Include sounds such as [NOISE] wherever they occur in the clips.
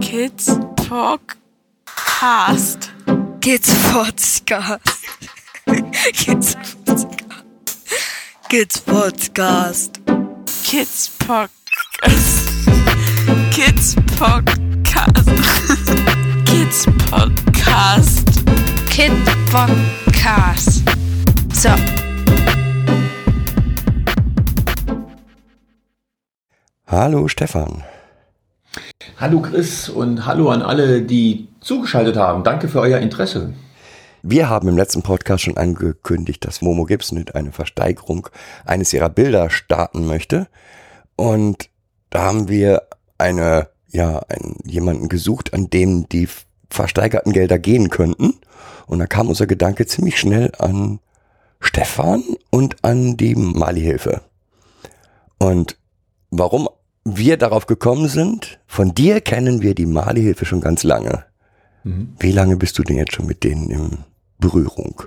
Kids Podcast. Kids Podcast. Kids Podcast. Kids Podcast. Kids Podcast. Kids Podcast. Kids Podcast. Kid Podcast. So. Hallo Stefan. Hallo Chris und hallo an alle, die zugeschaltet haben. Danke für euer Interesse. Wir haben im letzten Podcast schon angekündigt, dass Momo Gibson mit einer Versteigerung eines ihrer Bilder starten möchte. Und da haben wir eine, ja, einen, jemanden gesucht, an dem die versteigerten Gelder gehen könnten. Und da kam unser Gedanke ziemlich schnell an Stefan und an die Mali-Hilfe. Und warum wir darauf gekommen sind, von dir kennen wir die Mali-Hilfe schon ganz lange. Mhm. Wie lange bist du denn jetzt schon mit denen in Berührung?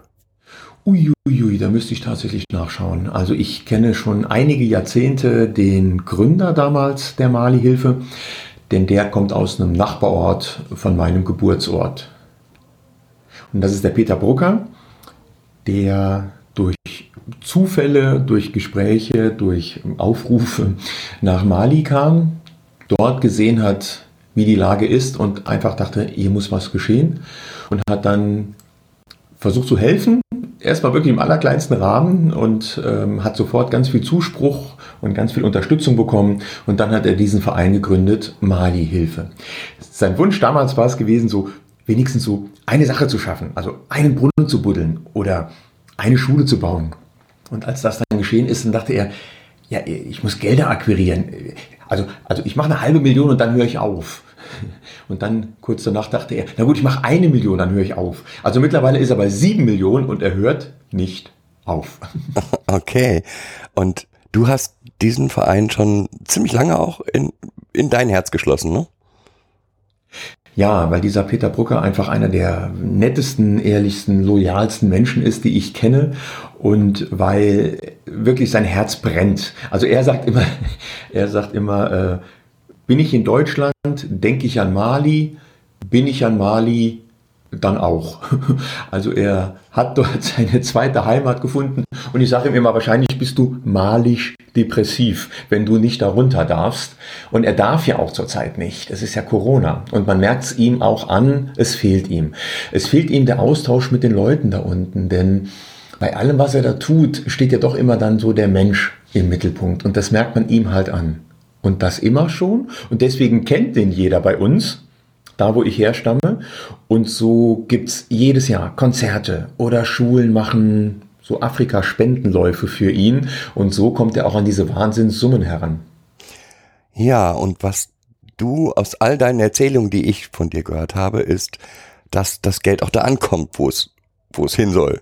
Uiuiui, da müsste ich tatsächlich nachschauen. Also ich kenne schon einige Jahrzehnte den Gründer damals der Mali-Hilfe, denn der kommt aus einem Nachbarort von meinem Geburtsort. Und das ist der Peter Brucker, der Zufälle, durch Gespräche, durch Aufrufe nach Mali kam, dort gesehen hat, wie die Lage ist und einfach dachte, hier muss was geschehen und hat dann versucht zu helfen, erstmal wirklich im allerkleinsten Rahmen und ähm, hat sofort ganz viel Zuspruch und ganz viel Unterstützung bekommen und dann hat er diesen Verein gegründet, Mali Hilfe. Sein Wunsch damals war es gewesen, so wenigstens so eine Sache zu schaffen, also einen Brunnen zu buddeln oder eine Schule zu bauen. Und als das dann geschehen ist, dann dachte er, ja, ich muss Gelder akquirieren. Also, also ich mache eine halbe Million und dann höre ich auf. [LAUGHS] Und dann kurz danach dachte er, na gut, ich mache eine Million, dann höre ich auf. Also mittlerweile ist er bei sieben Millionen und er hört nicht auf. [LAUGHS] [LAUGHS] Okay. Und du hast diesen Verein schon ziemlich lange auch in, in dein Herz geschlossen, ne? Ja, weil dieser Peter Brucker einfach einer der nettesten, ehrlichsten, loyalsten Menschen ist, die ich kenne und weil wirklich sein Herz brennt. Also er sagt immer, [LAUGHS] er sagt immer, äh, bin ich in Deutschland, denke ich an Mali, bin ich an Mali, dann auch. [LAUGHS] Also er hat dort [LAUGHS] seine zweite Heimat gefunden und ich sage ihm immer, wahrscheinlich bist du malisch depressiv, wenn du nicht darunter darfst. Und er darf ja auch zurzeit nicht. Es ist ja Corona und man merkt es ihm auch an, es fehlt ihm. Es fehlt ihm der Austausch mit den Leuten da unten, denn bei allem, was er da tut, steht ja doch immer dann so der Mensch im Mittelpunkt und das merkt man ihm halt an. Und das immer schon und deswegen kennt den jeder bei uns da wo ich herstamme. Und so gibt es jedes Jahr Konzerte oder Schulen machen so Afrika-Spendenläufe für ihn. Und so kommt er auch an diese Wahnsinnssummen heran. Ja, und was du aus all deinen Erzählungen, die ich von dir gehört habe, ist, dass das Geld auch da ankommt, wo es, wo es hin soll.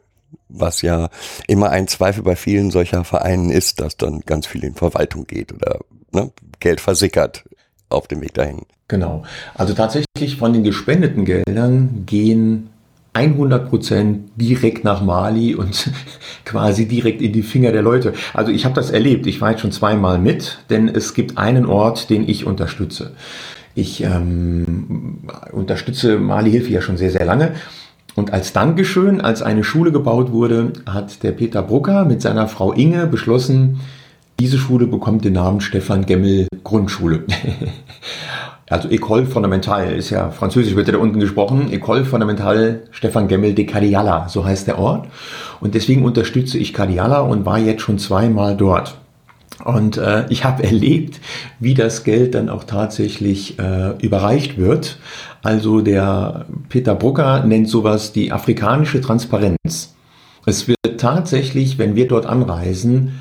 Was ja immer ein Zweifel bei vielen solcher Vereinen ist, dass dann ganz viel in Verwaltung geht oder ne, Geld versickert auf dem Weg dahin. Genau. Also tatsächlich von den gespendeten Geldern gehen 100 Prozent direkt nach Mali und [LAUGHS] quasi direkt in die Finger der Leute. Also ich habe das erlebt. Ich war jetzt schon zweimal mit, denn es gibt einen Ort, den ich unterstütze. Ich ähm, unterstütze Mali Hilfe ja schon sehr, sehr lange. Und als Dankeschön, als eine Schule gebaut wurde, hat der Peter Brucker mit seiner Frau Inge beschlossen, diese Schule bekommt den Namen Stefan Gemmel Grundschule. [LAUGHS] also École Fondamentale ist ja französisch, wird ja da unten gesprochen. École Fondamentale Stefan Gemmel de Cadiala, so heißt der Ort. Und deswegen unterstütze ich Cadiala und war jetzt schon zweimal dort. Und äh, ich habe [LAUGHS] erlebt, wie das Geld dann auch tatsächlich äh, überreicht wird. Also der Peter Brucker nennt sowas die afrikanische Transparenz. Es wird tatsächlich, wenn wir dort anreisen,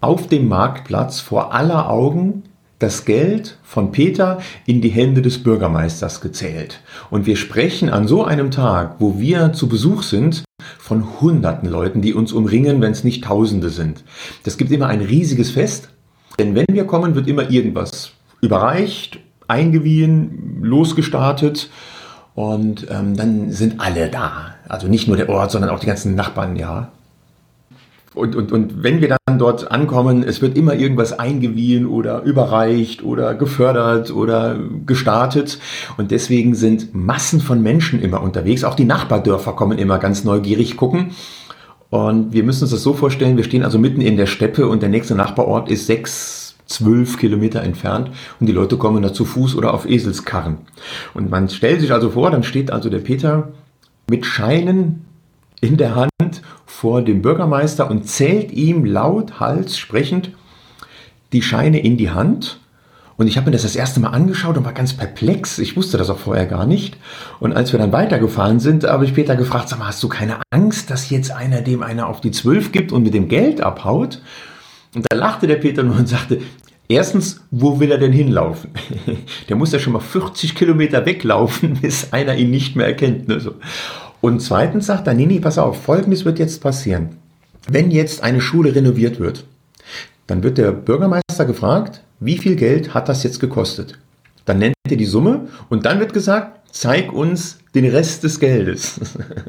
auf dem Marktplatz vor aller Augen das Geld von Peter in die Hände des Bürgermeisters gezählt. Und wir sprechen an so einem Tag, wo wir zu Besuch sind, von hunderten Leuten, die uns umringen, wenn es nicht Tausende sind. Das gibt immer ein riesiges Fest, denn wenn wir kommen, wird immer irgendwas überreicht, eingewiehen, losgestartet und ähm, dann sind alle da. Also nicht nur der Ort, sondern auch die ganzen Nachbarn, ja. Und, und, und wenn wir dann dort ankommen, es wird immer irgendwas eingewiehen oder überreicht oder gefördert oder gestartet. Und deswegen sind Massen von Menschen immer unterwegs. Auch die Nachbardörfer kommen immer ganz neugierig gucken. Und wir müssen uns das so vorstellen, wir stehen also mitten in der Steppe und der nächste Nachbarort ist sechs, zwölf Kilometer entfernt und die Leute kommen da zu Fuß oder auf Eselskarren. Und man stellt sich also vor, dann steht also der Peter mit Scheinen in der Hand vor dem Bürgermeister und zählt ihm laut, Hals sprechend die Scheine in die Hand. Und ich habe mir das das erste Mal angeschaut und war ganz perplex. Ich wusste das auch vorher gar nicht. Und als wir dann weitergefahren sind, habe ich Peter gefragt, sag mal, hast du keine Angst, dass jetzt einer dem einer auf die Zwölf gibt und mit dem Geld abhaut? Und da lachte der Peter nur und sagte, Erstens, wo will er denn hinlaufen? [LAUGHS] Der muss ja schon mal 40 Kilometer weglaufen, [LAUGHS] bis einer ihn nicht mehr erkennt. Ne? Und zweitens sagt er, nee, nee, pass auf, folgendes wird jetzt passieren. Wenn jetzt eine Schule renoviert wird, dann wird der Bürgermeister gefragt, wie viel Geld hat das jetzt gekostet? Dann nennt er die Summe und dann wird gesagt, zeig uns den Rest des Geldes.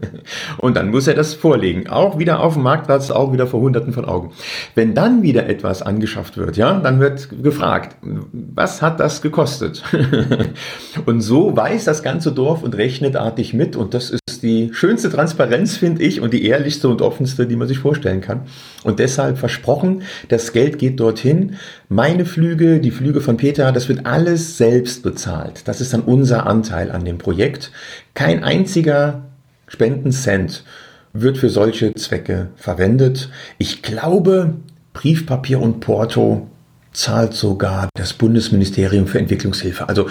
[LAUGHS] und dann muss er das vorlegen. Auch wieder auf dem Marktplatz, auch wieder vor Hunderten von Augen. Wenn dann wieder etwas angeschafft wird, ja, dann wird gefragt, was hat das gekostet? [LAUGHS] und so weiß das ganze Dorf und rechnet artig mit. Und das ist die schönste Transparenz, finde ich, und die ehrlichste und offenste, die man sich vorstellen kann. Und deshalb versprochen, das Geld geht dorthin. Meine Flüge, die Flüge von Peter, das wird alles selbst bezahlt. Das ist dann unser Anteil an dem Projekt. Kein einziger Spendencent wird für solche Zwecke verwendet. Ich glaube, Briefpapier und Porto zahlt sogar das Bundesministerium für Entwicklungshilfe. Also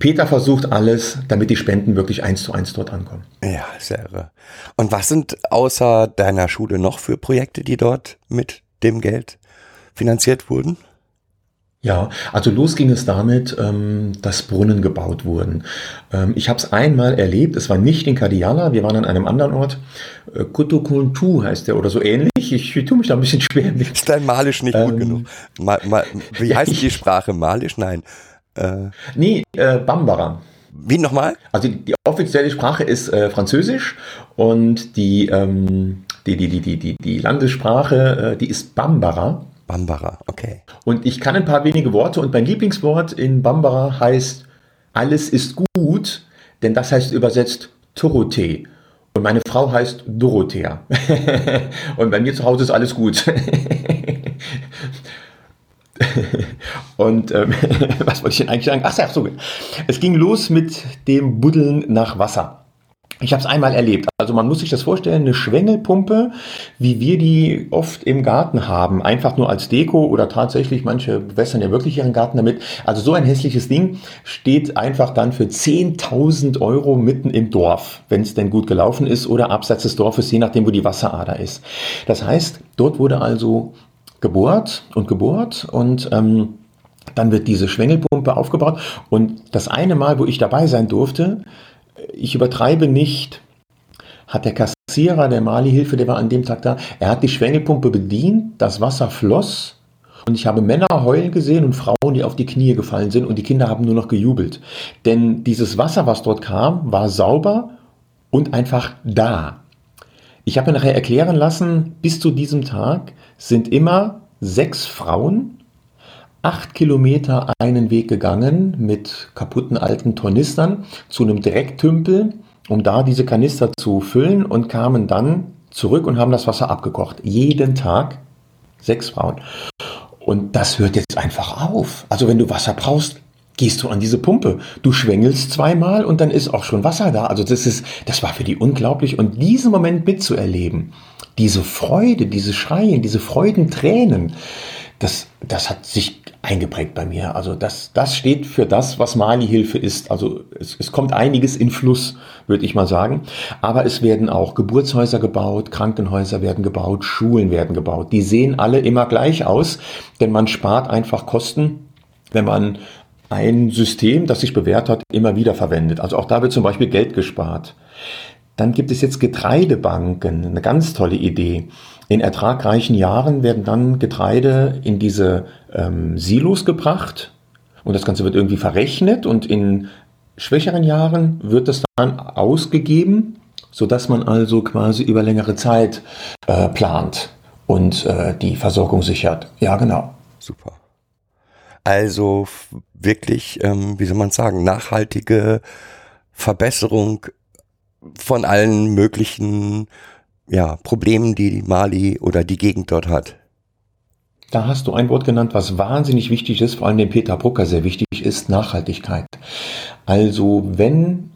Peter versucht alles, damit die Spenden wirklich eins zu eins dort ankommen. Ja, sehr irre. Und was sind außer deiner Schule noch für Projekte, die dort mit dem Geld finanziert wurden? Ja, also los ging es damit, ähm, dass Brunnen gebaut wurden. Ähm, ich habe es einmal erlebt, es war nicht in Kadiala, wir waren an einem anderen Ort. Äh, Kutukuntu heißt der oder so ähnlich. Ich, ich tue mich da ein bisschen schwer mit. Ist dein Malisch nicht ähm, gut genug? Ma, ma, wie heißt die [LAUGHS] Sprache? Malisch? Nein. Äh, nee, äh, Bambara. Wie nochmal? Also die, die, offizielle Sprache ist äh, Französisch und die, ähm, die, die, die, die, die, Landessprache, äh, die ist Bambara. Bambara, okay. Und ich kann ein paar wenige Worte und mein Lieblingswort in Bambara heißt alles ist gut, denn das heißt übersetzt Torote. Und meine Frau heißt Dorothea. [LAUGHS] und bei mir zu Hause ist alles gut. [LAUGHS] Und ähm, [LAUGHS] was wollte ich denn eigentlich sagen? Ach so, es ging los mit dem Buddeln nach Wasser. Ich habe es einmal erlebt. Also man muss sich das vorstellen, eine Schwengelpumpe, wie wir die oft im Garten haben, einfach nur als Deko oder tatsächlich, manche bewässern ja wirklich ihren Garten damit. Also so ein hässliches Ding steht einfach dann für 10.000 Euro mitten im Dorf, wenn es denn gut gelaufen ist oder abseits des Dorfes, je nachdem, wo die Wasserader ist. Das heißt, dort wurde also gebohrt und gebohrt und ähm, dann wird diese Schwengelpumpe aufgebaut. Und das eine Mal, wo ich dabei sein durfte, ich übertreibe nicht, hat der Kassierer der Mali-Hilfe, der war an dem Tag da, er hat die Schwengelpumpe bedient, das Wasser floss und ich habe Männer heulen gesehen und Frauen, die auf die Knie gefallen sind und die Kinder haben nur noch gejubelt. Denn dieses Wasser, was dort kam, war sauber und einfach da. Ich habe mir nachher erklären lassen, bis zu diesem Tag sind immer sechs Frauen acht Kilometer einen Weg gegangen mit kaputten alten Tornistern zu einem Drecktümpel, um da diese Kanister zu füllen und kamen dann zurück und haben das Wasser abgekocht. Jeden Tag sechs Frauen. Und das hört jetzt einfach auf. Also wenn du Wasser brauchst, gehst du an diese Pumpe. Du schwängelst zweimal und dann ist auch schon Wasser da. Also das ist, das war für die unglaublich. Und diesen Moment mitzuerleben, diese Freude, diese Schreien, diese Freudentränen, das, das hat sich eingeprägt bei mir. Also das, das steht für das, was Mali-Hilfe ist. Also es, es kommt einiges in Fluss, würde ich mal sagen. Aber es werden auch Geburtshäuser gebaut, Krankenhäuser werden gebaut, Schulen werden gebaut. Die sehen alle immer gleich aus, denn man spart einfach Kosten, wenn man ein System, das sich bewährt hat, immer wieder verwendet. Also auch da wird zum Beispiel Geld gespart. Dann gibt es jetzt Getreidebanken, eine ganz tolle Idee. In ertragreichen Jahren werden dann Getreide in diese ähm, Silos gebracht und das Ganze wird irgendwie verrechnet und in schwächeren Jahren wird es dann ausgegeben, sodass man also quasi über längere Zeit äh, plant. und äh, die Versorgung sichert. Ja, genau. Super. Also wirklich, ähm, wie soll man sagen, nachhaltige Verbesserung von allen möglichen ja, Problemen, die Mali oder die Gegend dort hat. Da hast du ein Wort genannt, was wahnsinnig wichtig ist, vor allem dem Peter Brucker sehr wichtig ist, Nachhaltigkeit. Also wenn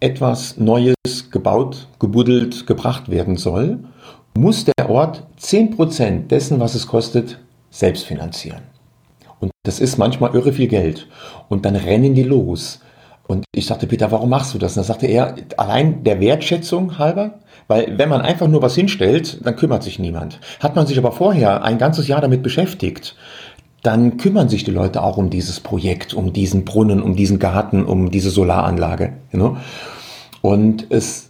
etwas Neues gebaut, gebuddelt, gebracht werden soll, muss der Ort 10% dessen, was es kostet, selbst finanzieren. Und das ist manchmal irre viel Geld. Und dann rennen die los. Und ich sagte, Peter, warum machst du das? Und dann sagte er, allein der Wertschätzung halber, weil wenn man einfach nur was hinstellt, dann kümmert sich niemand. Hat man sich aber vorher ein ganzes Jahr damit beschäftigt, dann kümmern sich die Leute auch um dieses Projekt, um diesen Brunnen, um diesen Garten, um diese Solaranlage. You know? Und es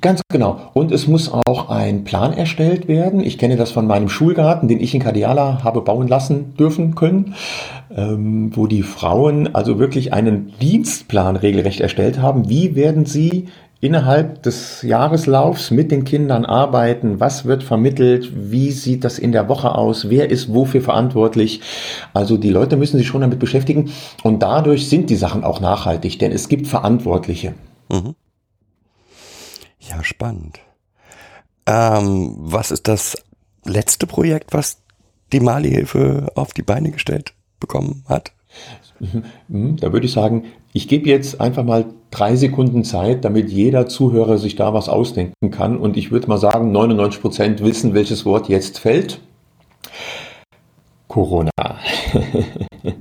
Ganz genau. Und es muss auch ein Plan erstellt werden. Ich kenne das von meinem Schulgarten, den ich in Kadiala habe bauen lassen dürfen können, ähm, wo die Frauen also wirklich einen Dienstplan regelrecht erstellt haben. Wie werden sie innerhalb des Jahreslaufs mit den Kindern arbeiten? Was wird vermittelt? Wie sieht das in der Woche aus? Wer ist wofür verantwortlich? Also die Leute müssen sich schon damit beschäftigen und dadurch sind die Sachen auch nachhaltig, denn es gibt Verantwortliche. Mhm. Ja, spannend. Ähm, was ist das letzte Projekt, was die Mali-Hilfe auf die Beine gestellt bekommen hat? Mhm, Da würde ich sagen, ich gebe jetzt einfach mal drei Sekunden Zeit, damit jeder Zuhörer sich da was ausdenken kann. Und ich würde mal sagen, 99 Prozent wissen, welches Wort jetzt fällt. Corona. [LAUGHS]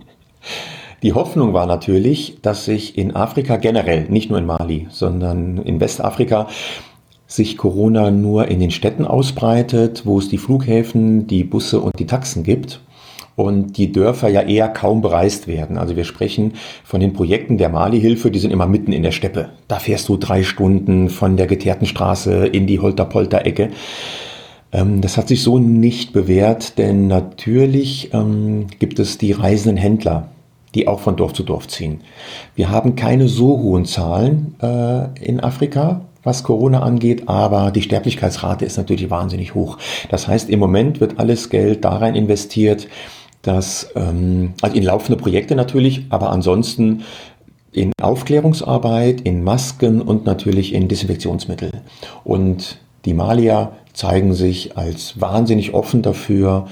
Die Hoffnung war natürlich, dass sich in Afrika generell, nicht nur in Mali, sondern in Westafrika, sich Corona nur in den Städten ausbreitet, wo es die Flughäfen, die Busse und die Taxen gibt und die Dörfer ja eher kaum bereist werden. Also wir sprechen von den Projekten der Mali-Hilfe, die sind immer mitten in der Steppe. Da fährst du drei Stunden von der geteerten Straße in die Holter-Polter-Ecke. Ähm, Das hat sich so nicht bewährt, denn natürlich ähm, gibt es die reisenden Händler, die auch von Dorf zu Dorf ziehen. Wir haben keine so hohen Zahlen äh, in Afrika, was Corona angeht, aber die Sterblichkeitsrate ist natürlich wahnsinnig hoch. Das heißt, im Moment wird alles Geld da rein investiert, dass, ähm, also in laufende Projekte natürlich, aber ansonsten in Aufklärungsarbeit, in Masken und natürlich in Desinfektionsmittel. Und die Malier zeigen sich als wahnsinnig offen dafür.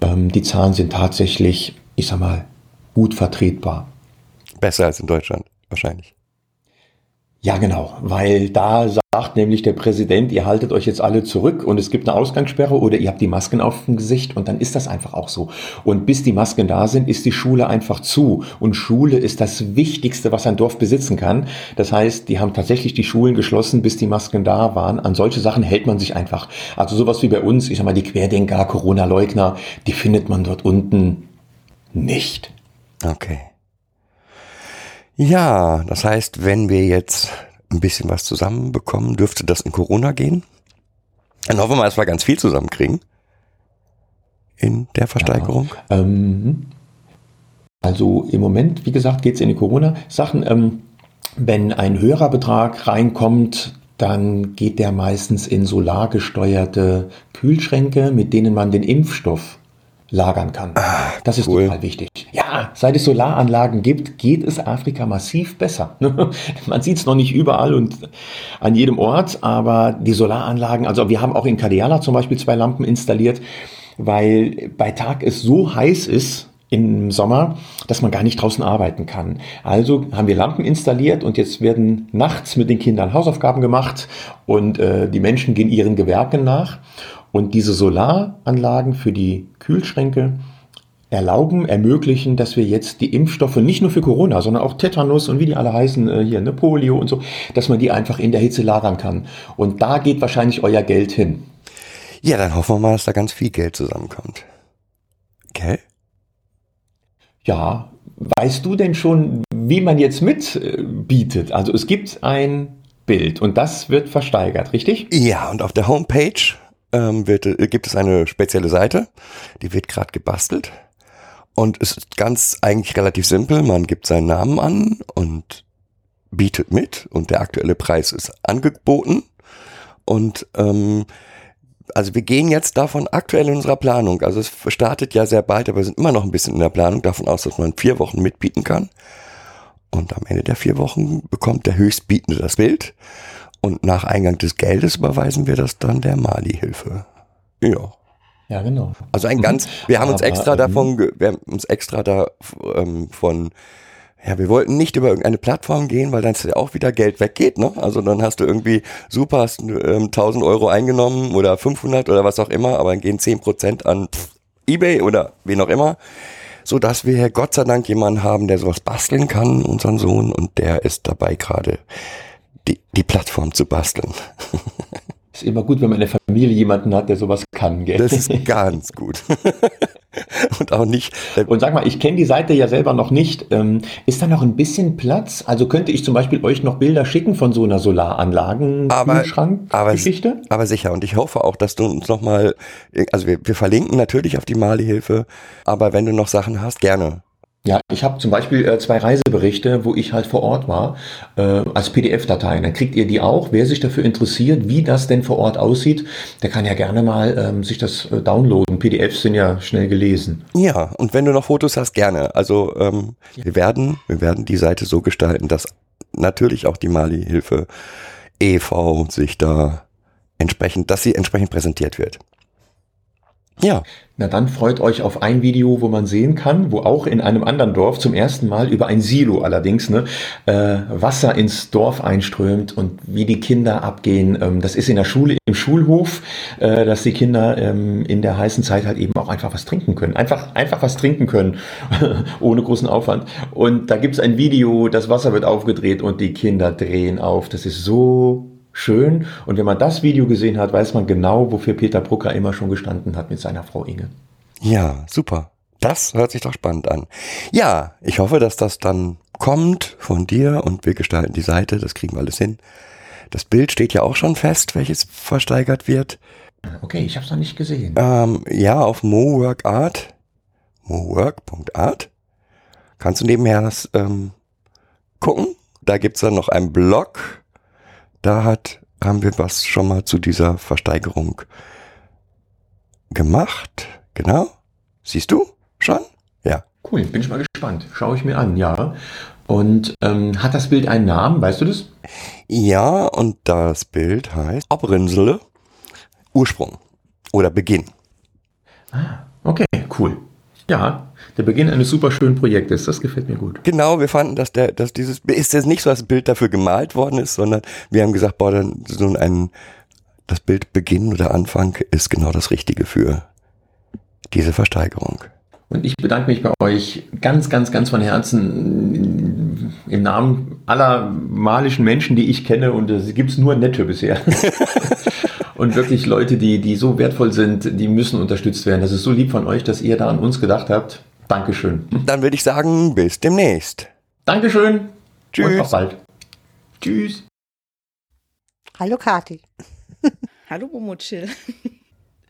Ähm, die Zahlen sind tatsächlich, ich sag mal, gut vertretbar. Besser als in Deutschland, wahrscheinlich. Ja, genau, weil da sagt nämlich der Präsident, ihr haltet euch jetzt alle zurück und es gibt eine Ausgangssperre oder ihr habt die Masken auf dem Gesicht und dann ist das einfach auch so. Und bis die Masken da sind, ist die Schule einfach zu. Und Schule ist das Wichtigste, was ein Dorf besitzen kann. Das heißt, die haben tatsächlich die Schulen geschlossen, bis die Masken da waren. An solche Sachen hält man sich einfach. Also sowas wie bei uns, ich sag mal, die Querdenker, Corona-Leugner, die findet man dort unten nicht. Okay. Ja, das heißt, wenn wir jetzt ein bisschen was zusammenbekommen, dürfte das in Corona gehen. Dann hoffen wir mal, dass wir ganz viel zusammenkriegen. In der Versteigerung. Ähm, also im Moment, wie gesagt, geht es in die Corona-Sachen. Ähm, wenn ein höherer Betrag reinkommt, dann geht der meistens in solargesteuerte Kühlschränke, mit denen man den Impfstoff lagern kann. das ist cool. total wichtig. Ja, seit es Solaranlagen gibt, geht es Afrika massiv besser. [LAUGHS] man sieht es noch nicht überall und an jedem Ort, aber die Solaranlagen, also wir haben auch in Kadiala zum Beispiel zwei Lampen installiert, weil bei Tag es so heiß ist, im Sommer, dass man gar nicht draußen arbeiten kann. Also haben wir Lampen installiert und jetzt werden nachts mit den Kindern Hausaufgaben gemacht und äh, die Menschen gehen ihren Gewerken nach. Und diese Solaranlagen für die Kühlschränke erlauben, ermöglichen, dass wir jetzt die Impfstoffe nicht nur für Corona, sondern auch Tetanus und wie die alle heißen, äh, hier, ne, Polio und so, dass man die einfach in der Hitze lagern kann. Und da geht wahrscheinlich euer Geld hin. Ja, dann hoffen wir mal, dass da ganz viel Geld zusammenkommt. Okay? Ja, weißt du denn schon, wie man jetzt mitbietet? Also es gibt ein Bild und das wird versteigert, richtig? Ja, und auf der Homepage ähm, wird, äh, gibt es eine spezielle Seite, die wird gerade gebastelt. Und es ist ganz eigentlich relativ simpel. Man gibt seinen Namen an und bietet mit und der aktuelle Preis ist angeboten. Und ähm, also wir gehen jetzt davon aktuell in unserer Planung, also es startet ja sehr bald, aber wir sind immer noch ein bisschen in der Planung davon aus, dass man vier Wochen mitbieten kann. Und am Ende der vier Wochen bekommt der Höchstbietende das Bild. Und nach Eingang des Geldes überweisen wir das dann der Mali-Hilfe. Ja. Ja, genau. Also ein ganz, wir haben uns extra ähm, davon, wir haben uns extra da ähm, von, ja, wir wollten nicht über irgendeine Plattform gehen, weil dann ja auch wieder Geld weggeht, ne? Also dann hast du irgendwie super, hast ähm, 1000 Euro eingenommen oder 500 oder was auch immer, aber dann gehen 10% an pff, Ebay oder wen auch immer, so dass wir Gott sei Dank jemanden haben, der sowas basteln kann, unseren Sohn, und der ist dabei gerade die, die Plattform zu basteln. [LAUGHS] Ist immer gut, wenn man in der Familie jemanden hat, der sowas kann, gell? Das ist ganz gut. [LAUGHS] und auch nicht, äh, Und sag mal, ich kenne die Seite ja selber noch nicht. Ähm, ist da noch ein bisschen Platz? Also könnte ich zum Beispiel euch noch Bilder schicken von so einer Aber- Solaranlagen-Kühlschrank-Geschichte? Aber sicher. Und ich hoffe auch, dass du uns nochmal, also wir, wir verlinken natürlich auf die Mali-Hilfe, aber wenn du noch Sachen hast, gerne. Ja, ich habe zum Beispiel äh, zwei Reiseberichte, wo ich halt vor Ort war, äh, als PDF-Dateien. Dann kriegt ihr die auch. Wer sich dafür interessiert, wie das denn vor Ort aussieht, der kann ja gerne mal ähm, sich das äh, downloaden. PDFs sind ja schnell gelesen. Ja, und wenn du noch Fotos hast, gerne. Also ähm, wir werden, wir werden die Seite so gestalten, dass natürlich auch die Mali-Hilfe e.V. sich da entsprechend, dass sie entsprechend präsentiert wird. Ja, Na dann freut euch auf ein Video, wo man sehen kann, wo auch in einem anderen Dorf zum ersten Mal über ein Silo allerdings ne, äh, Wasser ins Dorf einströmt und wie die Kinder abgehen. Ähm, das ist in der Schule, im Schulhof, äh, dass die Kinder ähm, in der heißen Zeit halt eben auch einfach was trinken können. Einfach, einfach was trinken können, [LAUGHS] ohne großen Aufwand. Und da gibt's ein Video, das Wasser wird aufgedreht und die Kinder drehen auf. Das ist so schön. Und wenn man das Video gesehen hat, weiß man genau, wofür Peter Brucker immer schon gestanden hat mit seiner Frau Inge. ja, super. Das hört sich doch spannend an. Ja, ich hoffe, dass das dann kommt von dir und wir gestalten die Seite, das kriegen wir alles hin. Das Bild steht ja auch schon fest, welches versteigert wird. Okay, ich habe es noch nicht gesehen. Ähm, ja, auf moworkart, mowork.art, kannst du nebenher das, ähm, gucken. Da gibt's dann noch einen Blog. Da hat, haben wir was schon mal zu dieser Versteigerung gemacht. Genau. Siehst du schon? Ja. Cool, bin ich mal gespannt. Schaue ich mir an, ja. Und ähm, hat das Bild einen Namen, weißt du das? Ja, und das Bild heißt Obrinsele Ursprung oder Beginn. Okay, cool. Ja, der Beginn eines super schönen Projektes, das gefällt mir gut. Genau, wir fanden, dass der, dass dieses, ist jetzt nicht so, dass das Bild dafür gemalt worden ist, sondern wir haben gesagt, boah, dann so ein, das Bild Beginn oder Anfang ist genau das Richtige für diese Versteigerung. Und ich bedanke mich bei euch ganz, ganz, ganz von Herzen im Namen aller malischen Menschen, die ich kenne. Und es gibt nur nette bisher. [LAUGHS] und wirklich Leute, die, die so wertvoll sind, die müssen unterstützt werden. Das ist so lieb von euch, dass ihr da an uns gedacht habt. Dankeschön. Dann würde ich sagen, bis demnächst. Dankeschön. Tschüss. Und auf bald. Tschüss. Hallo Kati. [LAUGHS] Hallo Momochill.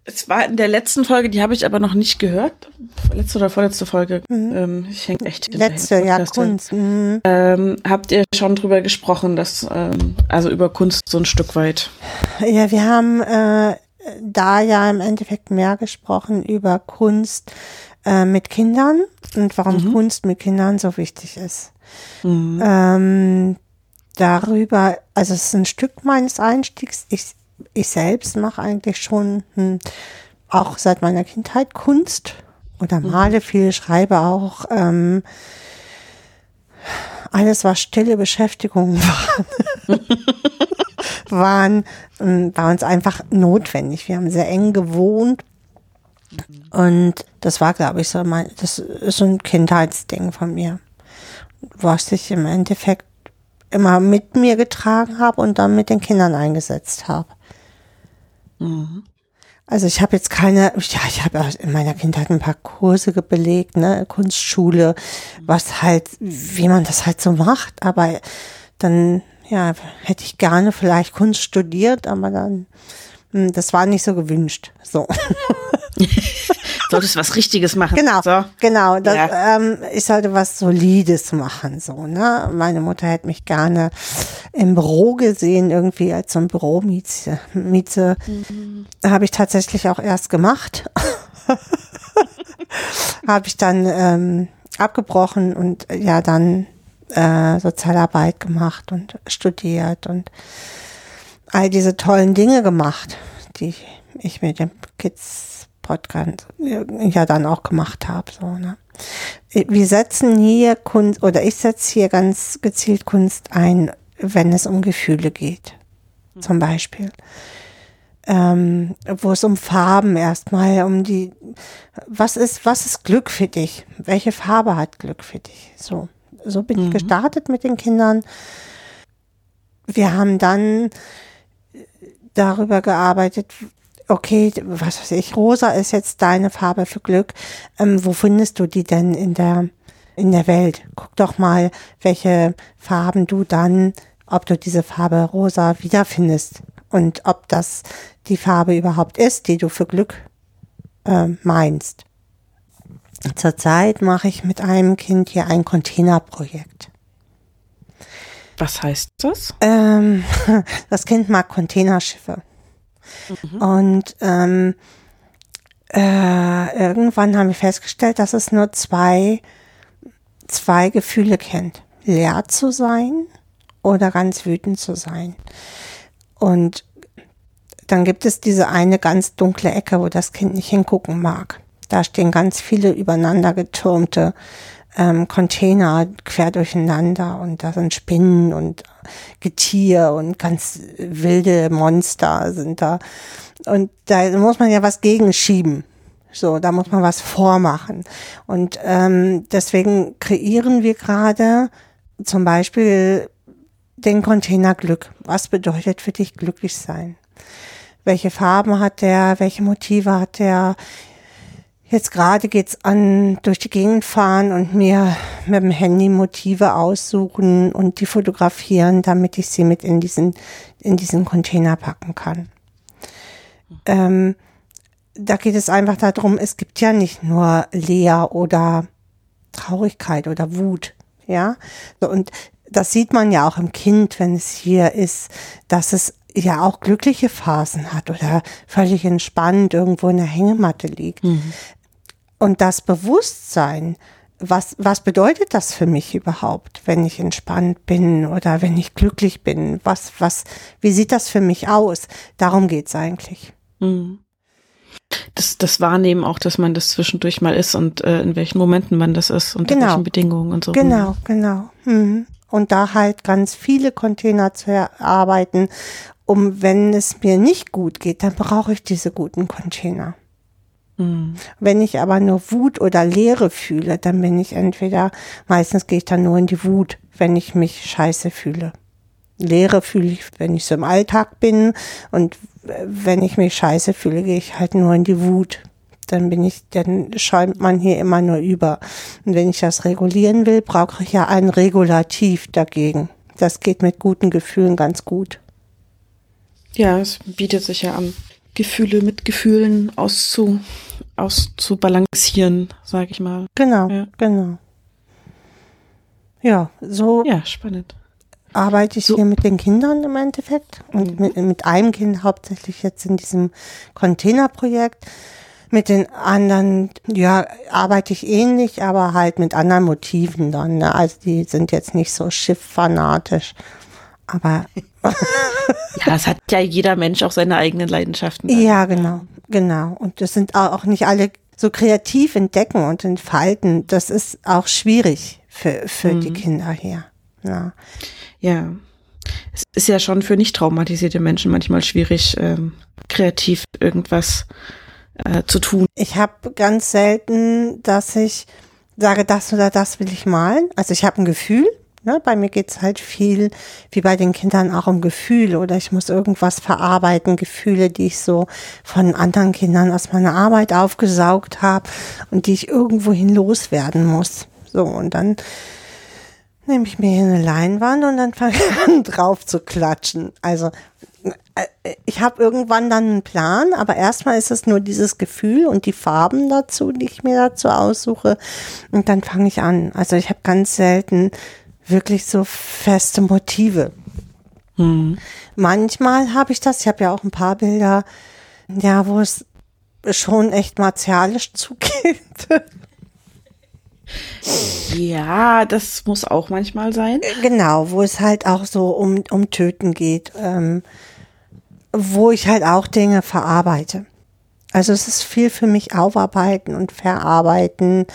Es war in der letzten Folge, die habe ich aber noch nicht gehört. Letzte oder vorletzte Folge. Ähm, ich hänge echt hinterher. Letzte, ja. Kunst. Mhm. Ähm, habt ihr schon drüber gesprochen, dass, ähm, also über Kunst so ein Stück weit? Ja, wir haben äh, da ja im Endeffekt mehr gesprochen über Kunst äh, mit Kindern und warum Kunst mit Kindern so wichtig ist. Ähm, darüber, also es ist ein Stück meines Einstiegs. Ich, ich selbst mache eigentlich schon hm, auch seit meiner Kindheit Kunst oder male viel, schreibe auch. Ähm, alles, was stille Beschäftigungen [LAUGHS] waren, waren, ähm, war uns einfach notwendig. Wir haben sehr eng gewohnt. Und das war, glaube ich, so mein, das ist so ein Kindheitsding von mir. Was ich im Endeffekt immer mit mir getragen habe und dann mit den Kindern eingesetzt habe. Also ich habe jetzt keine, ja, ich habe in meiner Kindheit ein paar Kurse belegt, ne, Kunstschule, was halt, wie man das halt so macht, aber dann, ja, hätte ich gerne vielleicht Kunst studiert, aber dann, hm, das war nicht so gewünscht, so. [LAUGHS] Solltest was Richtiges machen. Genau, So. genau. Das, Ja. ähm, ich sollte was Solides machen, so, ne? Meine Mutter hätte mich gerne im Büro gesehen, irgendwie als so ein Büromieze. Mieze. Habe ich tatsächlich auch erst gemacht. [LAUGHS] Habe ich dann ähm, abgebrochen und ja dann äh, Sozialarbeit gemacht und studiert und all diese tollen Dinge gemacht, die ich mit dem Kids Podcast ja dann auch gemacht habe. So, ne? Wir setzen hier Kunst oder ich setze hier ganz gezielt Kunst ein, wenn es um Gefühle geht. Zum Beispiel. Ähm, wo es um Farben erstmal, um die, was ist, was ist Glück für dich? Welche Farbe hat Glück für dich? So, so bin ich gestartet mit den Kindern. Wir haben dann darüber gearbeitet, okay, was weiß ich, rosa ist jetzt deine Farbe für Glück. Ähm, wo findest du die denn in der, in der Welt? Guck doch mal, welche Farben du dann, ob du diese Farbe rosa wiederfindest und ob das die Farbe überhaupt ist, die du für Glück äh, meinst. Zurzeit mache ich mit einem Kind hier ein Containerprojekt. Was heißt das? Ähm, [LAUGHS] das Kind mag Containerschiffe. Und ähm, äh, irgendwann haben wir festgestellt, dass es nur zwei, zwei Gefühle kennt. Leer zu sein oder ganz wütend zu sein. Und dann gibt es diese eine ganz dunkle Ecke, wo das Kind nicht hingucken mag. Da stehen ganz viele übereinander getürmte ähm, Container quer durcheinander und da sind Spinnen und Getier und ganz wilde Monster sind da. Und da muss man ja was gegenschieben. So, da muss man was vormachen. Und ähm, deswegen kreieren wir gerade zum Beispiel den Container Glück. Was bedeutet für dich glücklich sein? Welche Farben hat der? Welche Motive hat der? Jetzt gerade geht's an durch die Gegend fahren und mir mit dem Handy Motive aussuchen und die fotografieren, damit ich sie mit in diesen, in diesen Container packen kann. Ähm, da geht es einfach darum, es gibt ja nicht nur Leer oder Traurigkeit oder Wut, ja. Und das sieht man ja auch im Kind, wenn es hier ist, dass es ja auch glückliche Phasen hat oder völlig entspannt irgendwo in der Hängematte liegt. Und das Bewusstsein, was, was bedeutet das für mich überhaupt, wenn ich entspannt bin oder wenn ich glücklich bin? Was, was, wie sieht das für mich aus? Darum geht's eigentlich. Das, das Wahrnehmen auch, dass man das zwischendurch mal ist und äh, in welchen Momenten man das ist, unter Genau. welchen Bedingungen und so. Genau, genau. Mhm. Und da halt ganz viele Container zu erarbeiten, um wenn es mir nicht gut geht, dann brauche ich diese guten Container. Mhm. Wenn ich aber nur Wut oder Leere fühle, dann bin ich entweder, meistens gehe ich dann nur in die Wut, wenn ich mich scheiße fühle. Leere fühle ich, wenn ich so im Alltag bin und wenn ich mich scheiße fühle, gehe ich halt nur in die Wut. Dann bin ich, dann schäumt man hier immer nur über. Und wenn ich das regulieren will, brauche ich ja ein Regulativ dagegen. Das geht mit guten Gefühlen ganz gut. Ja, es bietet sich ja an, Gefühle mit Gefühlen auszu, auszubalancieren, sag ich mal. Genau, Ja. genau. Ja, so Ja, spannend. arbeite ich So- hier mit den Kindern im Endeffekt und mit, mit einem Kind hauptsächlich jetzt in diesem Containerprojekt. Mit den anderen, ja, arbeite ich ähnlich, aber halt mit anderen Motiven dann. Ne? Also die sind jetzt nicht so schifffanatisch. Aber [LAUGHS] Ja, es hat ja jeder Mensch auch seine eigenen Leidenschaften. ja, genau, genau. Und das sind auch nicht alle so kreativ entdecken und entfalten. Das ist auch schwierig für, für die Kinder hier. Ja. Ja. Es ist ja schon für nicht traumatisierte Menschen manchmal schwierig, ähm, kreativ irgendwas äh, zu tun. Ich habe ganz selten, dass ich sage, das oder das will ich malen. Also ich habe ein Gefühl. Ne? Bei mir geht's halt viel, wie bei den Kindern, auch um Gefühle oder ich muss irgendwas verarbeiten, Gefühle, die ich so von anderen Kindern aus meiner Arbeit aufgesaugt habe und die ich irgendwohin loswerden muss. So, und dann nehme ich mir hier eine Leinwand und dann [LAUGHS] fange ich an drauf zu klatschen. Also äh, ich habe irgendwann dann einen Plan, aber erstmal ist es nur dieses Gefühl und die Farben dazu, die ich mir dazu aussuche. Und dann fange ich an. Also ich habe ganz selten wirklich so feste Motive. Hm. Manchmal habe ich das, ich habe ja auch ein paar Bilder, ja, wo es schon echt martialisch [LAUGHS] zugeht. Ja, das muss auch manchmal sein. Genau, wo es halt auch so um, um Töten geht, ähm, wo ich halt auch Dinge verarbeite. Also es ist viel für mich aufarbeiten und verarbeiten,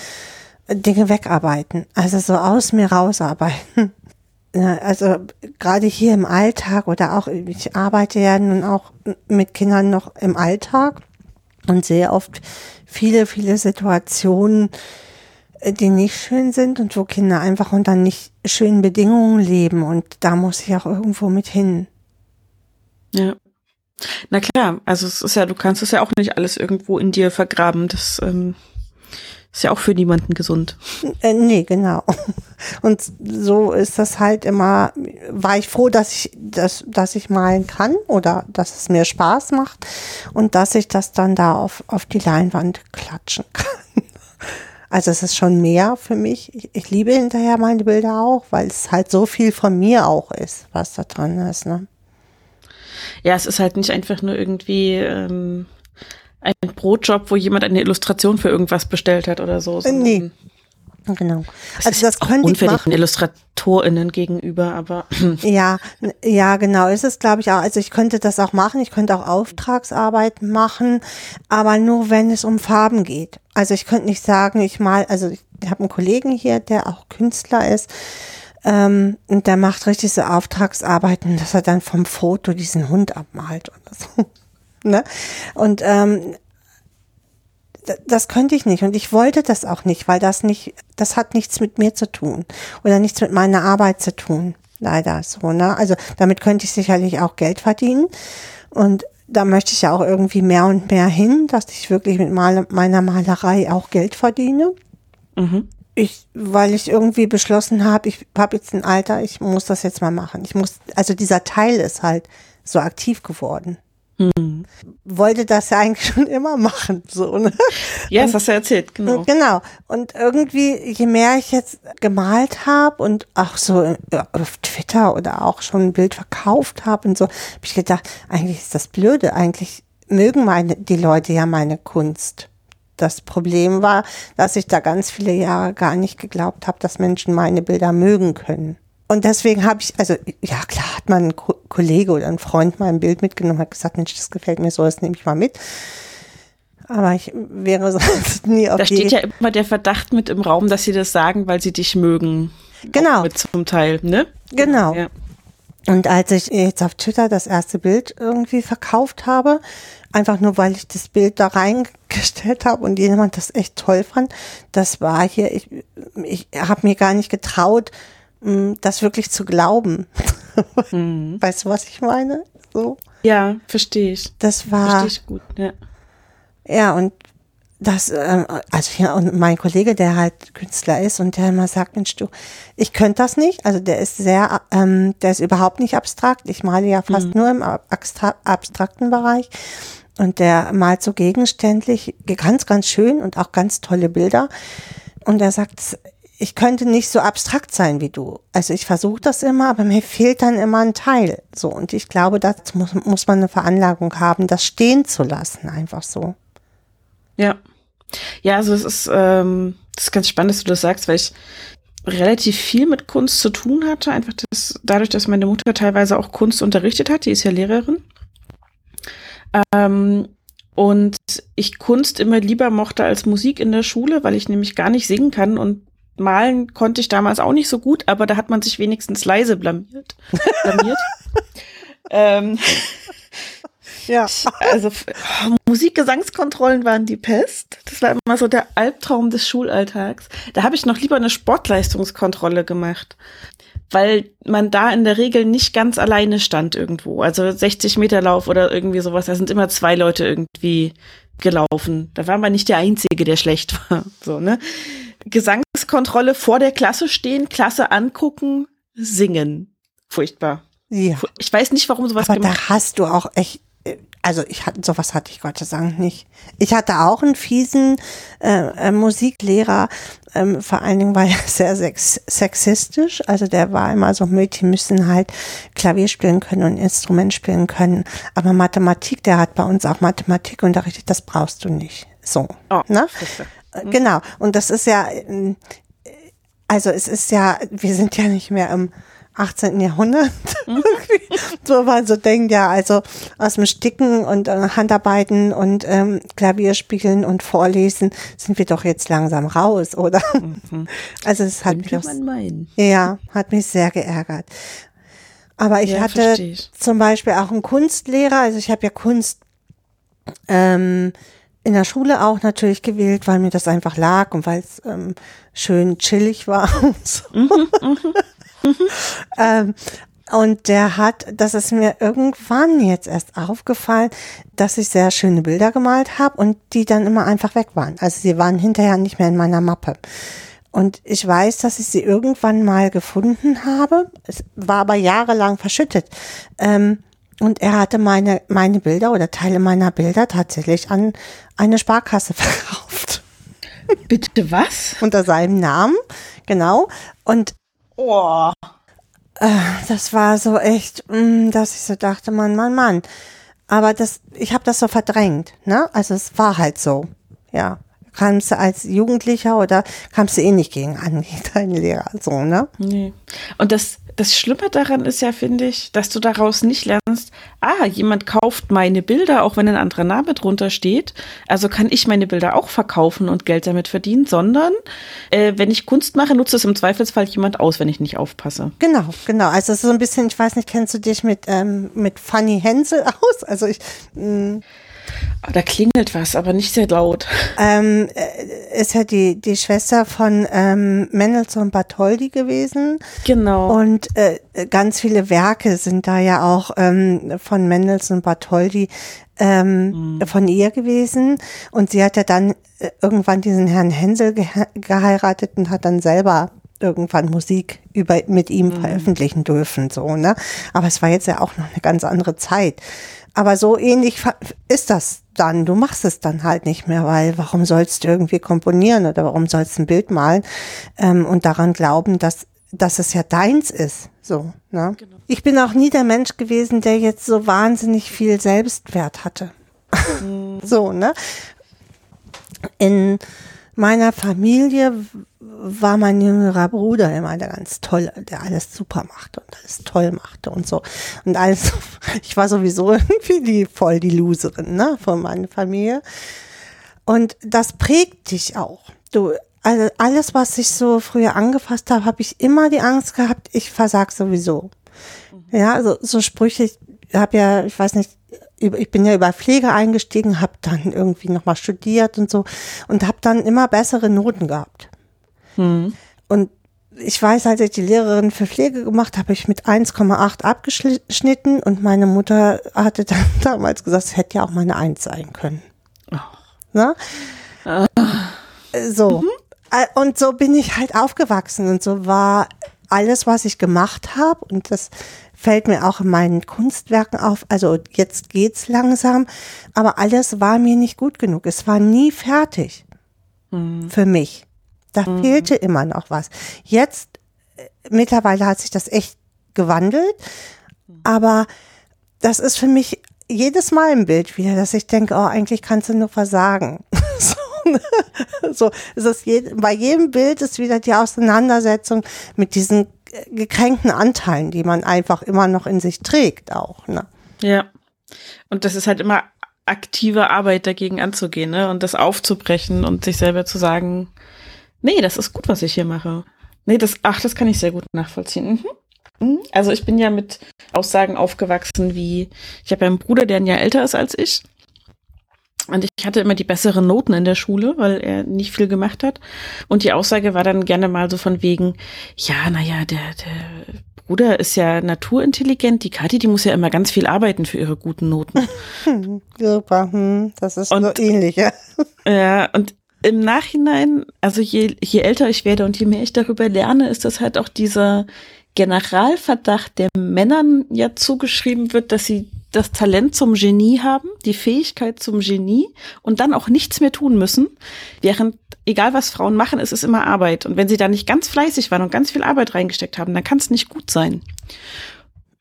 Dinge wegarbeiten, also so aus mir rausarbeiten. [LAUGHS] Also gerade hier im Alltag oder auch, ich arbeite ja nun auch mit Kindern noch im Alltag und sehe oft viele, viele Situationen, äh, die nicht schön sind und wo Kinder einfach unter nicht schönen Bedingungen leben. Und da muss ich auch irgendwo mit hin. Ja. Na klar, also es ist ja, du kannst es ja auch nicht alles irgendwo in dir vergraben. Das ähm, ist ja auch für niemanden gesund. Äh, nee, genau. Und so ist das halt immer, war ich froh, dass ich, dass, dass ich malen kann oder dass es mir Spaß macht und dass ich das dann da auf, auf die Leinwand klatschen kann. Also es ist schon mehr für mich. Ich, ich, liebe hinterher meine Bilder auch, weil es halt so viel von mir auch ist, was da drin ist. Ne? Ja, es ist halt nicht einfach nur irgendwie ähm, ein Brotjob, wo jemand eine Illustration für irgendwas bestellt hat oder so. Nee. Genau. Das also das könnte ich machen. IllustratorInnen gegenüber, aber. [CLEARS THROAT] Ja, ja, genau. Ist es, glaube ich, auch. Also ich könnte das auch machen. Ich könnte auch Auftragsarbeiten machen, aber nur wenn es um Farben geht. Also ich könnte nicht sagen, ich mal, also ich habe einen Kollegen hier, der auch Künstler ist. Ähm, und der macht richtig so Auftragsarbeiten, dass er dann vom Foto diesen Hund abmalt oder so. Ne? Und ähm, das könnte ich nicht und ich wollte das auch nicht, weil das nicht, das hat nichts mit mir zu tun oder nichts mit meiner Arbeit zu tun. Leider so, ne? Also damit könnte ich sicherlich auch Geld verdienen und da möchte ich ja auch irgendwie mehr und mehr hin, dass ich wirklich mit meiner Malerei auch Geld verdiene. Mhm. Ich, weil ich irgendwie beschlossen habe, ich habe jetzt ein Alter, ich muss das jetzt mal machen. Ich muss, also dieser Teil ist halt so aktiv geworden. Hm. Wollte das ja eigentlich [LAUGHS] schon immer machen, so, ne? Ja, das hast du erzählt, genau. Genau. Und irgendwie, je mehr ich jetzt gemalt habe und auch so auf Twitter oder auch schon ein Bild verkauft habe und so, habe ich gedacht, eigentlich ist das blöde, eigentlich mögen meine, die Leute ja meine Kunst. Das Problem war, dass ich da ganz viele Jahre gar nicht geglaubt habe, dass Menschen meine Bilder mögen können. Und deswegen habe ich, also ja klar, hat man ein Kollege oder ein Freund mal ein Bild mitgenommen, hat gesagt, Mensch, das gefällt mir so, das nehme ich mal mit. Aber ich wäre [LAUGHS] sonst nie auf Da steht ja immer der Verdacht mit im Raum, dass sie das sagen, weil sie dich mögen. Genau. Mit zum Teil, ne? Genau. Ja. Und als ich jetzt auf Twitter das erste Bild irgendwie verkauft habe, einfach nur weil ich das Bild da reingestellt habe und jemand das echt toll fand, das war hier, ich, ich habe mir gar nicht getraut, das wirklich zu glauben. [LAUGHS] Mhm. Weißt du, was ich meine? So. Ja, verstehe ich. Das war. Verstehe ich gut, ja. Ja, und das, äh, also ja, und mein Kollege, der halt Künstler ist und der immer sagt, Mensch, du, ich könnte das nicht. Also der ist sehr, ähm, der ist überhaupt nicht abstrakt. Ich male ja fast mhm. nur im abstrakten Bereich. Und der malt so gegenständlich, ganz, ganz schön und auch ganz tolle Bilder. Und er sagt, ich könnte nicht so abstrakt sein wie du. Also ich versuche das immer, aber mir fehlt dann immer ein Teil. So und ich glaube, dazu muss, muss man eine Veranlagung haben, das stehen zu lassen, einfach so. Ja, ja, also es ist, ähm, das ist ganz spannend, dass du das sagst, weil ich relativ viel mit Kunst zu tun hatte. Einfach das, dadurch, dass meine Mutter teilweise auch Kunst unterrichtet hat, die ist ja Lehrerin. Ähm, und ich Kunst immer lieber mochte als Musik in der Schule, weil ich nämlich gar nicht singen kann und malen konnte ich damals auch nicht so gut, aber da hat man sich wenigstens leise blamiert. [LAUGHS] blamiert. ähm, [LAUGHS] ja. Also oh, Musikgesangskontrollen waren die Pest. Das war immer so der Albtraum des Schulalltags. Da habe ich noch lieber eine Sportleistungskontrolle gemacht, weil man da in der Regel nicht ganz alleine stand irgendwo. Also 60 Meter Lauf oder irgendwie sowas. Da sind immer zwei Leute irgendwie gelaufen. Da war man nicht der Einzige, der schlecht [LAUGHS] war. So, ne? Gesangs Eingangskontrolle vor der Klasse stehen, Klasse angucken, singen. Furchtbar. Ja. Ich weiß nicht, warum sowas Aber gemacht da hast du auch echt, äh, also ich hatte, sowas hatte ich Gott sei Dank nicht. Ich hatte auch einen fiesen äh, äh, Musiklehrer, ähm, vor allen Dingen war er [LAUGHS] sehr sex sexistisch. Also der war immer so, Mädchen müssen halt Klavier spielen können und Instrument spielen können. Aber Mathematik, der hat bei uns auch Mathematik unterrichtet, das brauchst du nicht. So. Oh, ne? Äh, Genau. Und das ist ja, ähm, also es ist ja, wir sind ja nicht mehr im 18. Jahrhundert. [LAUGHS] so man so denkt, ja, also aus dem Sticken und äh, Handarbeiten und ähm, Klavierspielen und Vorlesen sind wir doch jetzt langsam raus, oder? Also es hat mich, Könnte man meinen. ja, hat mich sehr geärgert. Aber ich Ja, hatte ich. zum Beispiel auch einen Kunstlehrer, also ich habe ja Kunst ähm, in der Schule auch natürlich gewählt, weil mir das einfach lag und weil es ähm, schön chillig war. [LAUGHS] und so. ähm, und der hat, das ist mir irgendwann jetzt erst aufgefallen, dass ich sehr schöne Bilder gemalt habe und die dann immer einfach weg waren. Also sie waren hinterher nicht mehr in meiner Mappe. Und ich weiß, dass ich sie irgendwann mal gefunden habe. Es war aber jahrelang verschüttet. Ähm, und er hatte meine, meine Bilder oder Teile meiner Bilder tatsächlich an eine Sparkasse [LAUGHS] verkauft. Bitte was? Unter seinem Namen. Genau. Und Oh. das war so echt, mm, dass ich so dachte, Mann, Mann, Mann. Aber das, ich habe das so verdrängt, ne? Also es war halt so, ja. Kamst du als Jugendlicher oder kamst du eh nicht gegen an, gegen [LAUGHS] deinen Lehrer, so, ne? Nee. Und das, das Schlimme daran ist ja, finde ich, dass du daraus nicht lernst, ah, jemand kauft meine Bilder, auch wenn ein anderer Name drunter steht. Also kann ich meine Bilder auch verkaufen und Geld damit verdienen, sondern äh, wenn ich Kunst mache, nutzt es im Zweifelsfall jemand aus, wenn ich nicht aufpasse. Genau, genau. Also es ist so ein bisschen, ich weiß nicht, kennst du dich mit, ähm, mit Fanny Hensel [LAUGHS] aus? Also ich, mm, Ah, Da klingelt was, aber nicht sehr laut. ähm, äh, ist ja die, die Schwester von ähm, Mendelssohn Bartholdy gewesen. Genau. Und äh, ganz viele Werke sind da ja auch ähm, von Mendelssohn Bartholdy ähm, von ihr gewesen. Und sie hat ja dann äh, irgendwann diesen Herrn Hensel gehe geheiratet und hat dann selber irgendwann Musik über mit ihm veröffentlichen dürfen, so, ne? Aber es war jetzt ja auch noch eine ganz andere Zeit. Aber so ähnlich ist das dann. Du machst es dann halt nicht mehr, weil warum sollst du irgendwie komponieren oder warum sollst du ein Bild malen ähm, und daran glauben, dass, dass es ja deins ist. So, ne? Ich bin auch nie der Mensch gewesen, der jetzt so wahnsinnig viel Selbstwert hatte. [LAUGHS] so, ne? In meiner Familie war mein jüngerer Bruder immer der ganz tolle, der alles super machte und alles toll machte und so. Und alles, [LAUGHS] ich war sowieso [LAUGHS] irgendwie die, voll die Loserin, ne, von meiner Familie. Und das prägt dich auch. Du, also alles, was ich so früher angefasst habe, habe ich immer die Angst gehabt, ich versag sowieso. Ja, also so Sprüche, ich habe ja, ich weiß nicht, ich bin ja über Pflege eingestiegen, habe dann irgendwie nochmal studiert und so und habe dann immer bessere Noten gehabt. Und ich weiß, als ich die Lehrerin für Pflege gemacht habe, ich mit 1,8 abgeschnitten und meine Mutter hatte dann [LAUGHS] damals gesagt, es hätte ja auch mal eine 1 sein können. Ne? So. Äh, Und so bin ich halt aufgewachsen und so war alles, was ich gemacht habe und das fällt mir auch in meinen Kunstwerken auf. Also jetzt geht's langsam, aber alles war mir nicht gut genug. Es war nie fertig für mich. Da fehlte immer noch was. Jetzt äh, mittlerweile hat sich das echt gewandelt, aber das ist für mich jedes Mal im Bild wieder, dass ich denke, oh, eigentlich kannst du nur versagen. [LAUGHS] so, ne? so es ist je, bei jedem Bild ist wieder die Auseinandersetzung mit diesen äh, gekränkten Anteilen, die man einfach immer noch in sich trägt auch. Ne? Ja. Und das ist halt immer aktive Arbeit dagegen anzugehen, ne? Und das aufzubrechen und sich selber zu sagen, nee, das ist gut, was ich hier mache. Nee, das, ach, das kann ich sehr gut nachvollziehen. Mhm. Mhm. Also ich bin ja mit Aussagen aufgewachsen wie, ich habe ja einen Bruder, der ein Jahr älter ist als ich. Und ich hatte immer die besseren Noten in der Schule, weil er nicht viel gemacht hat. Und die Aussage war dann gerne mal so von wegen, ja, naja, der, der Bruder ist ja naturintelligent, die Kathi, die muss ja immer ganz viel arbeiten für ihre guten Noten. [LAUGHS] Super, hm, das ist Und- so ähnlich. Ja. ja, und im Nachhinein, also je, je älter ich werde und je mehr ich darüber lerne, ist das halt auch dieser Generalverdacht, der Männern ja zugeschrieben wird, dass sie das Talent zum Genie haben, die Fähigkeit zum Genie und dann auch nichts mehr tun müssen, während egal was Frauen machen, es ist immer Arbeit. Und wenn sie da nicht ganz fleißig waren und ganz viel Arbeit reingesteckt haben, dann kann es nicht gut sein.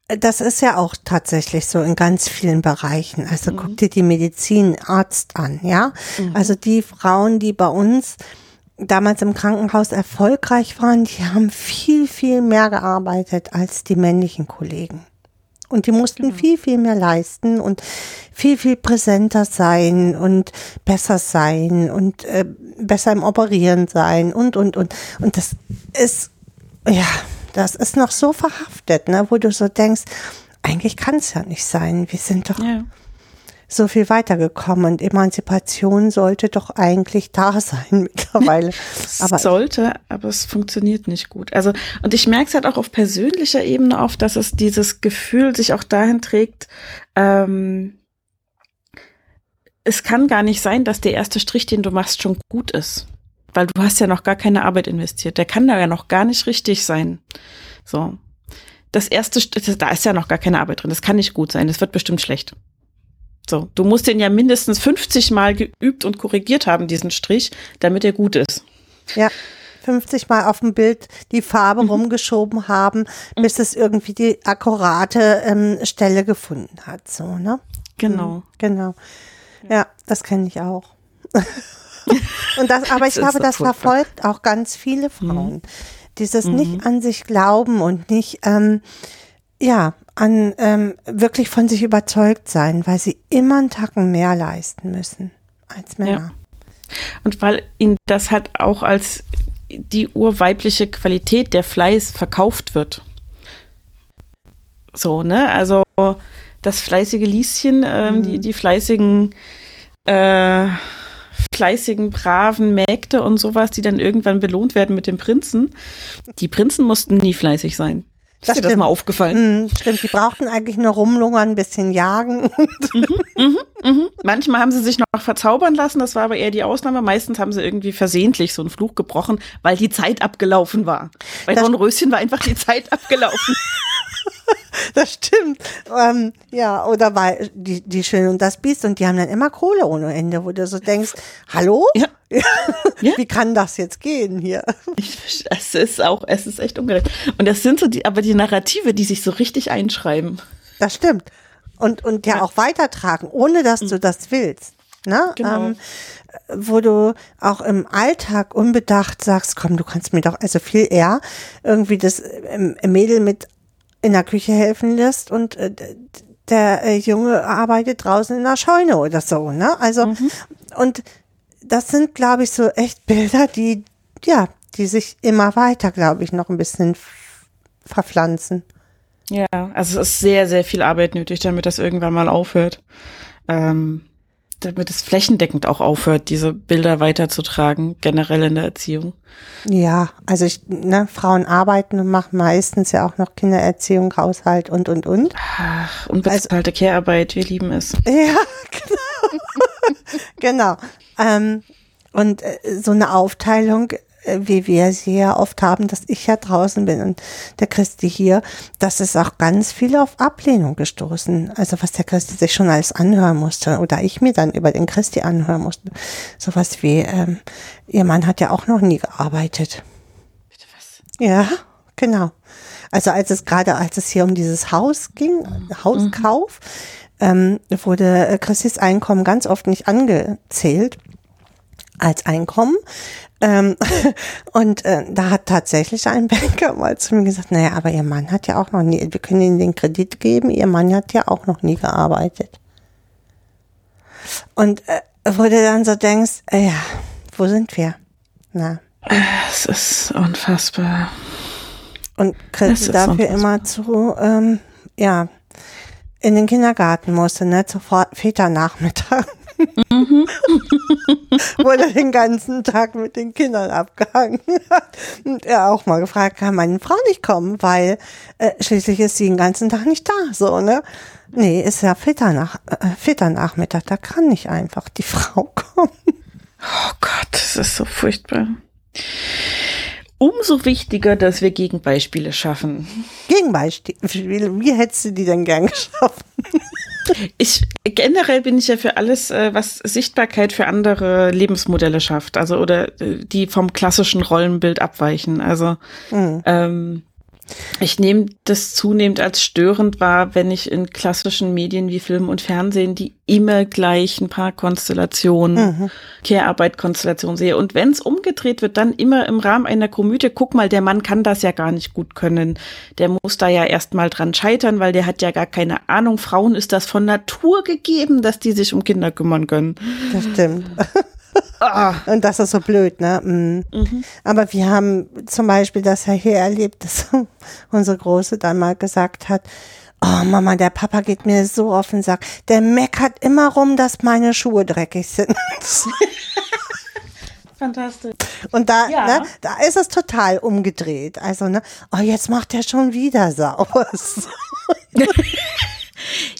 Das ist ja auch tatsächlich so in ganz vielen Bereichen. Also mhm. guck dir die Medizinarzt an, ja. Mhm. Also die Frauen, die bei uns damals im Krankenhaus erfolgreich waren, die haben viel, viel mehr gearbeitet als die männlichen Kollegen. Und die mussten genau. viel, viel mehr leisten und viel, viel präsenter sein und besser sein und äh, besser im Operieren sein und, und, und. Und das ist, ja, das ist noch so verhaftet, ne, wo du so denkst, eigentlich kann es ja nicht sein. Wir sind doch ja. so viel weitergekommen und Emanzipation sollte doch eigentlich da [LAUGHS] sein mittlerweile. aber sollte, aber es funktioniert nicht gut. Also, und ich merke es halt auch auf persönlicher Ebene oft, dass es dieses Gefühl sich auch dahin trägt, ähm, es kann gar nicht sein, dass der erste Strich, den du machst, schon gut ist weil du hast ja noch gar keine Arbeit investiert. Der kann da ja noch gar nicht richtig sein. So. Das erste, da ist ja noch gar keine Arbeit drin. Das kann nicht gut sein. Das wird bestimmt schlecht. So. Du musst den ja mindestens 50 Mal geübt und korrigiert haben, diesen Strich, damit er gut ist. Ja. 50 Mal auf dem Bild die Farbe mhm. rumgeschoben haben, bis es irgendwie die akkurate ähm, Stelle gefunden hat. So, ne? Genau. Mhm, genau. Ja, das kenne ich auch. [LAUGHS] [LAUGHS] Und das, [LAUGHS] aber ich glaube, das verfolgt auch ganz viele Frauen. Mhm. Dieses mhm. nicht an sich glauben und nicht, ähm, ja, an ähm, wirklich von sich überzeugt sein, weil sie immer einen Tacken mehr leisten müssen als Männer. Ja. Und weil ihnen das halt auch als die urweibliche Qualität der Fleiß verkauft wird. So, ne? Also das fleißige Lieschen, ähm, mhm. die, die fleißigen äh, fleißigen, braven Mägde und sowas, die dann irgendwann belohnt werden mit dem Prinzen. Die Prinzen mussten nie fleißig sein. Ist das dir das mal aufgefallen? Mhm, stimmt, die brauchten eigentlich nur rumlungern, ein bisschen jagen. Mhm, mhm, mhm. Manchmal haben sie sich noch verzaubern lassen, das war aber eher die Ausnahme. Meistens haben sie irgendwie versehentlich so einen Fluch gebrochen, weil die Zeit abgelaufen war. Bei Dornröschen war einfach die Zeit abgelaufen. [LAUGHS] [LAUGHS] das stimmt. Ähm, ja, oder weil die, die Schöne und das Biest und die haben dann immer Kohle ohne Ende, wo du so denkst, hallo? Ja. [LAUGHS] ja. Wie kann das jetzt gehen hier? Es ist auch, es ist echt ungerecht. Und das sind so die, aber die Narrative, die sich so richtig einschreiben. Das stimmt. Und, und ja, ja. auch weitertragen, ohne dass du das willst. Ne? Genau. Ähm, wo du auch im Alltag unbedacht sagst, komm, du kannst mir doch, also viel eher irgendwie das ähm, Mädel mit in der Küche helfen lässt und äh, der äh, Junge arbeitet draußen in der Scheune oder so, ne? Also, mhm. und das sind, glaube ich, so echt Bilder, die, ja, die sich immer weiter, glaube ich, noch ein bisschen verpflanzen. Ja, also es ist sehr, sehr viel Arbeit nötig, damit das irgendwann mal aufhört. Ähm, damit es flächendeckend auch aufhört, diese Bilder weiterzutragen, generell in der Erziehung. Ja, also ich, ne, Frauen arbeiten und machen meistens ja auch noch Kindererziehung, Haushalt und, und, und. Ach, unbezahlte also, Care-Arbeit, wir lieben es. [LAUGHS] Ja, genau. [LAUGHS] genau. Ähm, und äh, so eine Aufteilung wie wir sie ja oft haben, dass ich ja draußen bin und der Christi hier, das ist auch ganz viel auf Ablehnung gestoßen. Also was der Christi sich schon alles anhören musste oder ich mir dann über den Christi anhören musste. Sowas wie, ähm, ihr Mann hat ja auch noch nie gearbeitet. Bitte was? Ja, genau. Also als es gerade, als es hier um dieses Haus ging, mhm. Hauskauf, ähm, wurde Christis Einkommen ganz oft nicht angezählt als Einkommen. Ähm, [LAUGHS] und äh, da hat tatsächlich ein [LAUGHS] Banker mal zu mir gesagt, naja, aber ihr Mann hat ja auch noch nie, wir können Ihnen den Kredit geben, ihr Mann hat ja auch noch nie gearbeitet. Und äh, wo du dann so denkst, äh, ja, wo sind wir? Na. Es ist unfassbar. Und kriegst dafür unfassbar. immer zu, ähm, ja, in den Kindergarten musste, ne, zu Väternachmittag. [LAUGHS] Mhm. [LAUGHS] Wo er den ganzen Tag mit den Kindern abgehangen hat. Und er auch mal gefragt, kann meine Frau nicht kommen, weil äh, schließlich ist sie den ganzen Tag nicht da, so, ne? Nee, ist ja Väternach, äh, da kann nicht einfach die [LAUGHS] Frau kommen. Oh Gott, das ist so furchtbar. Umso wichtiger, dass wir Gegenbeispiele schaffen. Gegenbeispiele, wie hättest du die denn gern geschaffen? Ich generell bin ich ja für alles, äh, was Sichtbarkeit für andere Lebensmodelle schafft, also oder äh, die vom klassischen Rollenbild abweichen. Also mhm. ähm, ich nehme das zunehmend als störend wahr, wenn ich in klassischen Medien wie Film und Fernsehen die immer gleichen Paarkonstellationen, mhm. Care-Arbeit-Konstellationen sehe. Und wenn es umgedreht wird, dann immer im Rahmen einer Komödie, guck mal, der Mann kann das ja gar nicht gut können. Der muss da ja erst mal dran scheitern, weil der hat ja gar keine Ahnung. Frauen ist das von Natur gegeben, dass die sich um Kinder kümmern können. Das stimmt. [LAUGHS] [LAUGHS] Und das ist so blöd, ne? Mhm. Mhm. Aber wir haben zum Beispiel das ja hier erlebt, dass [LAUGHS] unsere Große dann mal gesagt hat, oh Mama, der Papa geht mir so auf den Sack. Der meckert immer rum, dass meine Schuhe dreckig sind. [LAUGHS] Fantastisch. Und da, ja. ne, da ist es total umgedreht. Also, ne, oh, jetzt macht er schon wieder sauber.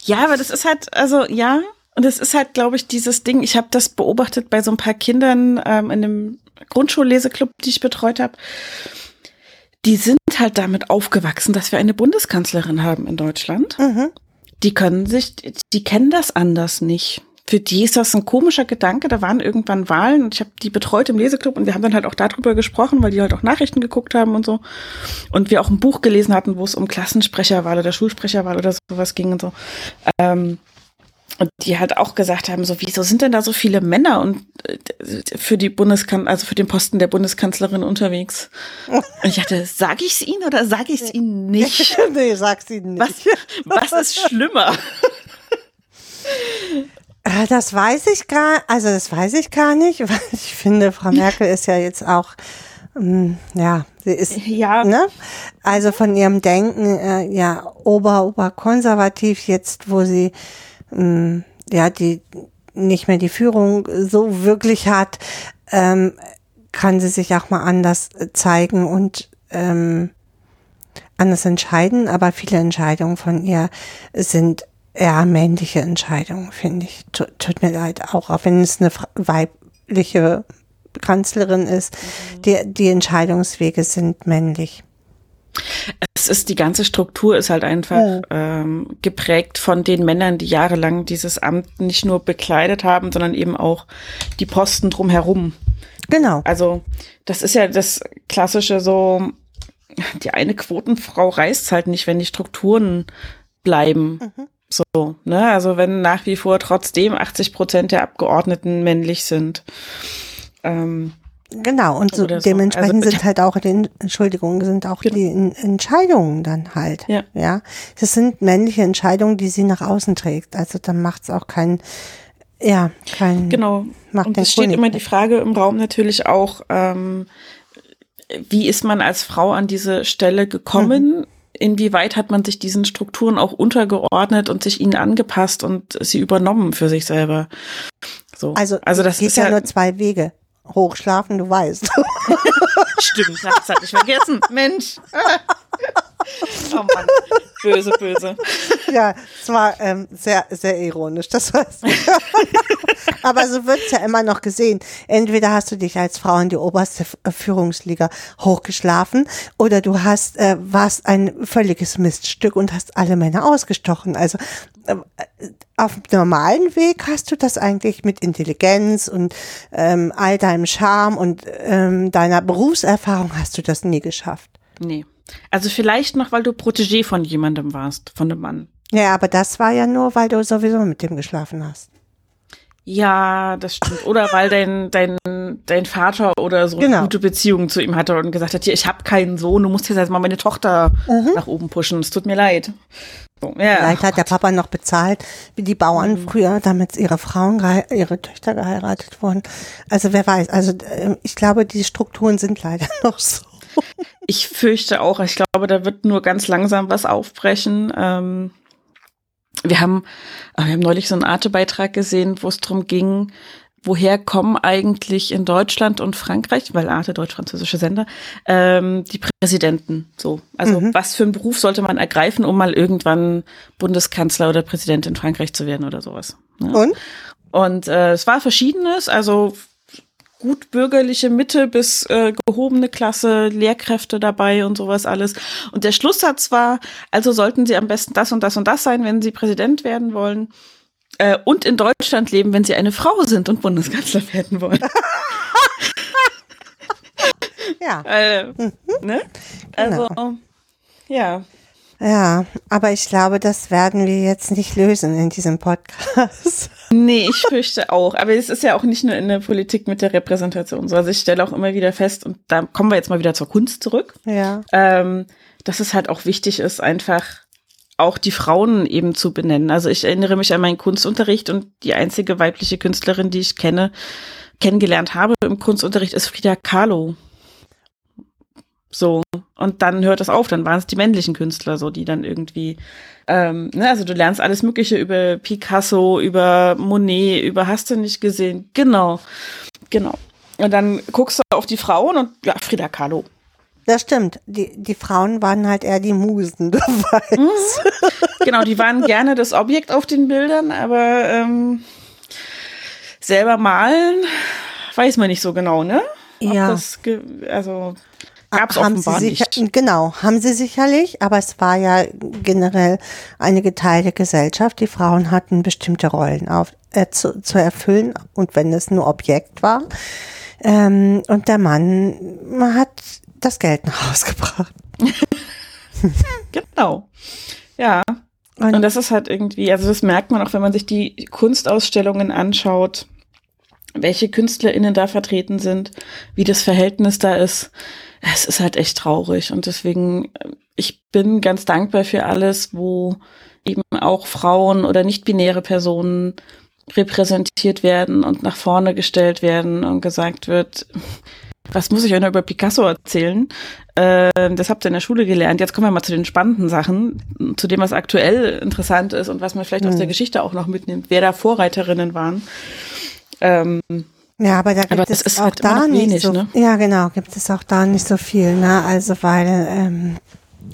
ja, aber das ist halt, also, ja, und es ist halt, glaube ich, dieses Ding, ich habe das beobachtet bei so ein paar Kindern ähm, in einem Grundschulleseklub, die ich betreut habe. Die sind halt damit aufgewachsen, dass wir eine Bundeskanzlerin haben in Deutschland. Mhm. Die können sich, die kennen das anders nicht. Für die ist das ein komischer Gedanke. Da waren irgendwann Wahlen und ich habe die betreut im Leseklub und wir haben dann halt auch darüber gesprochen, weil die halt auch Nachrichten geguckt haben und so. Und wir auch ein Buch gelesen hatten, wo es um Klassensprecherwahl oder Schulsprecherwahl oder sowas ging und so. Ähm, und die halt auch gesagt haben, so wieso sind denn da so viele Männer und äh, für die Bundeskan also für den Posten der Bundeskanzlerin unterwegs? Und ich dachte, sag ich's ihnen oder sag ich's ihnen nicht? [LAUGHS] nee, sag's ihnen nicht. Was, was ist schlimmer? Äh, das weiß ich gar, also das weiß ich gar nicht, [LAUGHS] weil ich finde, Frau Merkel ist ja jetzt auch, ähm, ja, sie ist, ja. ne? Also von ihrem Denken, äh, ja, ober, oberkonservativ jetzt, wo sie ähm, ja, die nicht mehr die Führung so wirklich hat, ähm, kann sie sich auch mal anders zeigen und ähm, anders entscheiden. Aber viele Entscheidungen von ihr sind eher männliche Entscheidungen, finde ich. Tut, tut mir leid, auch, auch wenn es eine weibliche Kanzlerin ist. Mhm. Die, die Entscheidungswege sind männlich. Es ist die ganze Struktur ist halt einfach ja. ähm, geprägt von den Männern, die jahrelang dieses Amt nicht nur bekleidet haben, sondern eben auch die Posten drumherum. Genau. Also das ist ja das klassische so, die eine Quotenfrau reißt halt nicht, wenn die Strukturen bleiben. Mhm. So, ne? Also wenn nach wie vor trotzdem 80 Prozent der Abgeordneten männlich sind. Ähm, Genau, und so, dementsprechend also, sind halt auch die, Entschuldigung, sind auch genau. die Entscheidungen dann halt. Ja. ja. Das sind männliche Entscheidungen, die sie nach außen trägt. Also dann macht es auch keinen, ja, kein. Genau. Macht und es steht immer die Frage im Raum natürlich auch, ähm, wie ist man als Frau an diese Stelle gekommen? Mhm. Inwieweit hat man sich diesen Strukturen auch untergeordnet und sich ihnen angepasst und sie übernommen für sich selber? So. Also, also das geht ist ja, ja nur zwei Wege hochschlafen, du weißt. [LAUGHS] Stimmt, das hatte ich vergessen. Mensch. [LAUGHS] Oh Mann, böse, böse. Ja, es war ähm, sehr, sehr ironisch, das ich. [LAUGHS] Aber so wird es ja immer noch gesehen. Entweder hast du dich als Frau in die oberste äh, Führungsliga hochgeschlafen oder du hast, äh, warst ein völliges Miststück und hast alle Männer ausgestochen. Also äh, auf normalen Weg hast du das eigentlich mit Intelligenz und ähm, all deinem Charme und ähm, deiner Berufserfahrung hast du das nie geschafft. Nee. Also vielleicht noch, weil du Protégé von jemandem warst, von einem Mann. Ja, aber das war ja nur, weil du sowieso mit dem geschlafen hast. Ja, das stimmt. Oder weil dein, dein, dein Vater oder so genau. eine gute Beziehung zu ihm hatte und gesagt hat, hier, ich habe keinen Sohn, du musst jetzt mal meine Tochter mhm. nach oben pushen. Es tut mir leid. So, ja, Vielleicht hat der Papa noch bezahlt, wie die Bauern mhm. früher, damit ihre Frauen, ihre Töchter geheiratet wurden. Also wer weiß. Also ähm, ich glaube, die Strukturen sind leider [LAUGHS] noch so. Ich fürchte auch. Ich glaube, da wird nur ganz langsam was aufbrechen. Ähm, wir haben, wir haben neulich so einen Arte-Beitrag gesehen, wo es darum ging, woher kommen eigentlich in Deutschland und Frankreich, weil Arte, deutsch-französische Sender, ähm, die Präsidenten so. Also mhm. was für einen Beruf sollte man ergreifen, um mal irgendwann Bundeskanzler oder Präsident in Frankreich zu werden oder sowas. Ne? Und? Und äh, es war verschiedenes, also gut bürgerliche Mitte bis äh, gehobene Klasse, Lehrkräfte dabei und sowas alles. Und der Schlusssatz war, also sollten sie am besten das und das und das sein, wenn sie Präsident werden wollen. Äh, und in Deutschland leben, wenn sie eine Frau sind und Bundeskanzler [LAUGHS] werden wollen. Ja. äh, ne? Also, Genau. ja. Ja, aber ich glaube, das werden wir jetzt nicht lösen in diesem Podcast. [LAUGHS] Nee, ich fürchte auch. Aber es ist ja auch nicht nur in der Politik mit der Repräsentation so. Also ich stelle auch immer wieder fest, und da kommen wir jetzt mal wieder zur Kunst zurück, Ja. ähm, dass es halt auch wichtig ist, einfach auch die Frauen eben zu benennen. Also ich erinnere mich an meinen Kunstunterricht und die einzige weibliche Künstlerin, die ich kenne, kennengelernt habe im Kunstunterricht, ist Frida Kahlo. So. Und dann hört das auf, dann waren es die männlichen Künstler, so, die dann irgendwie, ähm, ne, also du lernst alles Mögliche über Picasso, über Monet, über hast du nicht gesehen. Genau. Genau. Und dann guckst du auf die Frauen und ja, Frida Kahlo. Das stimmt. Die, die Frauen waren halt eher die Musen, [LAUGHS] du weißt. Genau, die waren gerne das Objekt auf den Bildern, aber ähm, selber malen weiß man nicht so genau, ne? Ob Ja. Das also gab's haben offenbar sie sicher, nicht. Genau, haben sie sicherlich, aber es war ja generell eine geteilte Gesellschaft. Die Frauen hatten bestimmte Rollen auf, äh, zu, zu erfüllen und wenn es nur Objekt war. Ähm, und der Mann hat das Geld nach Hause gebracht. [LAUGHS] Genau. Ja. Und- Und das ist halt irgendwie, also das merkt man auch, wenn man sich die Kunstausstellungen anschaut, welche KünstlerInnen da vertreten sind, wie das Verhältnis da ist. Es ist halt echt traurig. Und deswegen, äh, ich bin ganz dankbar für alles, wo eben auch Frauen oder nicht-binäre Personen repräsentiert werden und nach vorne gestellt werden und gesagt wird, was muss ich euch noch über Picasso erzählen? Ähm, das habt ihr in der Schule gelernt. Jetzt kommen wir mal zu den spannenden Sachen, zu dem, was aktuell interessant ist und was man vielleicht aus der Geschichte auch noch mitnimmt, wer da Vorreiterinnen waren. Ähm, Ja, aber da gibt Aber es ist auch halt da nicht wenig, so. ne? Ja, genau, gibt es auch da nicht so viel, ne? Also weil ähm,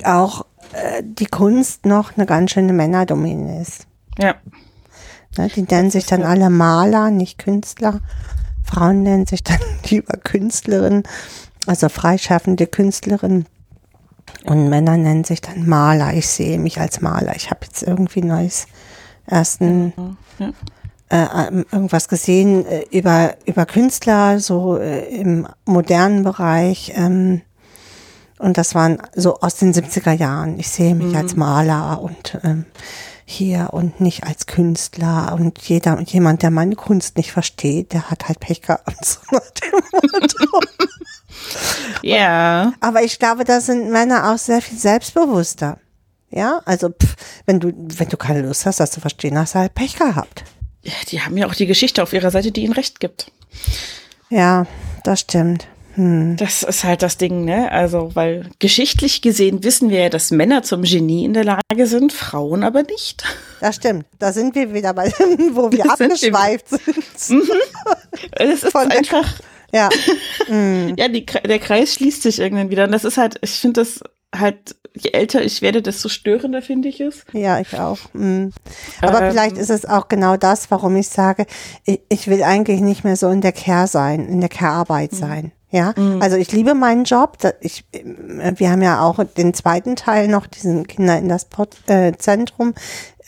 auch äh, die Kunst noch eine ganz schöne Männerdomäne ist. ja, Ne? Die nennen sich dann alle Maler, nicht Künstler. Frauen nennen sich dann [LAUGHS] lieber Künstlerin, also freischaffende Künstlerin. Und Männer nennen sich dann Maler. Ich sehe mich als Maler. Ich habe jetzt irgendwie neues ersten ja. Äh, ähm, irgendwas gesehen äh, über, über Künstler, so äh, im modernen Bereich. Ähm, und das waren so aus den 70er Jahren. Ich sehe mich als Maler und ähm, hier und nicht als Künstler. Und jeder, jemand, der meine Kunst nicht versteht, der hat halt Pech gehabt. [LAUGHS] So [LAUGHS] ja, Aber ich glaube, da sind Männer auch sehr viel selbstbewusster. Ja, also pff, wenn du, wenn du keine Lust hast, das zu verstehen, hast du halt Pech gehabt. Ja, die haben ja auch die Geschichte auf ihrer Seite, die ihnen recht gibt. Ja, das stimmt. Hm. Das ist halt das Ding, ne? Also, weil geschichtlich gesehen wissen wir ja, dass Männer zum Genie in der Lage sind, Frauen aber nicht. Das stimmt. Da sind wir wieder bei [LAUGHS] dem, wo wir Da sind wir abgeschweift sind. Es ist Von einfach, Ja, [LAUGHS] ja, die, der Kreis schließt sich irgendwann wieder. Und das ist halt, ich finde das halt, je älter ich werde, desto störender finde ich es. ja, ich auch. Hm. Aber Ähm. vielleicht ist es auch genau das, warum ich sage, ich, ich will eigentlich nicht mehr so in der Care sein, in der Care-Arbeit sein. Ja, also ich liebe meinen Job. Ich, äh, wir haben ja auch den zweiten Teil noch, diesen Kinder in das Pod, äh, Zentrum,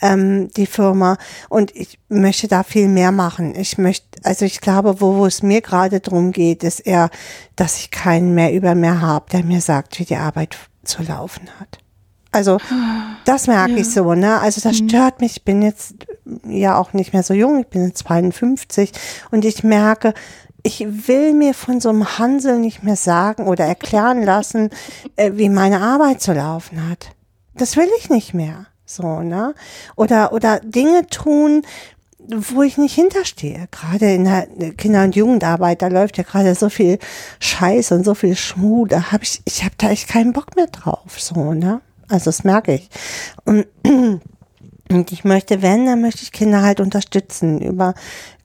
ähm, die Firma. Und ich möchte da viel mehr machen. Ich möchte, also ich glaube, wo, wo es mir gerade drum geht, ist eher, dass ich keinen mehr über mir habe, der mir sagt, wie die Arbeit zu laufen hat. Also das merke ich so, ne? Also das stört mich. Ich bin jetzt ja auch nicht mehr so jung, ich bin jetzt 52 und ich merke, ich will mir von so einem Hansel nicht mehr sagen oder erklären lassen, [LAUGHS] äh, wie meine Arbeit zu laufen hat. Das will ich nicht mehr. So, ne? Oder, oder Dinge tun, wo ich nicht hinterstehe. Gerade in der Kinder- und Jugendarbeit, da läuft ja gerade so viel Scheiß und so viel Schmuh, da habe ich, ich habe da echt keinen Bock mehr drauf, so, ne? Also das merke ich. Und, [CLEARS THROAT] und ich möchte, wenn, dann möchte ich Kinder halt unterstützen über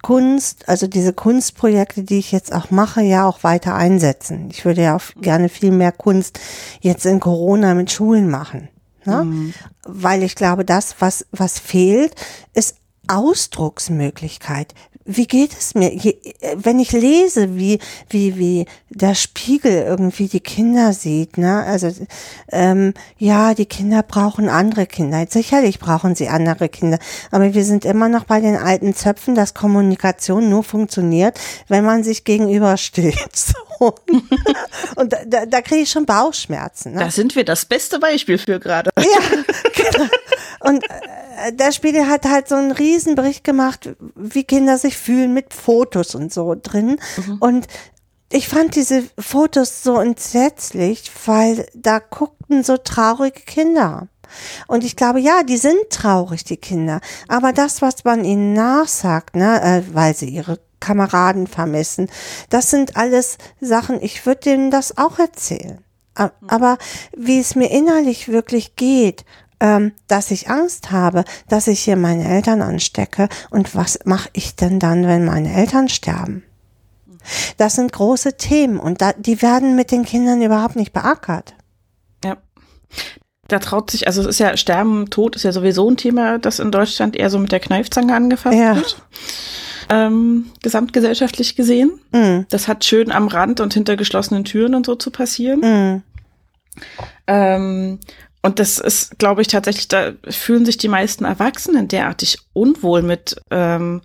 Kunst, also diese Kunstprojekte, die ich jetzt auch mache, ja auch weiter einsetzen. Ich würde ja auch gerne viel mehr Kunst jetzt in Corona mit Schulen machen. Ne? Weil ich glaube, das, was, was fehlt, ist Ausdrucksmöglichkeit. wie geht es mir? Je, wenn ich lese, wie, wie, wie der Spiegel irgendwie die Kinder sieht, ne? Also, ähm, ja, die Kinder brauchen andere Kinder. Sicherlich brauchen sie andere Kinder. Aber wir sind immer noch bei den alten Zöpfen, dass Kommunikation nur funktioniert, wenn man sich gegenübersteht. [LAUGHS] So. Und da, da, da kriege ich schon Bauchschmerzen. Ne? Da sind wir das beste Beispiel für gerade. Ja, genau. Und äh, der Spiegel hat halt so einen riesen Bericht gemacht, wie Kinder sich fühlen mit Fotos und so drin. Mhm. Und ich fand diese Fotos so entsetzlich, weil da guckten so traurige Kinder. Und ich glaube, ja, die sind traurig, die Kinder. Aber das, was man ihnen nachsagt, ne, äh, weil sie ihre Kameraden vermissen. Das sind alles Sachen, ich würde denen das auch erzählen. Aber wie es mir innerlich wirklich geht, ähm, dass ich Angst habe, dass ich hier meine Eltern anstecke und was mache ich denn dann, wenn meine Eltern sterben? Das sind große Themen und da, die werden mit den Kindern überhaupt nicht beackert. Ja. Da traut sich, also es ist ja Sterben, Tod ist ja sowieso ein Thema, das in Deutschland eher so mit der Kneifzange angefasst ja. wird ähm, gesamtgesellschaftlich gesehen. Mm. Das hat schön am Rand und hinter geschlossenen Türen und so zu passieren. Mm. Ähm, und das ist, glaube ich, tatsächlich, da fühlen sich die meisten Erwachsenen derartig unwohl mit. Ähm,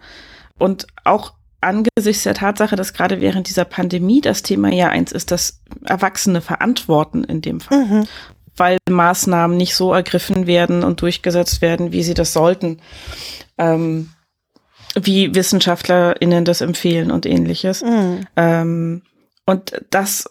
und auch angesichts der Tatsache, dass gerade während dieser Pandemie das Thema ja eins ist, dass Erwachsene verantworten in dem Fall. Mhm. Weil Maßnahmen nicht so ergriffen werden und durchgesetzt werden, wie sie das sollten. Ähm, wie WissenschaftlerInnen das empfehlen und ähnliches. Mhm. Ähm, und das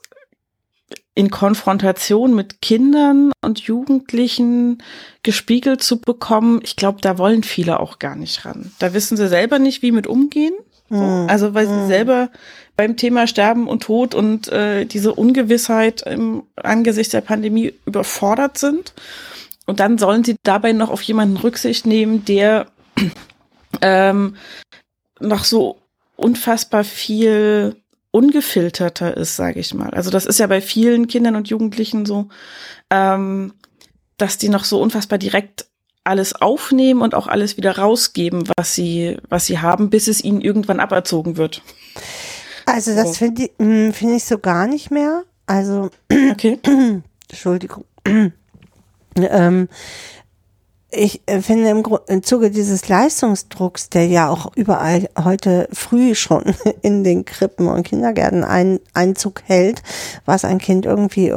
in Konfrontation mit Kindern und Jugendlichen gespiegelt zu bekommen, ich glaube, da wollen viele auch gar nicht ran. Da wissen sie selber nicht, wie mit umgehen. So. Mhm. Also weil sie mhm. selber beim Thema Sterben und Tod und äh, diese Ungewissheit im Angesicht der Pandemie überfordert sind. Und dann sollen sie dabei noch auf jemanden Rücksicht nehmen, der [CLEARS THROAT] ähm, noch so unfassbar viel ungefilterter ist, sage ich mal. Also das ist ja bei vielen Kindern und Jugendlichen so, ähm, dass die noch so unfassbar direkt alles aufnehmen und auch alles wieder rausgeben, was sie, was sie haben, bis es ihnen irgendwann aberzogen wird. Also das so. finde ich, hm, finde ich so gar nicht mehr. Also okay. [CLEARS THROAT] Entschuldigung. [CLEARS THROAT] ähm, ich äh, finde im, im Zuge dieses Leistungsdrucks, der ja auch überall heute früh schon [LAUGHS] in den Krippen und Kindergärten ein, Einzug hält, was ein Kind irgendwie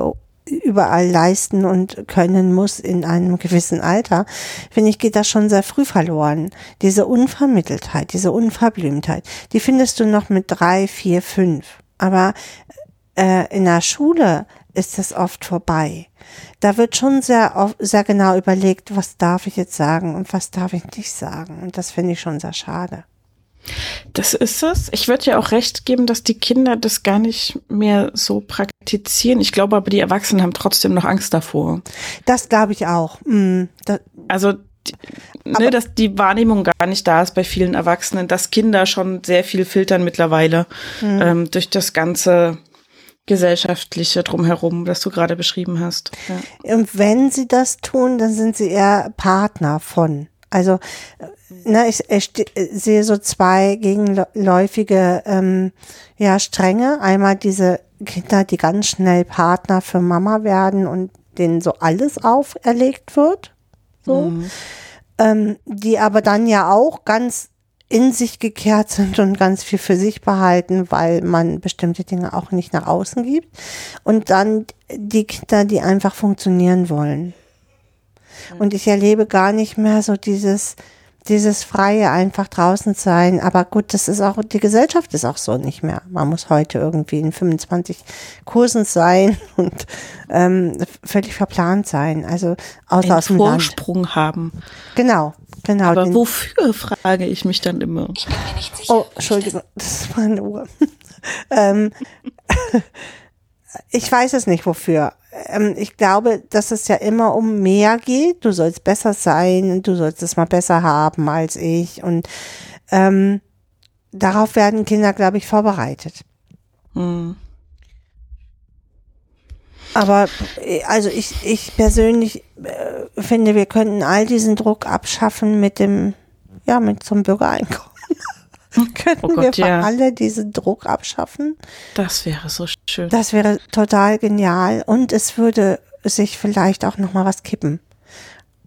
überall leisten und können muss in einem gewissen Alter, finde ich, geht das schon sehr früh verloren. Diese Unvermitteltheit, diese Unverblümtheit, die findest du noch mit drei, vier, fünf. Aber äh, in der Schule ist es oft vorbei. Da wird schon sehr, sehr genau überlegt, was darf ich jetzt sagen und was darf ich nicht sagen. Und das finde ich schon sehr schade. Das ist es. Ich würde ja auch recht geben, dass die Kinder das gar nicht mehr so praktizieren. Ich glaube aber, die Erwachsenen haben trotzdem noch Angst davor. Das glaube ich auch. Mhm. Das also ne, dass die Wahrnehmung gar nicht da ist bei vielen Erwachsenen, dass Kinder schon sehr viel filtern mittlerweile mhm. ähm, durch das ganze gesellschaftliche drumherum, das du gerade beschrieben hast. Ja. Und wenn sie das tun, dann sind sie eher Partner von. Also ne, ich, ich sehe so zwei gegenläufige ähm, ja, Stränge. Einmal diese Kinder, die ganz schnell Partner für Mama werden und denen so alles auferlegt wird. So. Mhm. Ähm, die aber dann ja auch ganz in sich gekehrt sind und ganz viel für sich behalten, weil man bestimmte Dinge auch nicht nach außen gibt. Und dann die Kinder, die einfach funktionieren wollen. Und ich erlebe gar nicht mehr so dieses, dieses freie einfach draußen sein. Aber gut, das ist auch, die Gesellschaft ist auch so nicht mehr. Man muss heute irgendwie in 25 Kursen sein [LAUGHS] und ähm, völlig verplant sein. Also außer Einen aus dem Vorsprung Land. haben. Genau, genau. Aber wofür, frage ich mich dann immer. Ich bin mir nicht sicher. Oh, Entschuldigung, das ist meine Uhr. [LAUGHS] ähm, [LAUGHS] ich weiß es nicht wofür. Ähm, ich glaube, dass es ja immer um mehr geht. Du sollst besser sein, du sollst es mal besser haben als ich. Und ähm, darauf werden Kinder, glaube ich, vorbereitet. Hm. Aber äh, also ich, ich persönlich äh, finde, wir könnten all diesen Druck abschaffen mit dem, ja, mit zum Bürgereinkommen. [LAUGHS] Könnten Oh wir Gott, für ja. alle diesen Druck abschaffen? Das wäre so schön. Das wäre total genial und es würde sich vielleicht auch noch mal was kippen.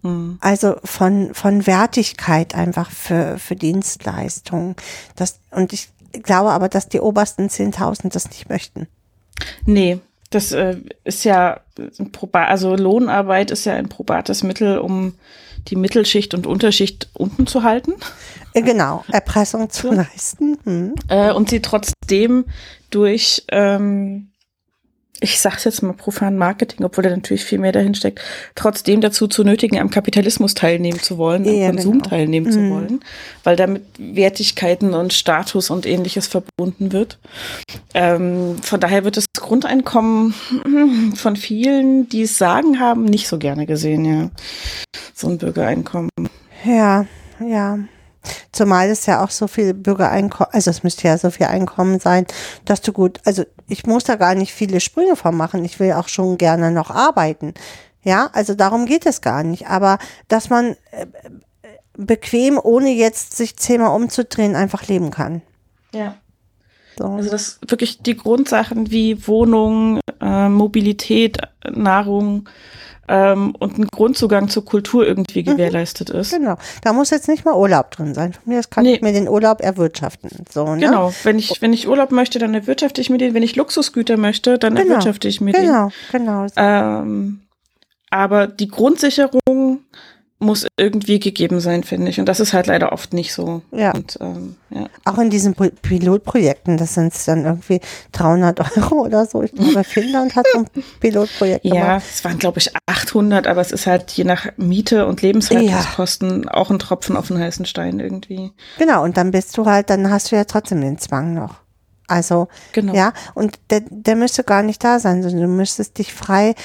Hm. Also von von Wertigkeit einfach für für Dienstleistungen. Das und ich glaube aber, dass die obersten 10.000 das nicht möchten. Nee, das äh, ist ja also Lohnarbeit ist ja ein probates Mittel, um die Mittelschicht und Unterschicht unten zu halten Äh, Genau, Erpressung zu leisten. Hm. äh, und sie trotzdem durch, ähm, ich sag's jetzt mal profan Marketing, obwohl da natürlich viel mehr dahin steckt, trotzdem dazu zu nötigen, am Kapitalismus teilnehmen zu wollen, am Ja, Konsum genau. teilnehmen zu Mhm. wollen, weil damit Wertigkeiten und Status und ähnliches verbunden wird. Ähm, von daher wird das Grundeinkommen [CLEARS THROAT] von vielen, die es sagen haben, nicht so gerne gesehen, ja. So ein Bürgereinkommen. Ja, ja. Zumal es ja auch so viel Bürgereinkommen, also es müsste ja so viel Einkommen sein, dass du gut, also ich muss da gar nicht viele Sprünge von machen. Ich will auch schon gerne noch arbeiten. Ja, also darum geht es gar nicht. Aber dass man äh, bequem, ohne jetzt sich zehnmal umzudrehen, einfach leben kann. Ja. So. Also das wirklich die Grundsachen wie Wohnung, äh, Mobilität, Nahrung ähm, und ein Grundzugang zur Kultur irgendwie gewährleistet ist. Genau. Da muss jetzt nicht mal Urlaub drin sein. Von mir aus kann Nee. ich mir den Urlaub erwirtschaften. So, ne? Genau, wenn ich, wenn ich Urlaub möchte, dann erwirtschafte ich mir den. Wenn ich Luxusgüter möchte, dann Genau. erwirtschafte ich mir den. Genau, genau. Ähm, aber die Grundsicherung muss irgendwie gegeben sein, finde ich. Und das ist halt leider oft nicht so. Ja. Und, ähm, ja. Auch in diesen Pilotprojekten, das sind dann irgendwie 300 Euro oder so. Ich glaube, Finnland hat so ein Pilotprojekt Ja, gemacht. es waren, glaube ich, 800, aber es ist halt je nach Miete und Lebenshaltungskosten auch ein Tropfen auf den heißen Stein irgendwie. Genau, und dann bist du halt, dann hast du ja trotzdem den Zwang noch. Also, Genau. ja, und der, der müsste gar nicht da sein, sondern du müsstest dich frei,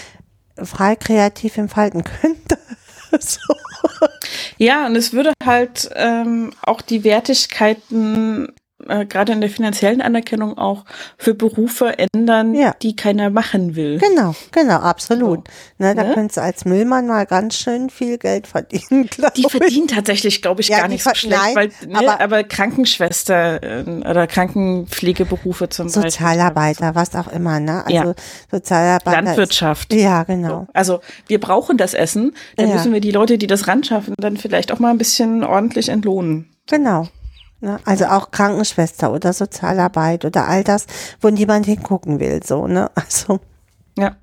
frei kreativ entfalten können. [LAUGHS] so. Ja, und es würde halt ähm, auch die Wertigkeiten, äh, gerade in der finanziellen Anerkennung, auch für Berufe ändern, Ja. die keiner machen will. Genau, genau, absolut. Ne, da Ne? könntest du als Müllmann mal ganz schön viel Geld verdienen, [LAUGHS] glaube Die ich. verdienen tatsächlich, glaube ich, Ja, gar die nicht so schlecht, nein, weil, ne, aber- aber, Krankenschwester äh, oder Krankenpflegeberufe zum Beispiel. Sozialarbeiter, was auch immer, ne? Also Ja. Sozialarbeiter. ist- Landwirtschaft. Ja, genau. Also wir brauchen das Essen, dann müssen wir die Leute, die das ran schaffen, dann vielleicht auch mal ein bisschen ordentlich entlohnen. Genau. Ne? Also auch Krankenschwester oder Sozialarbeit oder all das, wo niemand hingucken will, so, ne? [LAUGHS] Also, Ja.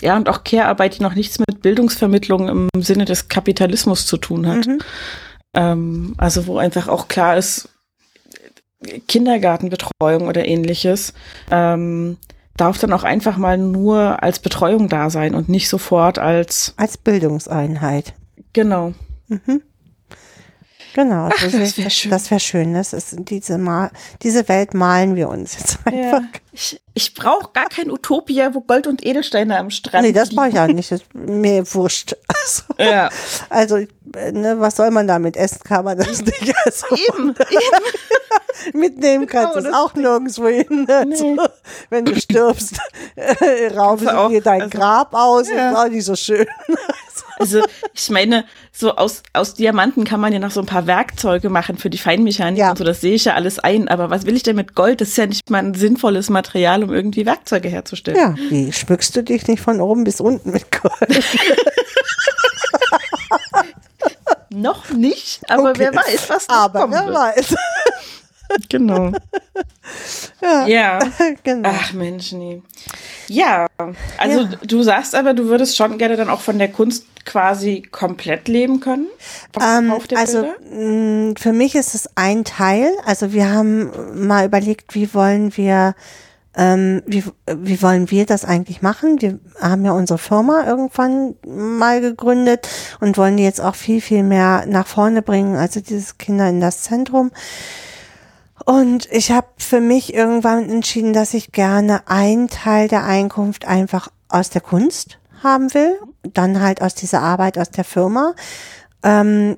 Ja, und auch Care-Arbeit, die noch nichts mit Bildungsvermittlung im Sinne des Kapitalismus zu tun hat. mhm. Ähm, also wo einfach auch klar ist, Kindergartenbetreuung oder ähnliches ähm, darf dann auch einfach mal nur als Betreuung da sein und nicht sofort als, als Bildungseinheit. genau. Mhm. Genau, Ach, das wär das schön. Das wäre schön. Das ist diese, Mal, diese Welt malen wir uns jetzt einfach. Ja. Ich, ich brauche gar kein Utopia, wo Gold und Edelsteine am Strand Nee, das brauche ich auch nicht. Das ist mir wurscht. [LAUGHS] Also, Ja, also ne, was soll man damit essen? Kann man das nicht. Also, eben, eben. [LAUGHS] mitnehmen kannst du Genau, es auch nirgendwo hin. Also, Nee. Wenn du stirbst, äh, rauben sie dir dein also- Grab aus. Ja. Ist auch nicht so schön. Also ich meine, so aus, aus Diamanten kann man ja noch so ein paar Werkzeuge machen für die Feinmechanik Ja. und so, das sehe ich ja alles ein. Aber was will ich denn mit Gold? Das ist ja nicht mal ein sinnvolles Material, um irgendwie Werkzeuge herzustellen. Ja, wie schmückst du dich nicht von oben bis unten mit Gold? [LAUGHS] Noch nicht, aber Okay. wer weiß, was noch Aber kommen wer weiß. [LAUGHS] Genau. Ja. Ja. [LAUGHS] genau. Ach Mensch, nee. Ja, also Ja. du sagst aber, du würdest schon gerne dann auch von der Kunst quasi komplett leben können? Ähm, also Bilder? mh, für mich ist es ein Teil. Also wir haben mal überlegt, wie wollen wir, ähm, wie, wie wollen wir das eigentlich machen? Wir haben ja unsere Firma irgendwann mal gegründet und wollen die jetzt auch viel, viel mehr nach vorne bringen. Also dieses Kinder in das Zentrum. Und ich habe für mich irgendwann entschieden, dass ich gerne einen Teil der Einkunft einfach aus der Kunst haben will, dann halt aus dieser Arbeit aus der Firma. Ähm,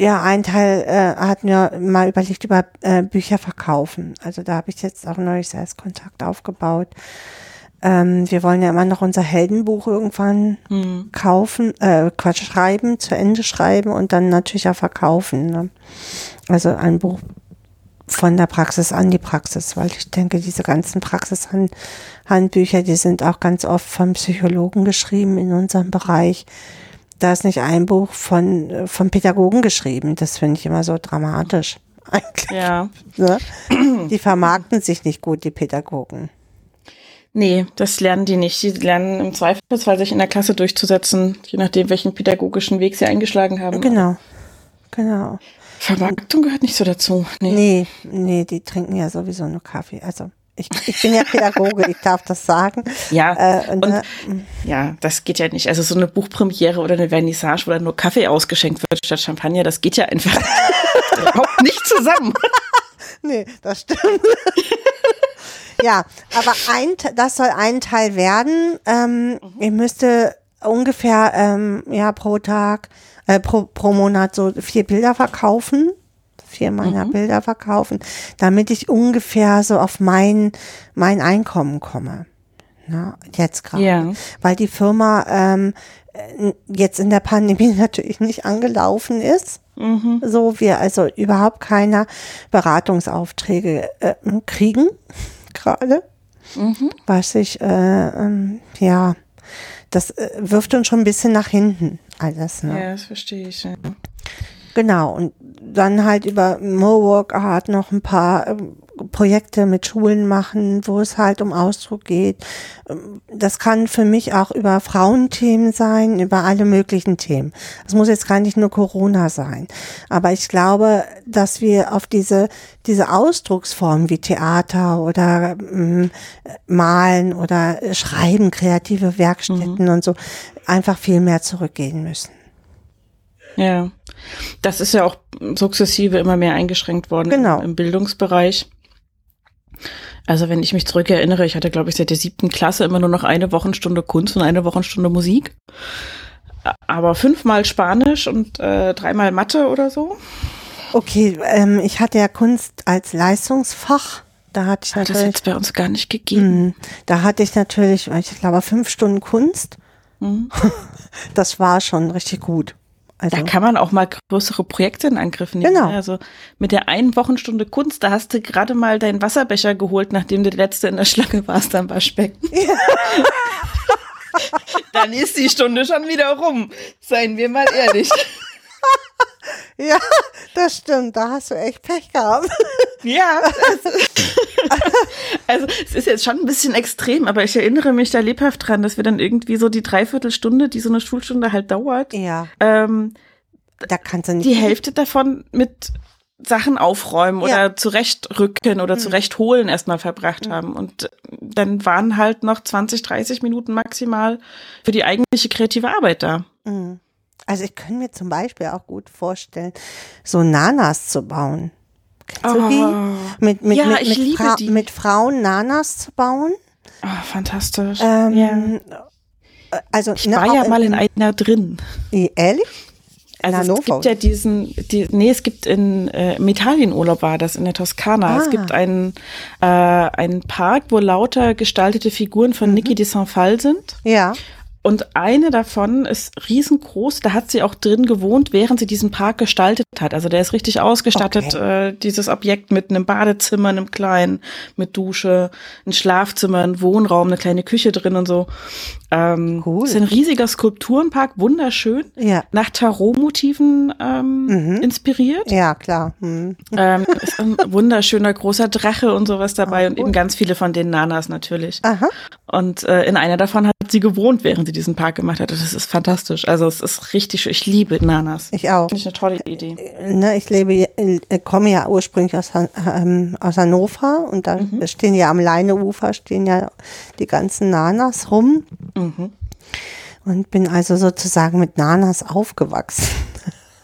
ja, ein Teil äh, hatten wir mal überlegt über äh, Bücher verkaufen. Also da habe ich jetzt auch neulich selbst Kontakt aufgebaut. Ähm, wir wollen ja immer noch unser Heldenbuch irgendwann Hm. kaufen, äh, Quatsch, schreiben, zu Ende schreiben und dann natürlich auch verkaufen. Ne? Also ein Buch von der Praxis an die Praxis, weil ich denke, diese ganzen Praxishandbücher, die sind auch ganz oft von Psychologen geschrieben in unserem Bereich. Da ist nicht ein Buch von, von Pädagogen geschrieben. Das finde ich immer so dramatisch. [LAUGHS] Eigentlich. Ja. Ne? Die vermarkten sich nicht gut, die Pädagogen. Nee, das lernen die nicht. Die lernen im Zweifelsfall sich in der Klasse durchzusetzen, je nachdem, welchen pädagogischen Weg sie eingeschlagen haben. Genau. Genau. Vermarktung gehört nicht so dazu. Nee. Nee, nee, die trinken ja sowieso nur Kaffee. Also ich, ich bin ja Pädagoge, ich darf das sagen. Ja, Äh, und, und, äh, ja, das geht ja nicht. Also so eine Buchpremiere oder eine Vernissage, wo dann nur Kaffee ausgeschenkt wird statt Champagner, das geht ja einfach [LAUGHS] überhaupt nicht zusammen. Nee, das stimmt. [LAUGHS] ja, aber ein, das soll ein Teil werden. Ähm, Ich müsste ungefähr ähm, ja pro Tag, äh, pro, pro Monat so vier Bilder verkaufen. Vier meiner Bilder verkaufen, damit ich ungefähr so auf mein, mein Einkommen komme. Na, jetzt gerade. Ja. Weil die Firma ähm, äh, jetzt in der Pandemie [LAUGHS] natürlich nicht angelaufen ist. So wir also überhaupt keine Beratungsaufträge äh, kriegen [LAUGHS] gerade. Was ich, äh, ähm, ja, das äh, wirft uns schon ein bisschen nach hinten alles. Ne? Ja, das verstehe ich. Ja. Genau, und dann halt über Mowork Art noch ein paar ähm, Projekte mit Schulen machen, wo es halt um Ausdruck geht. Ähm, Das kann für mich auch über Frauenthemen sein, über alle möglichen Themen. Es muss jetzt gar nicht nur Corona sein. Aber ich glaube, dass wir auf diese, diese Ausdrucksformen wie Theater oder ähm, Malen oder Schreiben, kreative Werkstätten und so einfach viel mehr zurückgehen müssen. Ja, das ist ja auch sukzessive immer mehr eingeschränkt worden Genau. im, Bildungsbereich. Also wenn ich mich zurückerinnere, ich hatte, glaube ich, seit der siebten Klasse immer nur noch eine Wochenstunde Kunst und eine Wochenstunde Musik. Aber fünfmal Spanisch und äh, dreimal Mathe oder so. Okay, ähm, ich hatte ja Kunst als Leistungsfach. Da hatte ich Hat das natürlich, jetzt bei uns gar nicht gegeben. Mhm. da hatte ich natürlich, ich glaube, fünf Stunden Kunst. Mhm. [LAUGHS] Das war schon richtig gut. Also, Da kann man auch mal größere Projekte in Angriff nehmen. Genau. ne? Also mit der einen Wochenstunde Kunst, da hast du gerade mal deinen Wasserbecher geholt, nachdem du der Letzte in der Schlange warst am Waschbecken. [LAUGHS] Dann ist die Stunde schon wieder rum. Seien wir mal ehrlich. [LAUGHS] ja, [LAUGHS] das stimmt. Da hast du echt Pech gehabt. [LAUGHS] Ja. [LAUGHS] Also es ist jetzt schon ein bisschen extrem, aber ich erinnere mich da lebhaft dran, dass wir dann irgendwie so die Dreiviertelstunde, die so eine Schulstunde halt dauert, Ja, ähm, da kannst du nicht. die Hälfte davon mit Sachen aufräumen Ja. oder zurechtrücken oder zurechtholen erstmal verbracht haben. Und dann waren halt noch 20, 30 Minuten maximal für die eigentliche kreative Arbeit da. Mhm. Also ich kann mir zum Beispiel auch gut vorstellen, so Nanas zu bauen. Kennst du die? Mit, mit, Oh. Ja, mit, ich mit, liebe Fra die. mit Frauen Nanas zu bauen. Ah, fantastisch. Ähm, ja. Also, Ich war ja mal in einer drin. Ehrlich? Also es gibt ja diesen, die, nee, es gibt in äh, im Italienurlaub war das in der Toskana. Ah. Es gibt einen äh, einen Park, wo lauter gestaltete Figuren Mhm. von Niki de Saint-Phal sind. Ja. Und eine davon ist riesengroß. Da hat sie auch drin gewohnt, während sie diesen Park gestaltet hat. Also der ist richtig ausgestattet, äh, dieses Objekt mit einem Badezimmer, einem kleinen, mit Dusche, ein Schlafzimmer, ein Wohnraum, eine kleine Küche drin und so. Ähm, Cool. Ist ein riesiger Skulpturenpark, wunderschön. Ja. Nach Tarot-Motiven ähm, Mhm. inspiriert. Ja, klar. Hm. Ähm, ist ein wunderschöner großer Drache und sowas dabei und eben ganz viele von den Nanas natürlich. Aha. Und äh, in einer davon hat sie gewohnt, während sie diesen Park gemacht hat. Das ist fantastisch. Also es ist richtig, schön. ich liebe Nanas. Ich auch. Finde ich eine tolle Idee. Ne, ich lebe, äh, komme ja ursprünglich aus, ähm, aus Hannover und da Mhm. stehen ja am Leineufer stehen ja die ganzen Nanas rum Mhm. und bin also sozusagen mit Nanas aufgewachsen.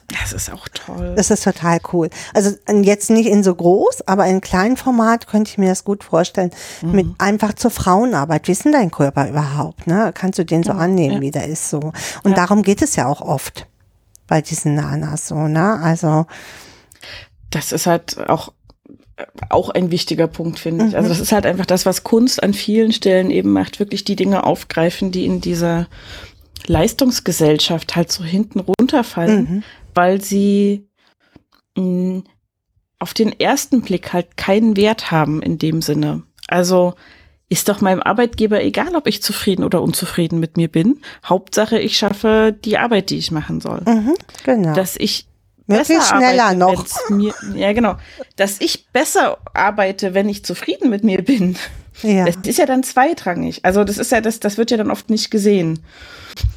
Das ist auch toll. Das ist total cool. Also jetzt nicht in so groß, aber in kleinem Format könnte ich mir das gut vorstellen. Mhm. Mit einfach zur Frauenarbeit. Wie ist denn dein Körper überhaupt? Ne? Kannst du den so annehmen, ja. wie der ist so? Und darum geht es ja auch oft bei diesen Nanas so, ne? Also das ist halt auch auch ein wichtiger Punkt, finde ich. Mhm. Also das ist halt einfach das, was Kunst an vielen Stellen eben macht, wirklich die Dinge aufgreifen, die in dieser Leistungsgesellschaft halt so hinten runterfallen, Mhm. weil sie mh, auf den ersten Blick halt keinen Wert haben in dem Sinne. Also ist doch meinem Arbeitgeber egal, ob ich zufrieden oder unzufrieden mit mir bin. Hauptsache, ich schaffe die Arbeit, die ich machen soll. Mhm, genau. Dass ich Möglichst besser schneller arbeite, noch. Mir, ja, genau. Dass ich besser arbeite, wenn ich zufrieden mit mir bin. ja. Das ist ja dann zweitrangig. Also das ist ja das, das wird ja dann oft nicht gesehen,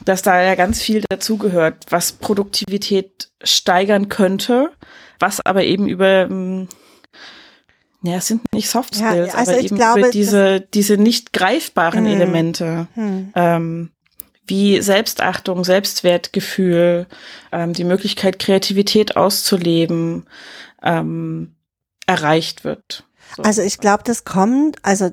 dass da ja ganz viel dazugehört, was Produktivität steigern könnte, was aber eben über ähm, ja, es sind nicht Soft Ja, Skills, also aber eben glaube, über diese diese nicht greifbaren Hm. Elemente, Hm. ähm, wie Selbstachtung, Selbstwertgefühl, ähm, die Möglichkeit Kreativität auszuleben, ähm, erreicht wird. So. Also ich glaube, das kommt, also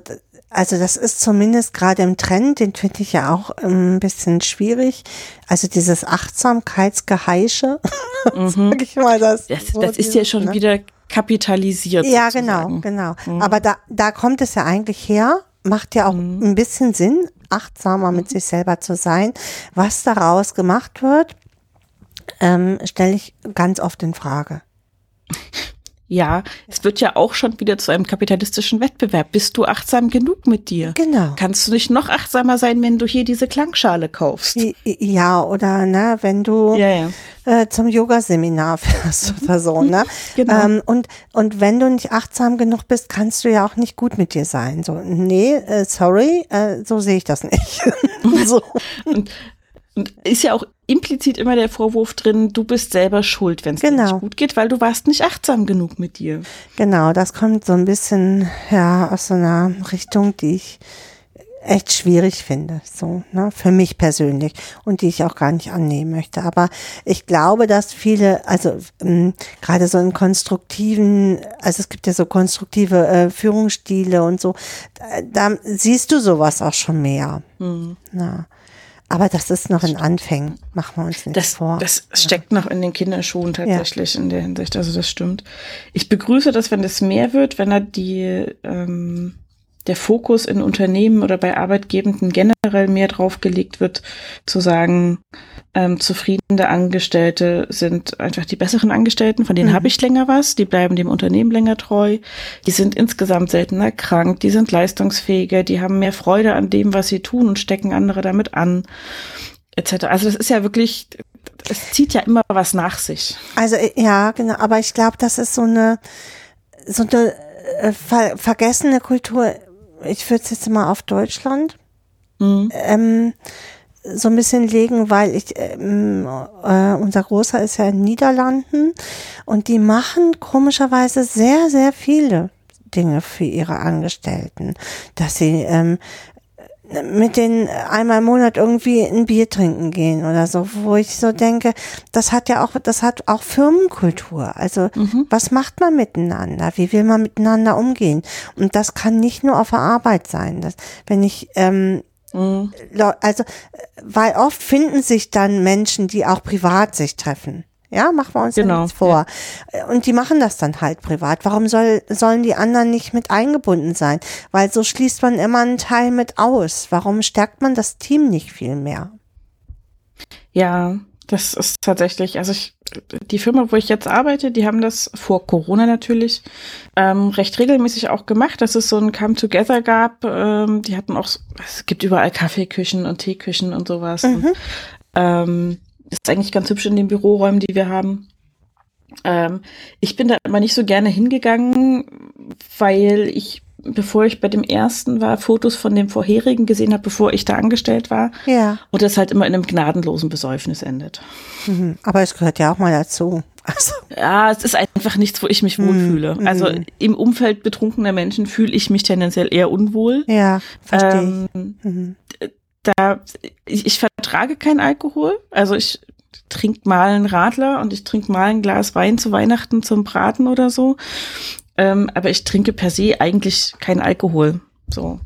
also das ist zumindest gerade im Trend, den finde ich ja auch ein bisschen schwierig. Also dieses Achtsamkeitsgeheische, [LAUGHS] Mhm. sag ich mal das. Das, so das ist ja schon ne? wieder kapitalisiert. Ja, sozusagen. genau, genau. Mhm. Aber da, da kommt es ja eigentlich her, macht ja auch Mhm. ein bisschen Sinn, achtsamer mit sich selber zu sein. Was daraus gemacht wird, ähm, stelle ich ganz oft in Frage. [LAUGHS] Ja, es wird ja auch schon wieder zu einem kapitalistischen Wettbewerb. Bist du achtsam genug mit dir? Genau. Kannst du nicht noch achtsamer sein, wenn du hier diese Klangschale kaufst? Ja, oder ne, wenn du Ja, ja. äh, zum Yoga-Seminar [LAUGHS] fährst oder so, [LAUGHS] ne? Genau. Ähm, und, und wenn du nicht achtsam genug bist, kannst du ja auch nicht gut mit dir sein. So, nee, äh, sorry, äh, so sehe ich das nicht. [LAUGHS] so. Und, und ist ja auch implizit immer der Vorwurf drin, du bist selber schuld, wenn es dir Genau. nicht gut geht, weil du warst nicht achtsam genug mit dir. Genau, das kommt so ein bisschen ja aus so einer Richtung, die ich echt schwierig finde, so, ne, für mich persönlich und die ich auch gar nicht annehmen möchte. Aber ich glaube, dass viele, also ähm, gerade so in konstruktiven, also es gibt ja so konstruktive äh, Führungsstile und so, da, da siehst du sowas auch schon mehr. Hm. Ja. Aber das ist noch in Anfängen, machen wir uns nicht Das, vor. das steckt noch in den Kinderschuhen tatsächlich in der Hinsicht. Also das stimmt. Ich begrüße das, wenn das mehr wird, wenn da die ähm, der Fokus in Unternehmen oder bei Arbeitgebenden generell mehr drauf gelegt wird, zu sagen, ähm, zufriedene Angestellte sind einfach die besseren Angestellten, von denen Mhm. habe ich länger was, die bleiben dem Unternehmen länger treu, die sind insgesamt seltener krank, die sind leistungsfähiger, die haben mehr Freude an dem, was sie tun und stecken andere damit an, etc. Also das ist ja wirklich, es zieht ja immer was nach sich. Also äh, ja, genau, aber ich glaube, das ist so eine so eine äh, ver vergessene Kultur. Ich würde es jetzt mal auf Deutschland Mhm. ähm, so ein bisschen legen, weil ich ähm, äh, unser Großer ist ja in den Niederlanden und die machen komischerweise sehr sehr viele Dinge für ihre Angestellten, dass sie ähm, mit denen einmal im Monat irgendwie ein Bier trinken gehen oder so, wo ich so denke, das hat ja auch, das hat auch Firmenkultur. Also was macht man miteinander? Wie will man miteinander umgehen? Und das kann nicht nur auf der Arbeit sein. Das, wenn ich ähm, Mhm. Also, äh, weil oft finden sich dann Menschen, die auch privat sich treffen. Ja, machen wir uns ja Genau, nichts vor. Und die machen das dann halt privat. Warum soll, sollen die anderen nicht mit eingebunden sein? Weil so schließt man immer einen Teil mit aus. Warum stärkt man das Team nicht viel mehr? Ja, das ist tatsächlich, also ich, die Firma, wo ich jetzt arbeite, die haben das vor Corona natürlich ähm, recht regelmäßig auch gemacht, dass es so ein Come-Together gab. Ähm, die hatten auch, es gibt überall Kaffeeküchen und Teeküchen und sowas. Und, ähm, ist eigentlich ganz hübsch in den Büroräumen, die wir haben. Ähm, ich bin da immer nicht so gerne hingegangen, weil ich, bevor ich bei dem ersten war, Fotos von dem vorherigen gesehen habe, bevor ich da angestellt war. Ja. Und das halt immer in einem gnadenlosen Besäufnis endet. Mhm. Aber es gehört ja auch mal dazu. [LAUGHS] Also, Ja, es ist einfach nichts, wo ich mich wohlfühle. mm. Also im Umfeld betrunkener Menschen fühle ich mich tendenziell eher unwohl. ja, verstehe. Ähm, Mhm. da, ich, ich vertrage keinen Alkohol. Also ich trinke mal einen Radler und ich trinke mal ein Glas Wein zu Weihnachten zum Braten oder so. Ähm, aber ich trinke per se eigentlich keinen Alkohol. So.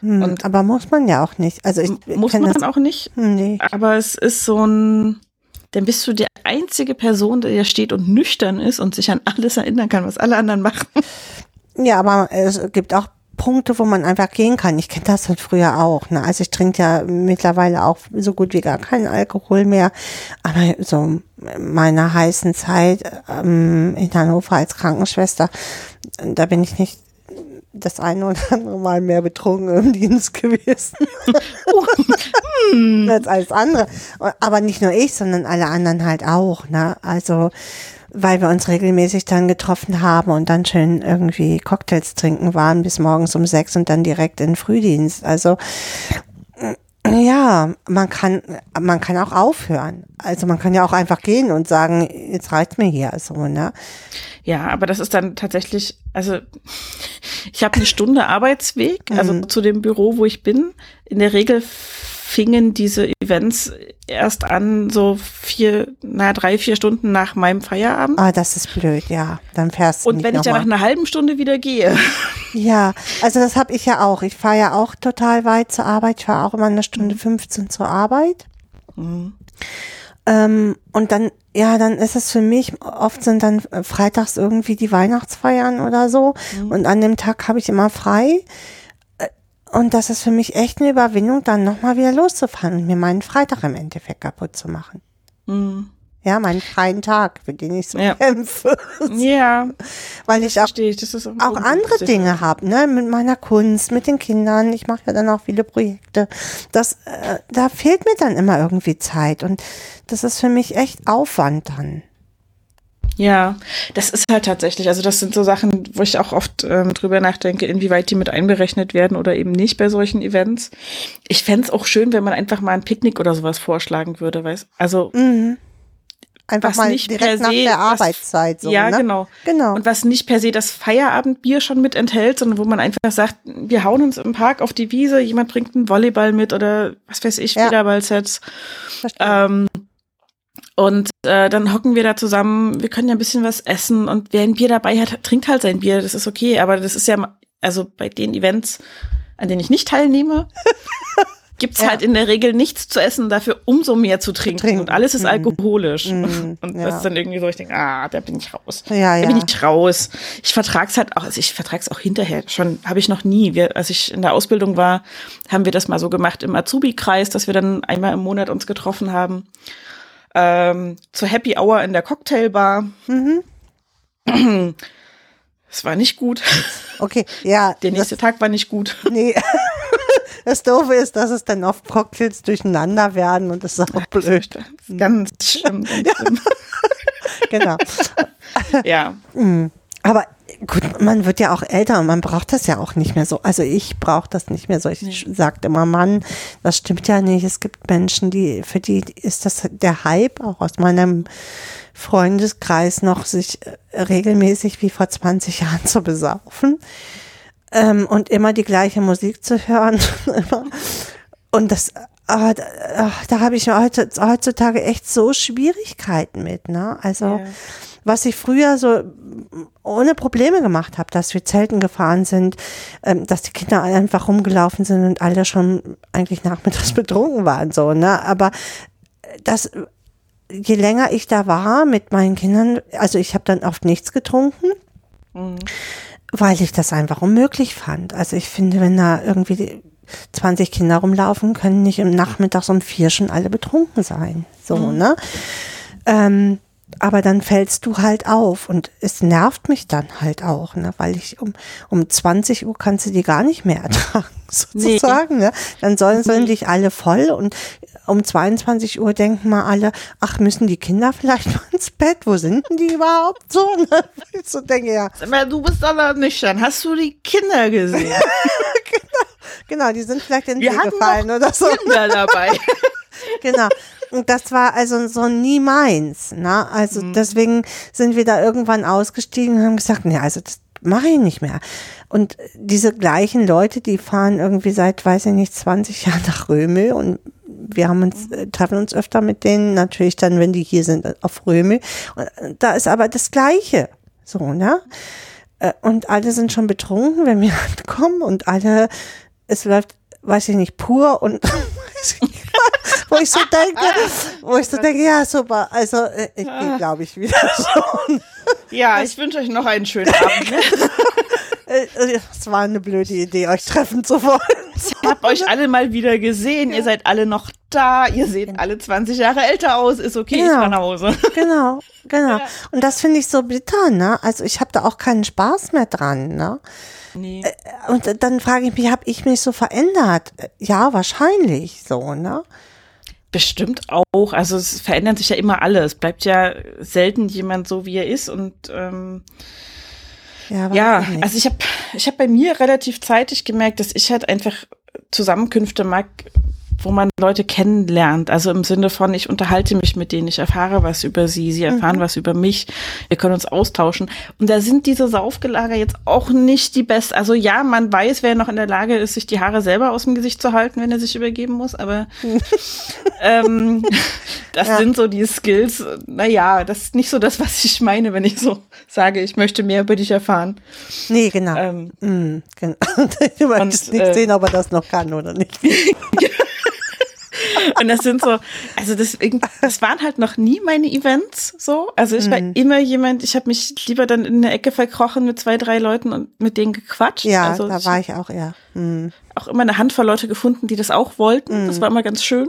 Hm, und- Aber muss man ja auch nicht. Also ich Muss man das. auch nicht. Hm, Nee. Aber es ist so ein, dann bist du die einzige Person, die da steht und nüchtern ist und sich an alles erinnern kann, was alle anderen machen. Ja, aber es gibt auch Punkte, wo man einfach gehen kann. Ich kenne das von früher auch. Ne? Also ich trinke ja mittlerweile auch so gut wie gar keinen Alkohol mehr. Aber so meiner heißen Zeit ähm, in Hannover als Krankenschwester, da bin ich nicht das eine oder andere Mal mehr betrunken im Dienst gewesen [LAUGHS] [LAUGHS] als alles andere. Aber nicht nur ich, sondern alle anderen halt auch. Ne? Also weil wir uns regelmäßig dann getroffen haben und dann schön irgendwie Cocktails trinken waren bis morgens um sechs und dann direkt in den Frühdienst. Also ja, man kann, man kann auch aufhören. Also man kann ja auch einfach gehen und sagen, jetzt reicht mir hier so, ne? Ja, aber das ist dann tatsächlich, also ich habe eine Stunde Arbeitsweg, also Mhm. zu dem Büro, wo ich bin. In der Regel fingen diese Events erst an, so vier, na, drei, vier Stunden nach meinem Feierabend. Ah, das ist blöd, ja. Dann fährst du Und wenn ich dann nach einer halben Stunde wieder gehe, [LAUGHS] Ja, also das habe ich ja auch. Ich fahre ja auch total weit zur Arbeit. Ich fahre auch immer eine Stunde 15 zur Arbeit. Ähm, und dann, ja, dann ist es für mich, oft sind dann äh, freitags irgendwie die Weihnachtsfeiern oder so. Und an dem Tag habe ich immer frei. Und das ist für mich echt eine Überwindung, dann nochmal wieder loszufahren und mir meinen Freitag im Endeffekt kaputt zu machen. Ja, meinen freien Tag, für den ich so Ja. kämpfe. [LAUGHS] ja, Weil ich auch ich, auch andere Dinge habe, ne, mit meiner Kunst, mit den Kindern. Ich mache ja dann auch viele Projekte. Das, äh, da fehlt mir dann immer irgendwie Zeit und das ist für mich echt Aufwand dann. Ja, das ist halt tatsächlich, also das sind so Sachen, wo ich auch oft ähm, drüber nachdenke, inwieweit die mit einberechnet werden oder eben nicht bei solchen Events. Ich fänd's auch schön, wenn man einfach mal ein Picknick oder sowas vorschlagen würde, weißt Also Einfach Was mal nicht direkt nach se der Arbeitszeit so. ja, ne? genau. Genau. Und was nicht per se das Feierabendbier schon mit enthält, sondern wo man einfach sagt, wir hauen uns im Park auf die Wiese, jemand bringt einen Volleyball mit oder was weiß ich, Ja. Federballsets. Verstehe. Ähm, und äh, dann hocken wir da zusammen, wir können ja ein bisschen was essen und wer ein Bier dabei hat, trinkt halt sein Bier, das ist okay. Aber das ist ja, also bei den Events, an denen ich nicht teilnehme, [LAUGHS] gibt's Ja. halt in der Regel nichts zu essen, dafür umso mehr zu trinken. trinken. Und alles ist Mhm. alkoholisch. Mhm, [LAUGHS] Und ja. das ist dann irgendwie so, ich denke, ah, da bin ich raus. Ja, Da ja. bin ich raus. Ich vertrag's halt auch, also ich vertrag's auch hinterher. Schon habe ich noch nie. Wir, als ich in der Ausbildung war, haben wir das mal so gemacht im Azubi-Kreis, dass wir dann einmal im Monat uns getroffen haben. Ähm, zur Happy Hour in der Cocktailbar. Mhm. [CLEARS THROAT] Es war nicht gut. [LAUGHS] Okay, ja. Der nächste Tag war nicht gut. Das, [LAUGHS] nee. [LAUGHS] das Doofe ist, dass es dann oft Cocktails durcheinander werden und das ist auch blöd. Ganz schlimm. Ganz schlimm. genau. Ja. Aber gut, man wird ja auch älter und man braucht das ja auch nicht mehr so. Also ich brauche das nicht mehr so. Ich sagt immer, Mann, das stimmt ja nicht. Es gibt Menschen, die, für die ist das der Hype, auch aus meinem Freundeskreis noch, sich äh, regelmäßig wie vor 20 Jahren zu besaufen. Ähm, und immer die gleiche Musik zu hören. [LAUGHS] Und das, ah, da, da habe ich heutzutage echt so Schwierigkeiten mit. Ne? Also Ja. was ich früher so ohne Probleme gemacht habe, dass wir Zelten gefahren sind, ähm, dass die Kinder einfach rumgelaufen sind und alle schon eigentlich nachmittags [LAUGHS] betrunken waren, so, ne? Aber das, je länger ich da war mit meinen Kindern, also ich habe dann oft nichts getrunken, weil ich das einfach unmöglich fand. Also ich finde, wenn da irgendwie 20 Kinder rumlaufen, können nicht im Nachmittags um vier schon alle betrunken sein. So, ne? Ähm, aber dann fällst du halt auf und es nervt mich dann halt auch, ne? weil ich um, um 20 Uhr kannst du die gar nicht mehr [LAUGHS] ertragen, sozusagen. Ne? Dann sollen, sollen dich alle voll und um 22 Uhr denken mal alle, ach, müssen die Kinder vielleicht [LAUGHS] mal ins Bett? Wo sind denn die überhaupt so? Ne? [LAUGHS] Ich so denke, ja, du bist aber nüchtern. Hast du die Kinder gesehen? genau, die sind vielleicht in Wir See gefallen oder so. Kinder dabei. [LAUGHS] genau. Und das war also so nie meins. Ne? Also deswegen sind wir da irgendwann ausgestiegen und haben gesagt, nee, also das mache ich nicht mehr. Und diese gleichen Leute, die fahren irgendwie seit, weiß ich nicht, 20 Jahren nach Römel und wir haben uns, äh, treffen uns öfter mit denen, natürlich dann, wenn die hier sind, auf Römel. Und da ist aber das Gleiche. So, ne? Äh, Und alle sind schon betrunken, wenn wir [LAUGHS] ankommen und alle, es läuft, weiß ich nicht, pur und [LAUGHS] ich wo ich so denke, wo ich so denke, ja, super, also äh, ich gehe, glaube ich, wieder [LAUGHS] schon. Ja, ich wünsche euch noch einen schönen Abend. Ne? [LAUGHS] Äh, Es war eine blöde Idee, euch treffen zu wollen. Ich hab euch alle mal wieder gesehen. Ihr seid alle noch da. Ihr seht alle 20 Jahre älter aus. Ist okay, ich Genau. fahr nach Hause. Genau, genau. Und das finde ich so bitter, ne? Also ich habe da auch keinen Spaß mehr dran, ne? Nee. Und dann frage ich mich, habe ich mich so verändert? Ja, wahrscheinlich so, ne? Bestimmt auch. Also es verändert sich ja immer alles. Es bleibt ja selten jemand so, wie er ist. Und ähm, Ja, ja, also ich habe ich hab bei mir relativ zeitig gemerkt, dass ich halt einfach Zusammenkünfte mag, wo man Leute kennenlernt. Also im Sinne von, ich unterhalte mich mit denen, ich erfahre was über sie, sie erfahren Mhm. was über mich, wir können uns austauschen. Und da sind diese Saufgelager jetzt auch nicht die best. Also ja, man weiß, wer noch in der Lage ist, sich die Haare selber aus dem Gesicht zu halten, wenn er sich übergeben muss, aber [LAUGHS] ähm, [LAUGHS] das Ja. sind so die Skills. Naja, das ist nicht so das, was ich meine, wenn ich so sage, ich möchte mehr über dich erfahren. nee, genau. Ähm, Mm, genau. [LAUGHS] Du möchtest nicht äh, sehen, ob er das noch kann oder nicht. Und das sind so, also deswegen, das waren halt noch nie meine Events so. Also ich war Mhm. immer jemand, ich habe mich lieber dann in eine Ecke verkrochen mit zwei, drei Leuten und mit denen gequatscht. Ja, also da war ich auch eher. Mm. auch immer eine Handvoll Leute gefunden, die das auch wollten. Das Mhm. war immer ganz schön.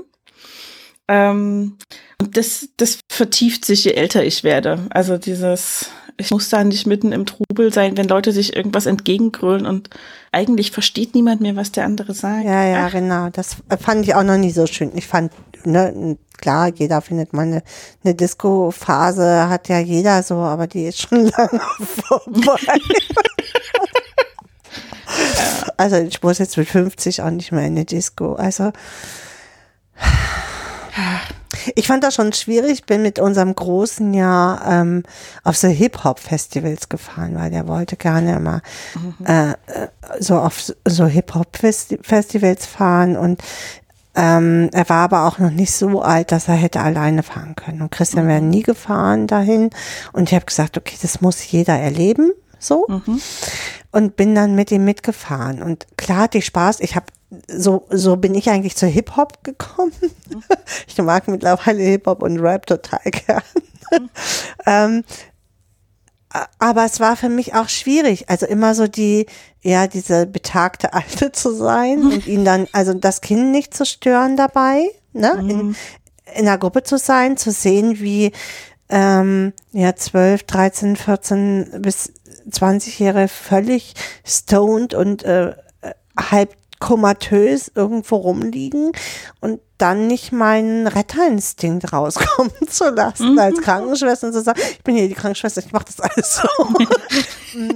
Ähm, und das, das vertieft sich, je älter ich werde. Also dieses, ich muss da nicht mitten im Trubel sein, wenn Leute sich irgendwas entgegengrölen und eigentlich versteht niemand mehr, was der andere sagt. Ja, ja, Ach, genau. Das fand ich auch noch nie so schön. Ich fand, ne, klar, jeder findet mal eine, eine Disco-Phase, hat ja jeder so, aber die ist schon [LAUGHS] lange vorbei. also ich muss jetzt mit 50 auch nicht mehr in eine Disco. Also ich fand das schon schwierig, bin mit unserem Großen ja ähm, auf so Hip-Hop-Festivals gefahren, weil der wollte gerne immer äh, äh, so auf so Hip-Hop-Festivals fahren und ähm, er war aber auch noch nicht so alt, dass er hätte alleine fahren können. Und Christian wäre nie gefahren dahin. Und ich habe gesagt, okay, das muss jeder erleben, so. Und bin dann mit ihm mitgefahren. Und klar hatte ich Spaß. Ich habe so, so bin ich eigentlich zu Hip-Hop gekommen. [LAUGHS] ich mag mittlerweile Hip-Hop und Rap total [LAUGHS] gern. ähm, aber es war für mich auch schwierig, also immer so die, ja, diese betagte [LAUGHS] Alte zu sein und ihn dann, also das Kind nicht zu stören dabei, ne, in, in einer Gruppe zu sein, zu sehen, wie, ähm, ja, 12, 13, 14 bis 20-Jährige völlig stoned und äh, halb komatös irgendwo rumliegen und dann nicht meinen Retterinstinkt rauskommen [LAUGHS] zu lassen als Krankenschwester und zu sagen, ich bin hier die Krankenschwester, ich mache das alles so. [LAUGHS]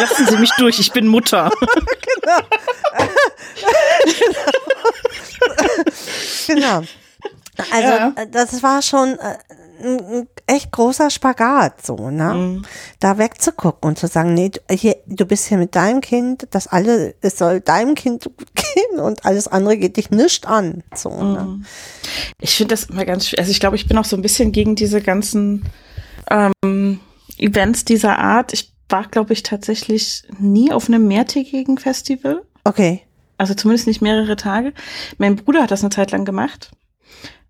Lassen Sie mich durch, ich bin Mutter. [LAUGHS] genau. Also Ja. das war schon äh, ein, echt großer Spagat, so, ne? Mhm. Da wegzugucken und zu sagen, nee, du, hier, du bist hier mit deinem Kind, das alle, es soll deinem Kind gut [LAUGHS] gehen und alles andere geht dich nicht an, so, ne? Mhm. Ich finde das immer ganz schwer. Also ich glaube, ich bin auch so ein bisschen gegen diese ganzen ähm, Events dieser Art. Ich war, glaube ich, tatsächlich nie auf einem mehrtägigen Festival. Okay. Also zumindest nicht mehrere Tage. Mein Bruder hat das eine Zeit lang gemacht.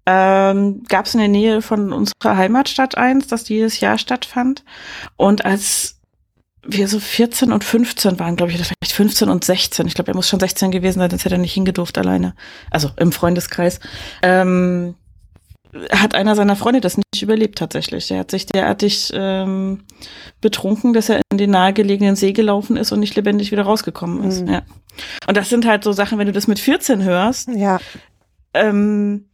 Ähm, Gab es in der Nähe von unserer Heimatstadt eins, das jedes Jahr stattfand. Und als wir so 14 und 15 waren, glaube ich, oder vielleicht 15 und 16, ich glaube, er muss schon 16 gewesen sein, sonst hätte er nicht hingedurft alleine. Also im Freundeskreis. Ähm, hat einer seiner Freunde das nicht überlebt tatsächlich. Der hat sich derartig ähm, betrunken, dass er in den nahegelegenen See gelaufen ist und nicht lebendig wieder rausgekommen ist. Mhm. Ja. Und das sind halt so Sachen, wenn du das mit 14 hörst, Ja. ähm,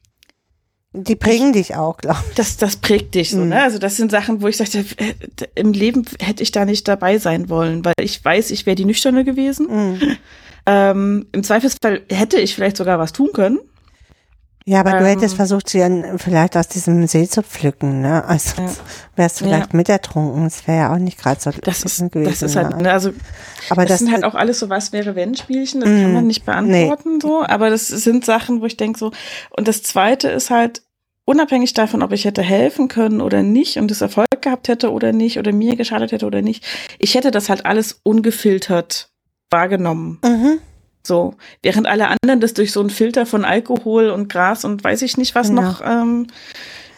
Die prägen dich auch, glaube ich. das, das prägt dich so, Mhm. ne? Also das sind Sachen, wo ich sagte, äh, im Leben hätte ich da nicht dabei sein wollen, weil ich weiß, ich wäre die Nüchterne gewesen. Mhm. [LAUGHS] Ähm, Im Zweifelsfall hätte ich vielleicht sogar was tun können. Ja, aber du Ähm. hättest versucht, sie dann vielleicht aus diesem See zu pflücken, ne? Also Ja. wärst du vielleicht mit ertrunken. Das wäre ja auch nicht gerade so Das ist, gewesen. das ist halt, ne? ne, also Aber das, das, sind halt auch alles so was wäre wenn Spielchen, das kann Mm, man nicht beantworten so, aber das sind Sachen, wo ich denke so und das zweite ist halt unabhängig davon, ob ich hätte helfen können oder nicht und es Erfolg gehabt hätte oder nicht oder mir geschadet hätte oder nicht, ich hätte das halt alles ungefiltert wahrgenommen. Mhm. So, während alle anderen das durch so einen Filter von Alkohol und Gras und weiß ich nicht was Genau. noch ähm,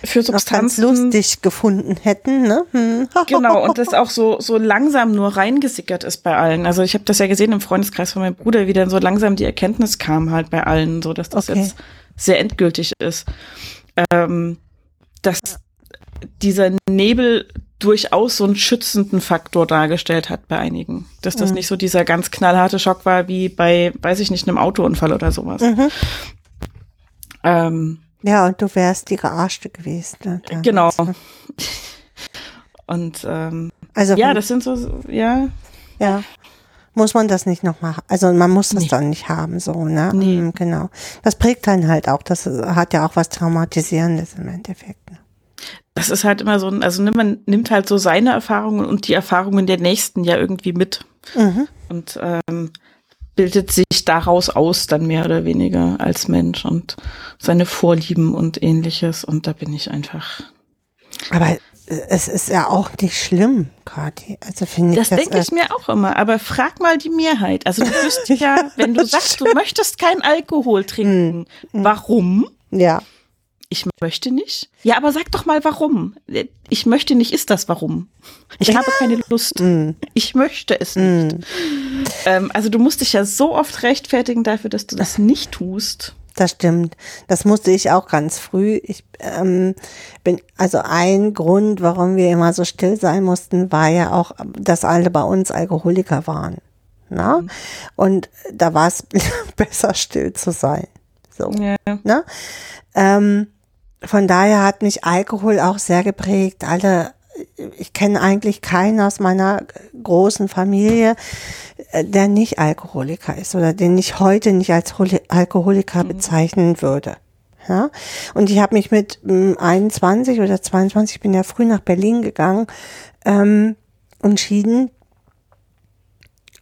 für noch ganz Substanzen. lustig gefunden hätten. Ne? Hm. [LAUGHS] Genau, und das auch so, so langsam nur reingesickert ist bei allen. Also ich habe das ja gesehen im Freundeskreis von meinem Bruder, wie dann so langsam die Erkenntnis kam halt bei allen, so dass das Okay. jetzt sehr endgültig ist. Ähm, dass dieser Nebel durchaus so einen schützenden Faktor dargestellt hat bei einigen. Dass das Mhm. nicht so dieser ganz knallharte Schock war wie bei, weiß ich nicht, einem Autounfall oder sowas. Mhm. Ähm, Ja, und du wärst die Gearschte gewesen. Ne? genau. ne? Und ähm, Also ja, das sind so, ja, Ja. Muss man das nicht noch machen? Also man muss das Nee. dann nicht haben, so, ne? Nee. Mm, Genau. Das prägt dann halt auch. Das hat ja auch was Traumatisierendes im Endeffekt. Ne? das ist halt immer so ein, also nimmt man nimmt halt so seine Erfahrungen und die Erfahrungen der Nächsten ja irgendwie mit Mhm. und ähm, bildet sich daraus aus dann mehr oder weniger als Mensch und seine Vorlieben und ähnliches und da bin ich einfach. Aber es ist ja auch nicht schlimm, Kathi. Also finde ich Das das. denke ich mir auch immer, aber frag mal die Mehrheit. Also du wirst [LAUGHS] ja, wenn du sagst, du möchtest keinen Alkohol trinken, warum? äh, ja. Ich möchte nicht. Ja, aber sag doch mal warum. Ich möchte nicht, ist das warum? Ich habe keine [LAUGHS] Lust. Mm, Ich möchte es nicht. Ähm, also du musst dich ja so oft rechtfertigen dafür, dass du das nicht tust. Das stimmt. Das musste ich auch ganz früh. Ich ähm, bin also ein Grund, warum wir immer so still sein mussten, war ja auch, dass alle bei uns Alkoholiker waren. Na? Und da war es [LAUGHS] besser still zu sein. So. Ja. Ne? Ähm, von daher hat mich Alkohol auch sehr geprägt. Alle, ich kenne eigentlich keinen aus meiner großen Familie, äh, der nicht Alkoholiker ist oder den ich heute nicht als Holi- Alkoholiker bezeichnen würde. Ja? Und ich habe mich mit mm, 21 oder 22, ich bin ja früh nach Berlin gegangen, ähm, entschieden,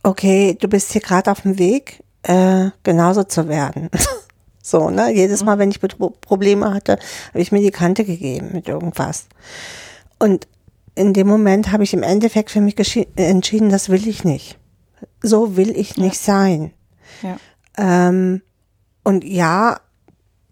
okay, du bist hier gerade auf dem Weg, äh, genauso zu werden. [LAUGHS] so, ne? Jedes Mal, wenn ich Pro- Probleme hatte, habe ich mir die Kante gegeben mit irgendwas. Und in dem Moment habe ich im Endeffekt für mich geschi- entschieden, das will ich nicht. So will ich nicht sein. Ja. Ähm, und ja,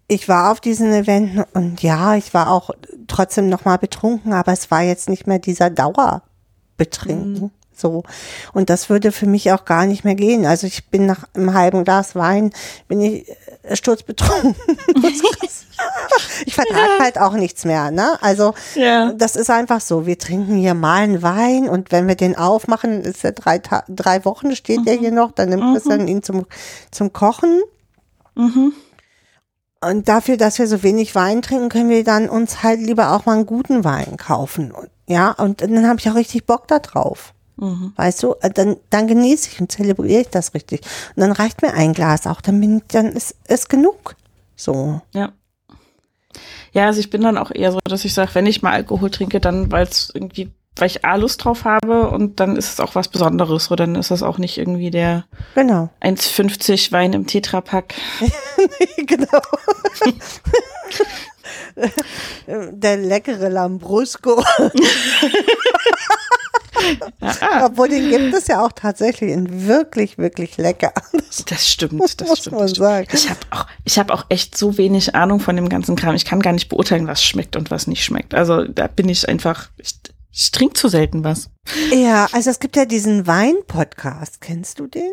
ich war auf diesen Eventen und ja, ich war auch trotzdem noch mal betrunken, aber es war jetzt nicht mehr dieser Dauerbetrinken. So. Und das würde für mich auch gar nicht mehr gehen. Also ich bin nach einem halben Glas Wein, bin ich sturzbetrunken. [LAUGHS] [LAUGHS] ich vertrage halt auch nichts mehr, ne? Also Ja. das ist einfach so. Wir trinken hier mal einen Wein und wenn wir den aufmachen, ist er drei, Ta drei Wochen steht der hier noch, dann nimmt Christian ihn zum, zum Kochen. Mhm. Und dafür, dass wir so wenig Wein trinken, können wir dann uns halt lieber auch mal einen guten Wein kaufen. Ja, und dann habe ich auch richtig Bock da drauf. Mhm. Weißt du, Äh, dann, dann genieße ich und zelebriere ich das richtig. Und dann reicht mir ein Glas auch, dann bin ich, dann ist es genug. So. Ja. Ja, also ich bin dann auch eher so, dass ich sage, wenn ich mal Alkohol trinke, dann weil es irgendwie, weil ich A Lust drauf habe und dann ist es auch was Besonderes. So, dann ist das auch nicht irgendwie der Genau. 1,50 Wein im Tetrapack. [LAUGHS] genau. [LAUGHS] Der leckere Lambrusco. [LAUGHS] [LAUGHS] Obwohl den gibt es ja auch tatsächlich in wirklich, wirklich lecker. Das [LAUGHS] das stimmt, das [LAUGHS] muss stimmt. man sagen. Ich habe auch, ich habe auch echt so wenig Ahnung von dem ganzen Kram. Ich kann gar nicht beurteilen, was schmeckt und was nicht schmeckt. Also da bin ich einfach, ich, ich trinke zu selten was. Ja, also es gibt ja diesen Wein-Podcast. Kennst du den?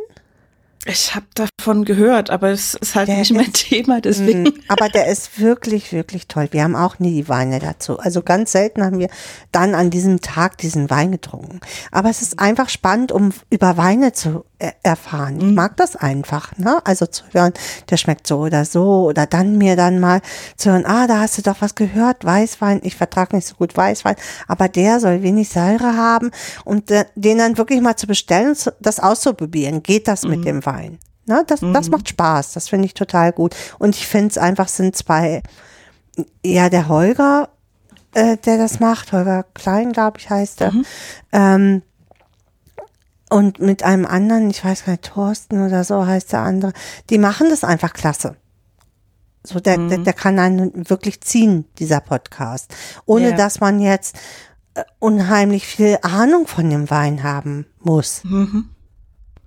Ich habe davon gehört, aber es ist halt Der nicht mein ist- Thema, [LAUGHS] deswegen. Mm, Aber der ist wirklich, wirklich toll. Wir haben auch nie die Weine dazu. Also ganz selten haben wir dann an diesem Tag diesen Wein getrunken. Aber es ist einfach spannend, um über Weine zu erfahren. Ich mag das einfach, ne? Also zu hören, der schmeckt so oder so. Oder dann mir dann mal zu hören, ah, da hast du doch was gehört, Weißwein. Ich vertrage nicht so gut Weißwein, aber der soll wenig Säure haben. Und äh, den dann wirklich mal zu bestellen das auszuprobieren. Geht das mit dem Wein? Ne, das, das macht Spaß, das finde ich total gut. Und ich finde es einfach, sind zwei, ja, der Holger, äh, der das macht, Holger Klein, glaube ich, heißt er. Ähm, und mit einem anderen, ich weiß gar nicht, Thorsten oder so heißt der andere, die machen das einfach klasse. So, der, der, der kann einen wirklich ziehen, dieser Podcast. Ohne Ja. dass man jetzt äh, unheimlich viel Ahnung von dem Wein haben muss Mhm.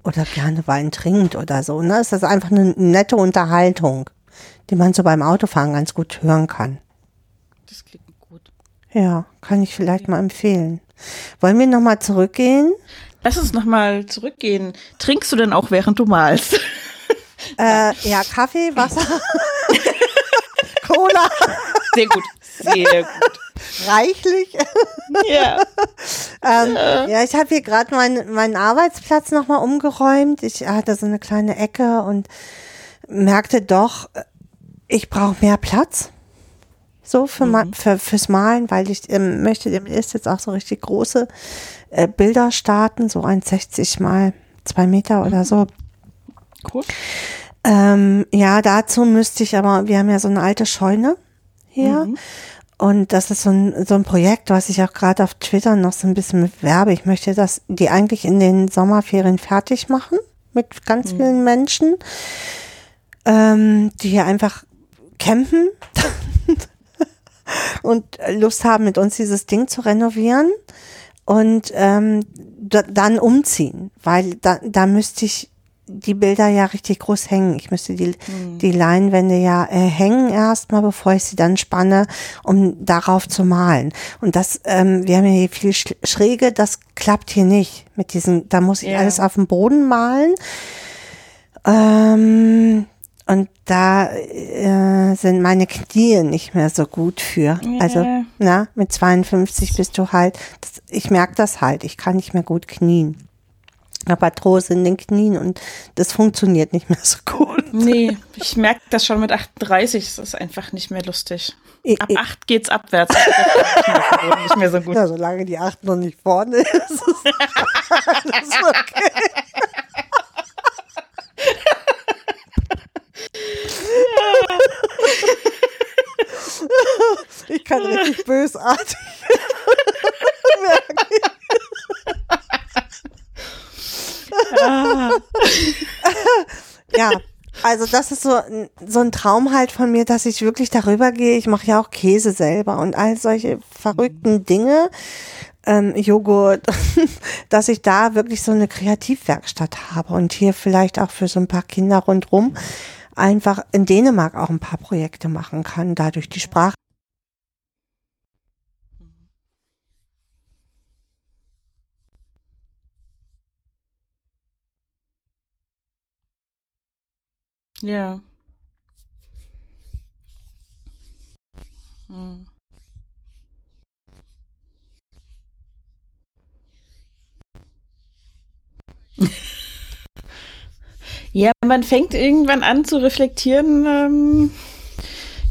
oder gerne Wein trinkt oder so. Ne? Es ist einfach eine nette Unterhaltung, die man so beim Autofahren ganz gut hören kann. Das klingt Ja, kann ich vielleicht mal empfehlen. Wollen wir nochmal zurückgehen? Lass uns nochmal zurückgehen. Trinkst du denn auch, während du malst? [LAUGHS] Äh, ja, Kaffee, Wasser, [LAUGHS] Cola, Sehr gut. Sehr gut. reichlich. Ja. [LAUGHS] Ähm, ja, ich habe hier gerade meinen meinen Arbeitsplatz nochmal umgeräumt. Ich hatte so eine kleine Ecke und merkte doch, ich brauche mehr Platz. So für, ma- für fürs Malen, weil ich ähm, möchte demnächst jetzt auch so richtig große äh, Bilder starten, so 1,60 mal zwei Meter oder so. Cool. Ähm, ja, dazu müsste ich aber, wir haben ja so eine alte Scheune hier. Und das ist so ein, so ein Projekt, was ich auch gerade auf Twitter noch so ein bisschen bewerbe. Ich möchte das, die eigentlich in den Sommerferien fertig machen mit ganz vielen Menschen, ähm, die hier einfach campen [LAUGHS] und Lust haben, mit uns dieses Ding zu renovieren und ähm, da, dann umziehen, weil da, da müsste ich die Bilder ja richtig groß hängen. Ich müsste die, die Leinwände ja äh, hängen erstmal, bevor ich sie dann spanne, um darauf zu malen. Und das, ähm, wir haben ja hier viel Sch- Schräge, das klappt hier nicht mit diesen, da muss ich Ja. alles auf dem Boden malen. Ähm, und da äh, sind meine Knie nicht mehr so gut für. Also, Ja. na, mit 52 bist du halt, das, ich merke das halt, ich kann nicht mehr gut knien. Habe Arthrose in den Knien und das funktioniert nicht mehr so gut. Nee, ich merke das schon mit 38. Es ist einfach nicht mehr lustig. Ich- Ab ich- 8 geht's abwärts. Das ist nicht mehr, nicht mehr so gut. [LAUGHS] Ja, solange die 8 noch nicht vorne ist, ist [LAUGHS] alles okay. Ich kann richtig bösartig Ah, Ja, also das ist so, so ein Traum halt von mir, dass ich wirklich darüber gehe. Ich mache ja auch Käse selber und all solche verrückten Dinge, ähm, Joghurt, [LAUGHS] dass ich da wirklich so eine Kreativwerkstatt habe und hier vielleicht auch für so ein paar Kinder rundrum einfach in Dänemark auch ein paar Projekte machen kann, dadurch die Sprache. ja. Hm. [LAUGHS] Ja, man fängt irgendwann an zu reflektieren, ähm,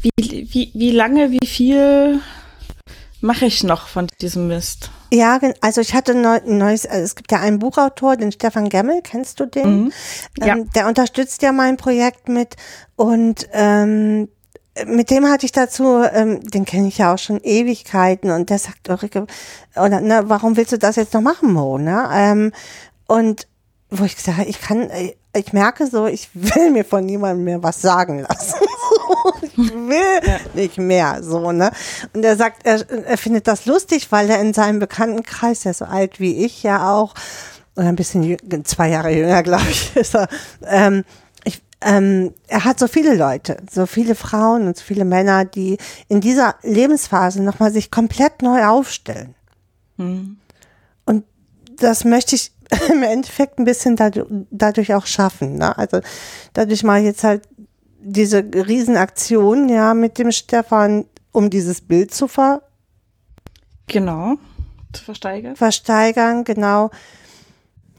wie, wie, wie lange, wie viel mache ich noch von diesem Mist. Ja, also ich hatte ein neues, also es gibt ja einen Buchautor, den Stefan Gemmel, kennst du den? Mhm. Ja. Ähm, der unterstützt ja mein Projekt mit und ähm, mit dem hatte ich dazu, ähm, den kenne ich ja auch schon Ewigkeiten und der sagt, Ulrike, oder ne, warum willst du das jetzt noch machen, Mo? Ne? Ähm, und wo ich gesagt habe, ich kann, äh, ich merke so, ich will mir von niemandem mehr was sagen lassen. [LAUGHS] ich will nicht mehr, so, ne? Und er sagt, er, er findet das lustig, weil er in seinem Bekanntenkreis, der ist so alt wie ich ja auch, oder ein bisschen zwei Jahre jünger, glaube ich, [LAUGHS] ist er, ähm, ich, ähm, er hat so viele Leute, so viele Frauen und so viele Männer, die in dieser Lebensphase nochmal sich komplett neu aufstellen. Und das möchte ich [LAUGHS] im Endeffekt ein bisschen dadurch, auch schaffen. Ne? Also dadurch mache ich jetzt halt diese Riesenaktion ja mit dem Stefan, um dieses Bild zu ver Genau. Zu versteigern. versteigern, genau.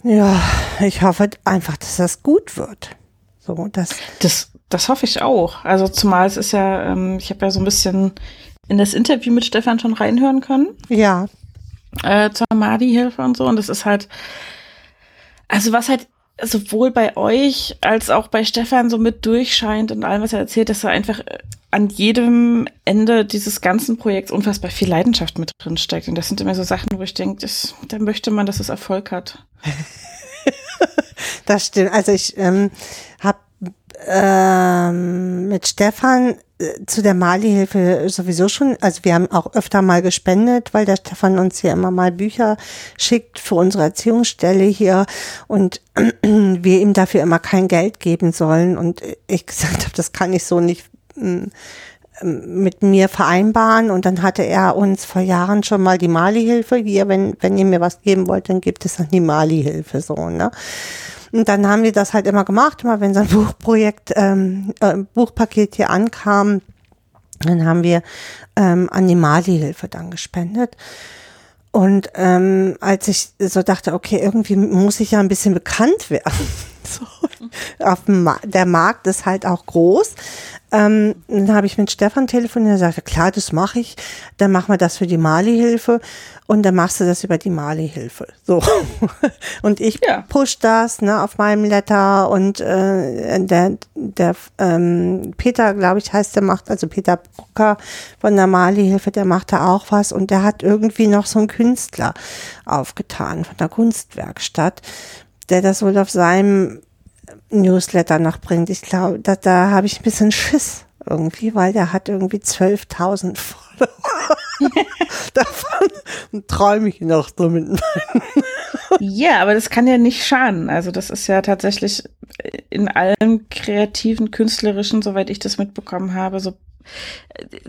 Ja, ich hoffe einfach, dass das gut wird. So, das, Das, das hoffe ich auch. Also zumal es ist ja, ähm, ich habe ja so ein bisschen in das Interview mit Stefan schon reinhören können, ja, äh, zur Madi-Hilfe und so. Und das ist halt, also was halt sowohl bei euch als auch bei Stefan so mit durchscheint und allem, was er erzählt, dass er einfach äh, an jedem Ende dieses ganzen Projekts unfassbar viel Leidenschaft mit drin steckt. Und das sind immer so Sachen, wo ich denke, da möchte man, dass es Erfolg hat. [LAUGHS] das stimmt. Also ich ähm, habe ähm, mit Stefan zu der Mali-Hilfe sowieso schon, also wir haben auch öfter mal gespendet, weil der Stefan uns hier immer mal Bücher schickt für unsere Erziehungsstelle hier und [CLEARS THROAT] wir ihm dafür immer kein Geld geben sollen. Und ich [LAUGHS] gesagt habe, das kann ich so nicht mm, mit mir vereinbaren und dann hatte er uns vor Jahren schon mal die Mali-Hilfe hier, wenn, wenn ihr mir was geben wollt, dann gibt es dann die Mali-Hilfe so, ne? Und dann haben wir das halt immer gemacht, immer wenn so ein Buchprojekt, ähm, äh, Buchpaket hier ankam, dann haben wir ähm, an die Mali-Hilfe dann gespendet. Und ähm, als ich so dachte, okay, irgendwie muss ich ja ein bisschen bekannt werden. [LAUGHS] so, auf dem Ma der Markt ist halt auch groß. Ähm, dann habe ich mit Stefan telefoniert und sagte, klar, das mache ich. Dann machen wir das für die Mali-Hilfe und dann machst du das über die Mali-Hilfe. So. [LAUGHS] und ich ja. push das ne, auf meinem Letter und äh, der, der ähm, Peter, glaube ich, heißt der macht, also Peter Brucker von der Mali-Hilfe, der macht da auch was und der hat irgendwie noch so einen Künstler aufgetan von der Kunstwerkstatt, der das wohl auf seinem Newsletter noch bringt. Ich glaube, da, da habe ich ein bisschen Schiss irgendwie, weil der hat irgendwie 12.000 Follower. [LAUGHS] Davon träume ich noch so mit Ja, aber das kann ja nicht schaden. Also das ist ja tatsächlich in allem kreativen, künstlerischen, soweit ich das mitbekommen habe, so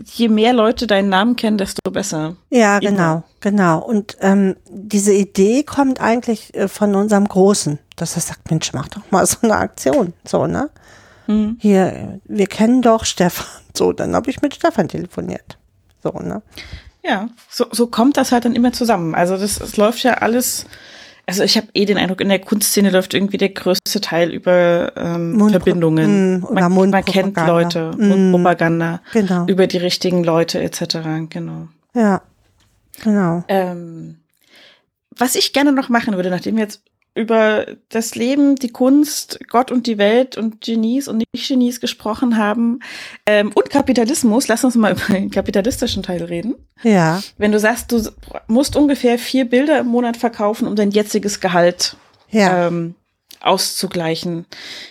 je mehr Leute deinen Namen kennen, desto besser. Ja, genau, genau. Und ähm, diese Idee kommt eigentlich äh, von unserem Großen, dass er sagt, Mensch, mach doch mal [LAUGHS] so eine Aktion, so, ne? Mhm. Hier, wir kennen doch Stefan. So, dann habe ich mit Stefan telefoniert. So, ne? Ja, so, so kommt das halt dann immer zusammen. Also das, das läuft ja alles also ich habe eh den Eindruck, in der Kunstszene läuft irgendwie der größte Teil über ähm, Verbindungen. Mh, oder man, man kennt Leute, mm, Propaganda, genau. über die richtigen Leute etc. Genau. Ja, genau. Ähm, was ich gerne noch machen würde, nachdem wir jetzt über das Leben, die Kunst, Gott und die Welt und Genies und Nicht-Genies gesprochen haben ähm, und Kapitalismus, lass uns mal [LAUGHS] über den kapitalistischen Teil reden. Ja. Wenn du sagst, du musst ungefähr vier Bilder im Monat verkaufen, um dein jetziges Gehalt ja. ähm, auszugleichen.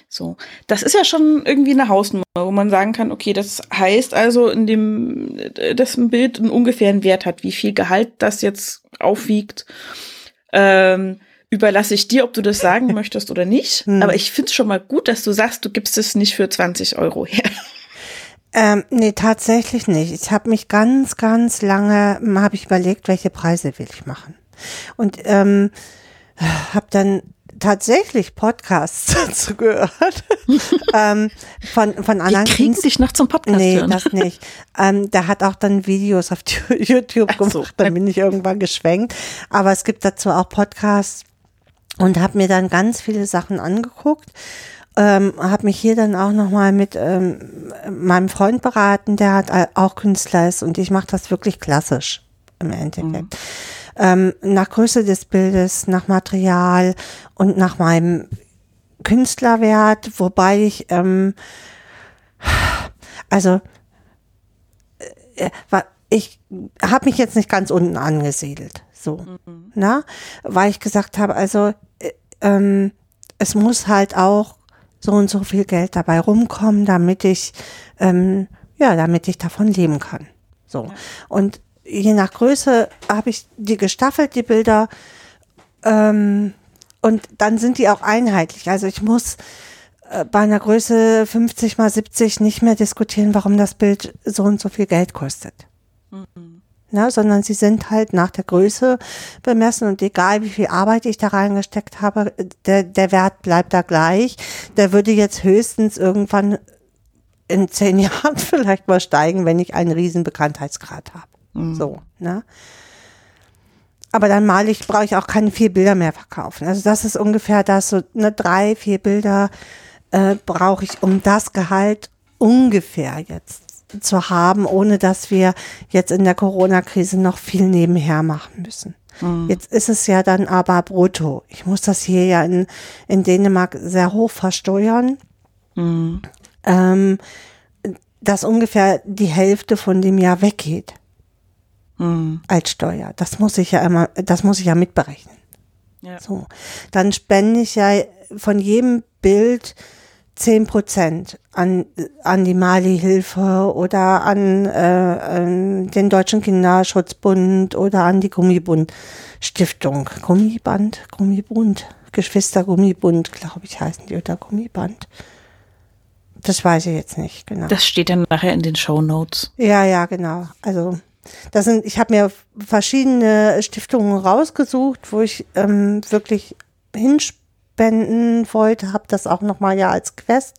So, das ist ja schon irgendwie eine Hausnummer, wo man sagen kann, okay, das heißt also, in dem, dass ein Bild einen ungefähren Wert hat, wie viel Gehalt das jetzt aufwiegt. Ähm, überlasse ich dir, ob du das sagen [LAUGHS] möchtest oder nicht. Hm. Aber ich finde es schon mal gut, dass du sagst, du gibst es nicht für 20 Euro her. Ähm, nee, tatsächlich nicht. Ich habe mich ganz, ganz lange, habe ich überlegt, welche Preise will ich machen. Und ähm, habe dann tatsächlich Podcasts [LAUGHS] dazu gehört. [LAUGHS] ähm, von, von anderen. Die kriegen sich noch zum Podcast Nee, hören. das nicht. Ähm, der hat auch dann Videos auf YouTube gemacht. So. Dann bin ich irgendwann geschwenkt. Aber es gibt dazu auch Podcasts und habe mir dann ganz viele Sachen angeguckt. Ähm, habe mich hier dann auch nochmal mit ähm, meinem Freund beraten, der hat auch Künstler ist und ich mache das wirklich klassisch im Endeffekt. Mhm. Ähm, nach Größe des Bildes, nach Material und nach meinem Künstlerwert, wobei ich ähm, also äh, ich habe mich jetzt nicht ganz unten angesiedelt, so, mhm. na, weil ich gesagt habe, also ähm, es muss halt auch so und so viel Geld dabei rumkommen, damit ich, ähm, ja, damit ich davon leben kann. So. Und je nach Größe habe ich die gestaffelt, die Bilder, ähm, und dann sind die auch einheitlich. Also ich muss äh, bei einer Größe 50 mal 70 nicht mehr diskutieren, warum das Bild so und so viel Geld kostet. Mhm ne, sondern sie sind halt nach der Größe bemessen und egal wie viel Arbeit ich da reingesteckt habe, der, der Wert bleibt da gleich. Der würde jetzt höchstens irgendwann in zehn [LAUGHS] Jahren vielleicht mal steigen, wenn ich einen riesen Bekanntheitsgrad habe. Mhm. So, ne? Aber dann mal ich, brauche ich auch keine vier Bilder mehr verkaufen. Also das ist ungefähr das, so ne, drei, vier Bilder äh, brauche ich um das Gehalt ungefähr jetzt zu haben, ohne dass wir jetzt in der Corona-Krise noch viel nebenher machen müssen. Mhm. Jetzt ist es ja dann aber brutto. Ich muss das hier ja in, in Dänemark sehr hoch versteuern. Mhm. Ähm, dass ungefähr die Hälfte von dem Jahr weggeht. Mhm. Als Steuer. Das muss ich ja immer, das muss ich ja mitberechnen. Ja. So. Dann spende ich ja von jedem Bild 10 Prozent an, an die Mali-Hilfe oder an, äh, den Deutschen Kinderschutzbund oder an die Gummibund-Stiftung. Gummiband, Gummibund, Geschwister Gummibund, glaube ich, heißen die, oder Gummiband. Das weiß ich jetzt nicht, genau. Das steht dann nachher in den Show Notes. Ja, ja, genau. Also das sind, ich habe mir verschiedene Stiftungen rausgesucht, wo ich ähm, wirklich hinspenden wollte, habe das auch nochmal ja als Quest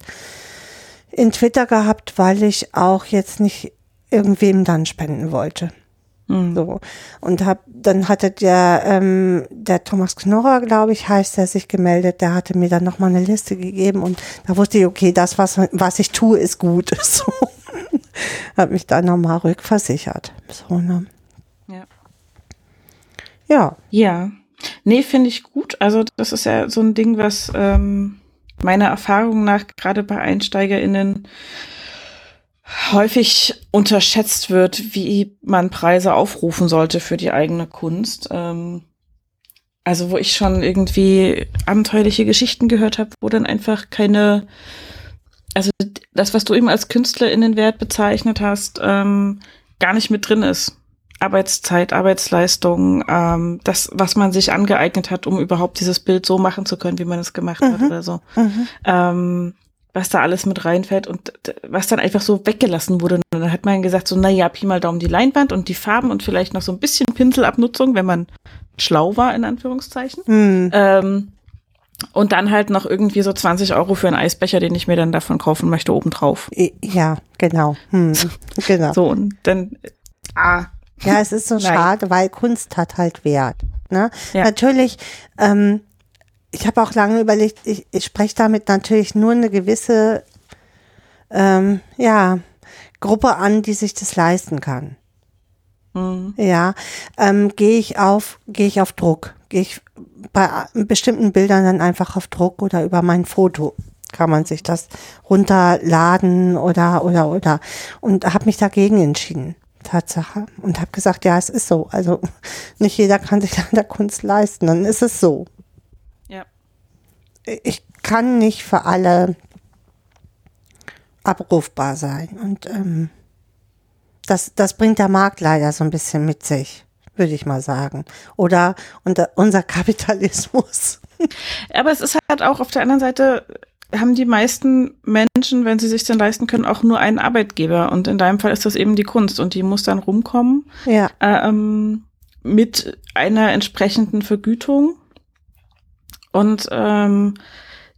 in Twitter gehabt, weil ich auch jetzt nicht irgendwem dann spenden wollte. Mhm. So. Und hab, dann hatte der, ähm, der Thomas Knorrer, glaube ich, heißt er, sich gemeldet, der hatte mir dann nochmal eine Liste gegeben und da wusste ich, okay, das, was, was ich tue, ist gut. [LAUGHS] So. Hab mich dann nochmal rückversichert. So, ne? Ja. Ja. Ja. Nee, finde ich gut. Also das ist ja so ein Ding, was ähm, meiner Erfahrung nach gerade bei EinsteigerInnen häufig unterschätzt wird, wie man Preise aufrufen sollte für die eigene Kunst. Ähm, also wo ich schon irgendwie abenteuerliche Geschichten gehört habe, wo dann einfach keine, also das, was du eben als KünstlerInnenwert bezeichnet hast, ähm, gar nicht mit drin ist. Arbeitszeit, Arbeitsleistung, ähm, das, was man sich angeeignet hat, um überhaupt dieses Bild so machen zu können, wie man es gemacht hat Mhm. oder so. Mhm. Ähm, was da alles mit reinfällt und was dann einfach so weggelassen wurde. Und dann hat man gesagt, so, naja, Pi mal Daumen die Leinwand und die Farben und vielleicht noch so ein bisschen Pinselabnutzung, wenn man schlau war, in Anführungszeichen. Hm. Ähm, und dann halt noch irgendwie so 20 Euro für einen Eisbecher, den ich mir dann davon kaufen möchte, obendrauf. Ja, genau. Hm. Genau. So, und dann, ah, Ja, es ist so schade, weil Kunst hat halt Wert. Ne? Ja. Natürlich, ähm, ich habe auch lange überlegt, ich, ich spreche damit natürlich nur eine gewisse ähm, ja, Gruppe an, die sich das leisten kann. hm, Ja, ähm, gehe ich auf, gehe ich auf Druck, gehe ich bei bestimmten Bildern dann einfach auf Druck oder über mein Foto kann man sich das runterladen oder oder oder und habe mich dagegen entschieden. Tatsache und habe gesagt, ja, es ist so. Also [LAUGHS] nicht jeder kann sich [LAUGHS] an der Kunst leisten, dann ist es so. ja. Ich kann nicht für alle abrufbar sein und ähm, das, das bringt der Markt leider so ein bisschen mit sich, würde ich mal sagen. Oder unser Kapitalismus. [LAUGHS] Aber es ist halt auch auf der anderen Seite, haben die meisten Menschen, wenn sie sich denn leisten können, auch nur einen Arbeitgeber. Und in deinem Fall ist das eben die Kunst und die muss dann rumkommen Ja, ähm, mit einer entsprechenden Vergütung. Und ähm,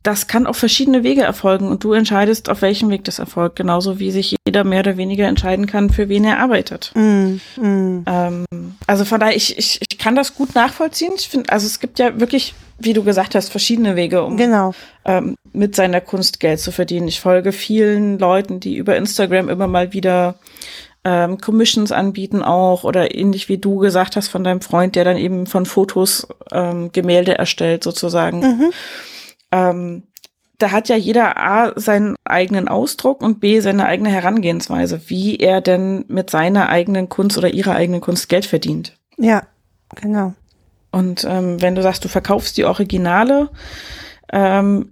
das kann auf verschiedene Wege erfolgen und du entscheidest, auf welchem Weg das erfolgt, genauso wie sich jeder mehr oder weniger entscheiden kann, für wen er arbeitet. mm, mm, Ähm, also von daher, ich, ich, ich kann das gut nachvollziehen. Ich finde, also es gibt ja wirklich, wie du gesagt hast, verschiedene Wege, um genau. ähm, mit seiner Kunst Geld zu verdienen. Ich folge vielen Leuten, die über Instagram immer mal wieder ähm, Commissions anbieten auch oder ähnlich wie du gesagt hast von deinem Freund, der dann eben von Fotos ähm, Gemälde erstellt sozusagen. Mhm. Ähm, da hat ja jeder A seinen eigenen Ausdruck und B seine eigene Herangehensweise, wie er denn mit seiner eigenen Kunst oder ihrer eigenen Kunst Geld verdient. Ja, genau. Und ähm, wenn du sagst, du verkaufst die Originale, ähm,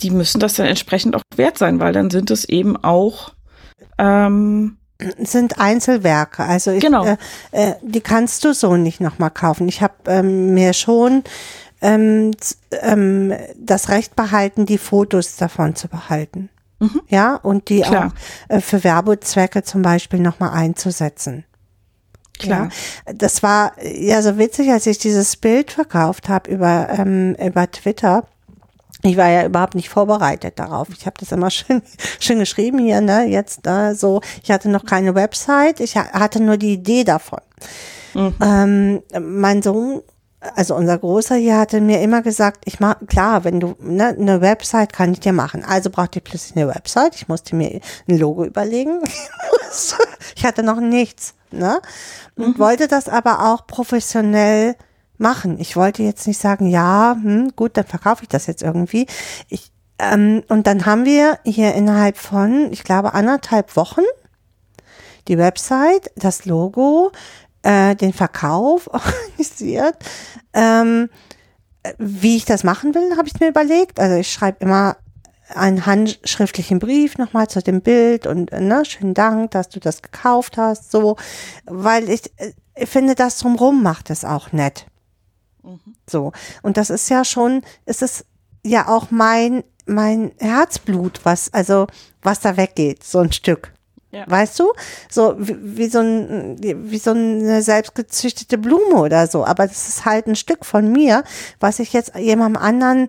die müssen das dann entsprechend auch wert sein, weil dann sind es eben auch ähm, sind Einzelwerke. Also ich, Genau. äh, äh, die kannst du so nicht nochmal kaufen. Ich habe ähm, mir schon ähm, ähm, das Recht behalten, die Fotos davon zu behalten. Mhm. Ja, und die Klar. auch äh, für Werbezwecke zum Beispiel nochmal einzusetzen. Klar. Ja, das war ja so witzig, als ich dieses Bild verkauft habe über, ähm, über Twitter. Ich war ja überhaupt nicht vorbereitet darauf. Ich habe das immer [LAUGHS] schön, schön geschrieben hier, ne? Jetzt äh, so. Ich hatte noch keine Website. Ich ha- hatte nur die Idee davon. Ähm, mein Sohn, also unser Großer hier, hatte mir immer gesagt, ich mach klar, wenn du ne, eine Website kann ich dir machen. Also brauchte ich plötzlich eine Website. Ich musste mir ein Logo überlegen. [LAUGHS] ich hatte noch nichts, ne? Und wollte das aber auch professionell machen. Ich wollte jetzt nicht sagen, ja, hm, gut, dann verkaufe ich das jetzt irgendwie. Ich, ähm, und dann haben wir hier innerhalb von, ich glaube, anderthalb Wochen die Website, das Logo, äh, den Verkauf [LAUGHS] organisiert. Ähm, äh, wie ich das machen will, habe ich mir überlegt. Also ich schreibe immer einen handschriftlichen Brief nochmal zu dem Bild und äh, ne, schönen Dank, dass du das gekauft hast, so, weil ich, äh, ich finde, das drumrum macht es auch nett. So. Und das ist ja schon, es ist ja auch mein, mein Herzblut, was, also, was da weggeht, so ein Stück. Ja. Weißt du? So wie, wie so ein, wie so eine selbstgezüchtete Blume oder so. Aber das ist halt ein Stück von mir, was ich jetzt jemandem anderen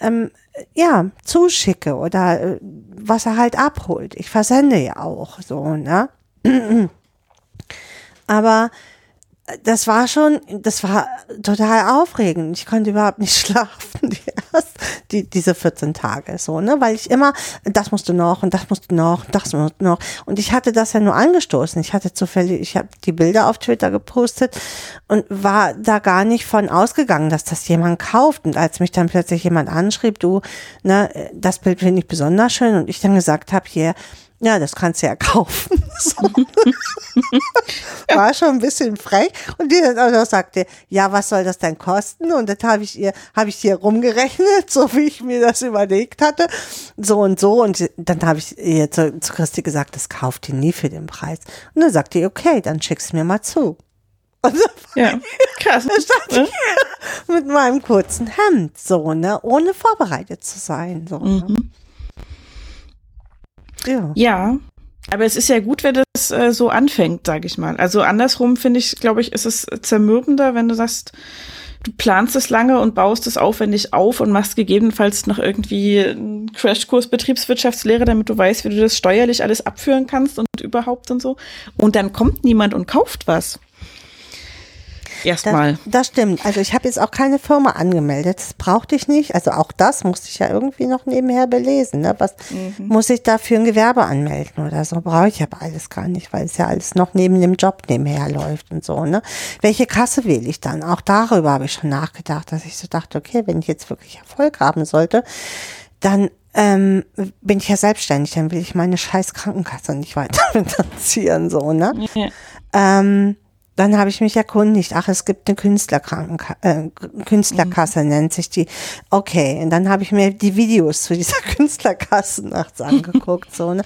ähm, ja, zuschicke oder äh, was er halt abholt. Ich versende ja auch so, ne? [CLEARS THROAT] Aber das war schon, das war total aufregend. Ich konnte überhaupt nicht [LAUGHS] schlafen, die, erst, die diese 14 Tage, so, ne, weil ich immer, das musst du noch und das musst du noch und das musst du noch. Und ich hatte das ja nur angestoßen. Ich hatte zufällig, ich habe die Bilder auf Twitter gepostet und war da gar nicht von ausgegangen, dass das jemand kauft. Und als mich dann plötzlich jemand anschrieb, du, ne, das Bild finde ich besonders schön und ich dann gesagt habe, hier, ja, das kannst du ja [LAUGHS] kaufen. So. War schon ein bisschen frech. Und die dann auch noch sagte, ja, was soll das denn kosten? Und dann habe ich ihr, habe ich hier rumgerechnet, so wie ich mir das überlegt hatte. So und so. Und dann habe ich ihr zu, zu Christi gesagt, das kauft ihr nie für den Preis. Und dann sagte die, okay, dann schick's mir mal zu. Und Ja, krass. da stand ne? ich mit meinem kurzen Hemd, so, ne, ohne vorbereitet zu sein, so. Ne? Ja. Ja, aber es ist ja gut, wenn das äh, so anfängt, sage ich mal. Also andersrum finde ich, glaube ich, ist es zermürbender, wenn du sagst, du planst es lange und baust es aufwendig auf und machst gegebenenfalls noch irgendwie einen Crashkurs Betriebswirtschaftslehre, damit du weißt, wie du das steuerlich alles abführen kannst und überhaupt und so. Und dann kommt niemand und kauft was. Erstmal. Das, das stimmt. Also ich habe jetzt auch keine Firma angemeldet. Das brauchte ich nicht. Also auch das musste ich ja irgendwie noch nebenher belesen. Ne? Was muss ich da für ein Gewerbe anmelden oder so? Brauche ich aber alles gar nicht, weil es ja alles noch neben dem Job nebenher läuft und so. Ne? Welche Kasse wähle ich dann? Auch darüber habe ich schon nachgedacht, dass ich so dachte, okay, wenn ich jetzt wirklich Erfolg haben sollte, dann ähm, bin ich ja selbstständig, dann will ich meine scheiß Krankenkasse nicht [LAUGHS] weiter finanzieren, so, ne? Ja. Ähm, dann habe ich mich erkundigt, ach, es gibt eine Künstlerkrankenka äh, Künstlerkasse, nennt sich die. Okay, und dann habe ich mir die Videos zu dieser [LAUGHS] Künstlerkasse nachts angeguckt, so, ne?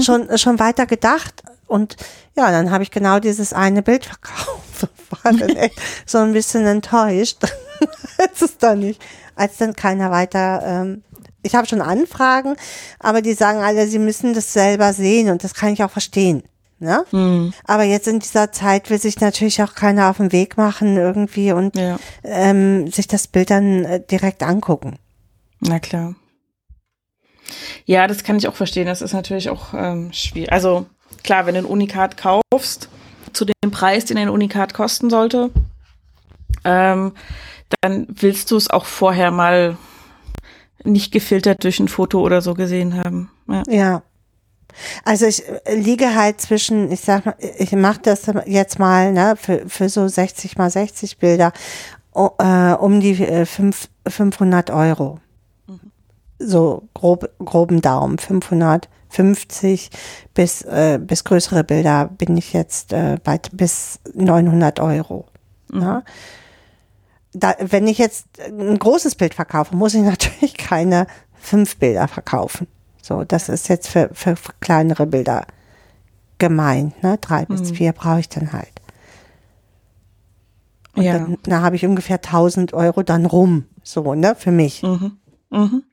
Schon, schon weiter gedacht. Und ja, dann habe ich genau dieses eine Bild verkauft. [LAUGHS] War dann echt so ein bisschen enttäuscht, [LAUGHS] als es dann nicht, als dann keiner weiter, ähm, ich habe schon Anfragen, aber die sagen alle, sie müssen das selber sehen und das kann ich auch verstehen. Ne? Hm. Aber jetzt in dieser Zeit will sich natürlich auch keiner auf den Weg machen irgendwie und Ja. ähm, sich das Bild dann äh, direkt angucken. Na klar. Ja, das kann ich auch verstehen. Das ist natürlich auch ähm, schwierig. Also klar, wenn du ein Unikat kaufst, zu dem Preis, den ein Unikat kosten sollte, ähm, dann willst du es auch vorher mal nicht gefiltert durch ein Foto oder so gesehen haben. Ja. Ja. Also ich äh, liege halt zwischen, ich sag mal, ich mache das jetzt mal ne, für, für so 60 mal 60 Bilder o- äh, um die äh, fünf, 500 Euro. So grob, groben Daumen, 550 bis, äh, bis größere Bilder bin ich jetzt äh, bei bis 900 Euro. Ne? Da, wenn ich jetzt ein großes Bild verkaufe, muss ich [LAUGHS] natürlich keine fünf Bilder verkaufen. So, das ist jetzt für, für, kleinere Bilder gemeint. Ne? Drei bis vier brauche ich dann halt. Und Ja. dann, da habe ich ungefähr 1000 Euro dann rum. So, ne, für mich. Mhm. Mhm.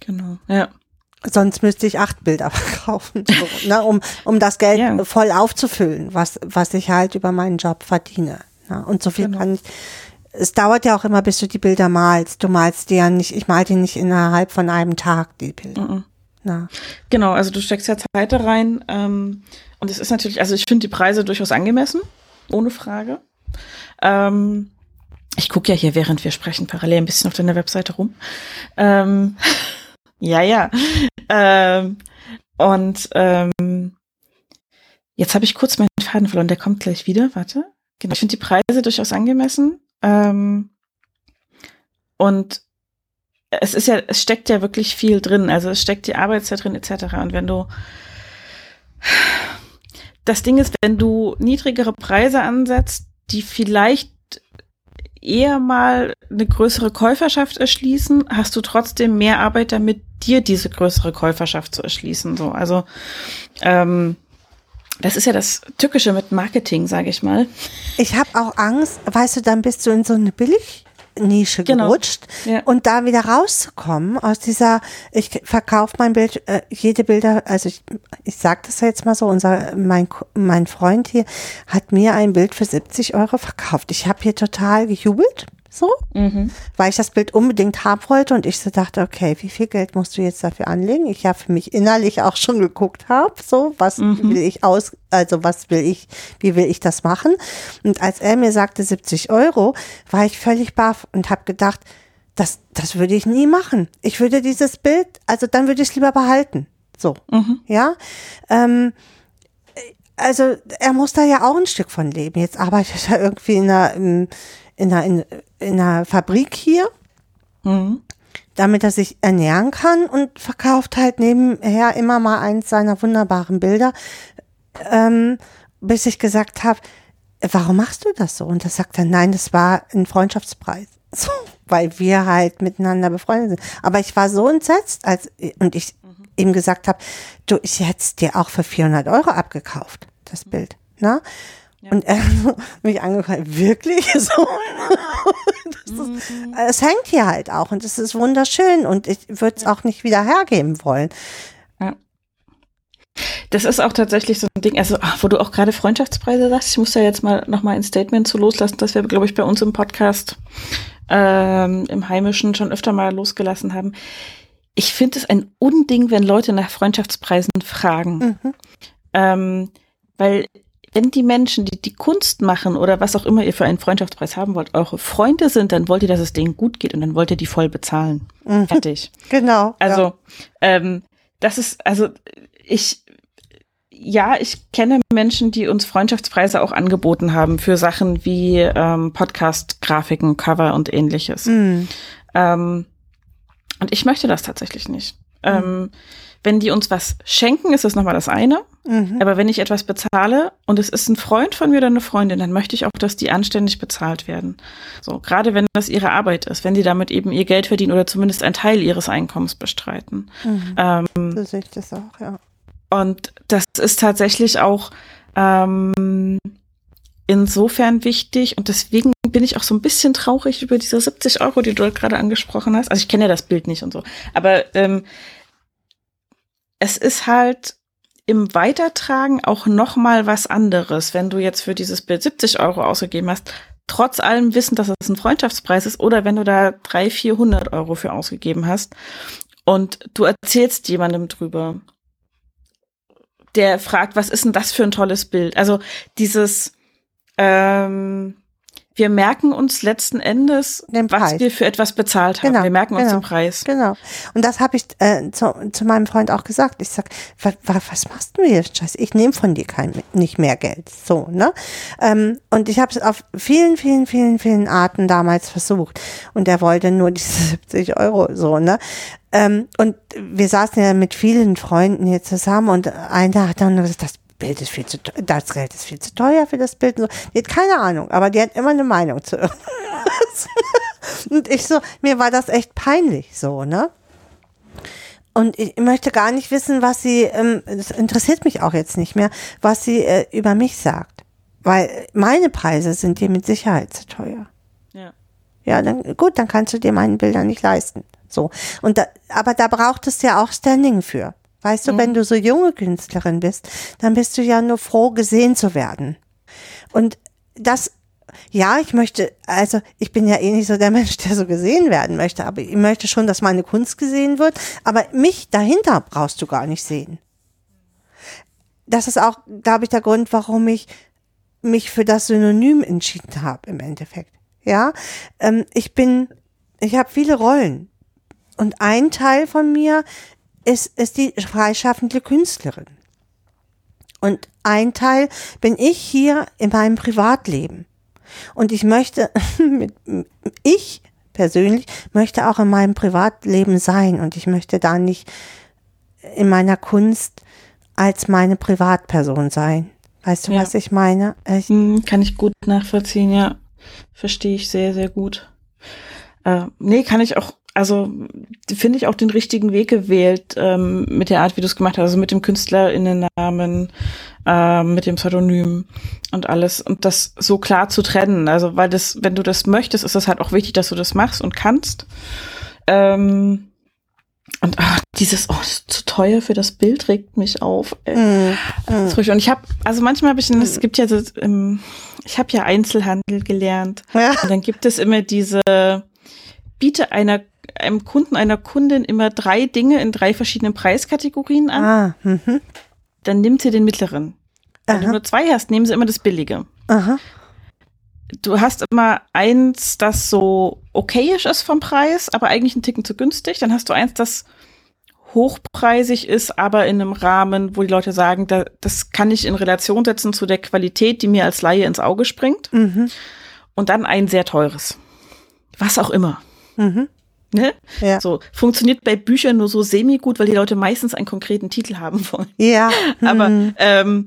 Genau. Ja. Sonst müsste ich acht Bilder [LAUGHS] verkaufen, so, ne, um, um das Geld Ja. voll aufzufüllen, was, was ich halt über meinen Job verdiene. Ne? Und so viel Genau. kann ich. Es dauert ja auch immer, bis du die Bilder malst. Du malst die ja nicht, ich mal die nicht innerhalb von einem Tag, die Bilder. Mhm. Na. Genau, also du steckst ja Zeit da rein. Ähm, und es ist natürlich, also ich finde die Preise durchaus angemessen, ohne Frage. Ähm, ich gucke ja hier, während wir sprechen, parallel ein bisschen auf deiner Webseite rum. Ähm, [LAUGHS] ja, ja. Ähm, und ähm, jetzt habe ich kurz meinen Faden verloren, der kommt gleich wieder. Warte. Genau, ich finde die Preise durchaus angemessen. Ähm, und es ist ja, es steckt ja wirklich viel drin. Also es steckt die Arbeitszeit drin, etc. Und wenn du das Ding ist, wenn du niedrigere Preise ansetzt, die vielleicht eher mal eine größere Käuferschaft erschließen, hast du trotzdem mehr Arbeit damit, dir diese größere Käuferschaft zu erschließen. So, also ähm, das ist ja das Tückische mit Marketing, sage ich mal. Ich habe auch Angst, weißt du, dann bist du in so eine Billig, Nische Genau. gerutscht Ja. und da wieder rauszukommen aus dieser, ich verkaufe mein Bild, äh, jede Bilder, also ich, ich sag das jetzt mal so, unser, mein, mein Freund hier hat mir ein Bild für 70 Euro verkauft. Ich habe hier total gejubelt, so, Mhm. weil ich das Bild unbedingt haben wollte und ich so dachte, okay, wie viel Geld musst du jetzt dafür anlegen? Ich ja für mich innerlich auch schon geguckt habe, so, was will ich aus, also was will ich, wie will ich das machen? Und als er mir sagte 70 Euro, war ich völlig baff und habe gedacht, das, das würde ich nie machen. Ich würde dieses Bild, also dann würde ich es lieber behalten. So, ja. Ähm, also er muss da ja auch ein Stück von leben. Jetzt arbeitet er irgendwie in einer, in einer, in, in einer Fabrik hier, Mhm. damit er sich ernähren kann und verkauft halt nebenher immer mal eins seiner wunderbaren Bilder, ähm, bis ich gesagt habe, warum machst du das so? Und er sagt dann, nein, das war ein Freundschaftspreis. So, [LAUGHS] weil wir halt miteinander befreundet sind. Aber ich war so entsetzt, als, und ich ihm gesagt habe, du, ich hätte es dir auch für 400 Euro abgekauft, das Bild. Und er hat [LAUGHS] mich angeguckt, wirklich [LAUGHS] so? das ist, es hängt hier halt auch und es ist wunderschön und ich würde es auch nicht wieder hergeben wollen. Das ist auch tatsächlich so ein Ding, also ach, wo du auch gerade Freundschaftspreise sagst, ich muss da jetzt mal nochmal ein Statement zu loslassen, das wir, glaube ich, bei uns im Podcast ähm, im Heimischen schon öfter mal losgelassen haben. Ich finde es ein Unding, wenn Leute nach Freundschaftspreisen fragen. Mhm. Ähm, weil wenn die Menschen, die die Kunst machen oder was auch immer ihr für einen Freundschaftspreis haben wollt, eure Freunde sind, dann wollt ihr, dass es denen gut geht und dann wollt ihr die voll bezahlen. Fertig. [LAUGHS] Genau. Also, ja. ähm, das ist, also ich, ja, ich kenne Menschen, die uns Freundschaftspreise auch angeboten haben für Sachen wie ähm, Podcast-Grafiken, Cover und ähnliches. Mhm. Ähm, und ich möchte das tatsächlich nicht. Ähm, wenn die uns was schenken, ist das nochmal das eine. Mhm. Aber wenn ich etwas bezahle und es ist ein Freund von mir oder eine Freundin, dann möchte ich auch, dass die anständig bezahlt werden. So, gerade wenn das ihre Arbeit ist, wenn die damit eben ihr Geld verdienen oder zumindest einen Teil ihres Einkommens bestreiten. Mhm. Ähm, So sehe ich das auch, ja. und das ist tatsächlich auch ähm, insofern wichtig und deswegen bin ich auch so ein bisschen traurig über diese 70 Euro, die du gerade angesprochen hast. Also ich kenne ja das Bild nicht und so, aber ähm, es ist halt im Weitertragen auch noch mal was anderes, wenn du jetzt für dieses Bild 70 Euro ausgegeben hast, trotz allem Wissen, dass es ein Freundschaftspreis ist, oder wenn du da 300, 400 Euro für ausgegeben hast und du erzählst jemandem drüber, der fragt, was ist denn das für ein tolles Bild? Also dieses, ähm, wir merken uns letzten Endes, Den was wir für etwas bezahlt haben. Genau, wir merken uns genau. den Preis. Genau. Und das habe ich äh, zu, zu meinem Freund auch gesagt. Ich sag, was, was machst du hier? Scheiße, ich nehme von dir kein, nicht mehr Geld. So, ne? Ähm, und ich habe es auf vielen, vielen, vielen, vielen Arten damals versucht. Und er wollte nur [LAUGHS] diese 70 Euro, so, ne? Ähm, und wir saßen ja mit vielen Freunden hier zusammen und einer hat dann gesagt, das Bild ist viel zu teuer, das Geld ist viel zu teuer für das Bild. Und so. Die hat keine Ahnung, aber die hat immer eine Meinung zu irgendwas. [LAUGHS] Und ich so, mir war das echt peinlich so, ne? Und ich möchte gar nicht wissen, was sie, ähm, das interessiert mich auch jetzt nicht mehr, was sie äh, über mich sagt. Weil meine Preise sind dir mit Sicherheit zu teuer. Ja. Ja, dann gut, dann kannst du dir meine Bilder nicht leisten. So. Und da, aber da braucht es ja auch Standing für. Weißt du, wenn du so junge Künstlerin bist, dann bist du ja nur froh, gesehen zu werden. Und das, ja, ich möchte, also ich bin ja eh nicht so der [LAUGHS] Mensch, der so gesehen werden möchte, aber ich möchte schon, dass meine Kunst gesehen wird, aber mich dahinter brauchst du gar nicht sehen. Das ist auch, glaube ich, der Grund, warum ich mich für das Synonym entschieden habe im Endeffekt. Ja, ähm, ich bin, ich habe viele Rollen und ein Teil von mir ist, ist die freischaffende Künstlerin. Und ein Teil bin ich hier in meinem Privatleben. Und ich möchte, [LAUGHS] mit, ich persönlich möchte auch in meinem Privatleben sein und ich möchte da nicht in meiner Kunst als meine Privatperson sein. Weißt du, Ja. was ich meine? Ich, Hm, kann ich gut nachvollziehen, ja. Verstehe ich sehr, sehr gut. Äh, nee, kann ich auch, also finde ich, auch den richtigen Weg gewählt ähm, mit der Art, wie du es gemacht hast, also mit dem KünstlerInnennamen, äh, mit dem Pseudonym und alles und das so klar zu trennen. Also, weil das, wenn du das möchtest, ist das halt auch wichtig, dass du das machst und kannst. Ähm, und ach, dieses, oh, zu teuer für das Bild regt mich auf. Ey. Mm, ruhig. Und ich habe, also manchmal habe ich, es gibt ja so, ähm, ich habe ja Einzelhandel gelernt. Ja. Und dann gibt es immer diese, biete einer, einem Kunden, einer Kundin immer drei Dinge in drei verschiedenen Preiskategorien an. Ah, mhm. Dann nimmt sie den mittleren. Wenn du Aha, nur zwei hast, nehmen sie immer das billige. aha. Du hast immer eins, das so okayisch ist vom Preis, aber eigentlich einen Ticken zu günstig. Dann hast du eins, das hochpreisig ist, aber in einem Rahmen, wo die Leute sagen, da, das kann ich in Relation setzen zu der Qualität, die mir als Laie ins Auge springt. Mhm. Und dann ein sehr teures. Was auch immer. Mhm. Ne? Ja. So, funktioniert bei Büchern nur so semi-gut, weil die Leute meistens einen konkreten Titel haben wollen. Ja. [LAUGHS] Aber mhm. ähm,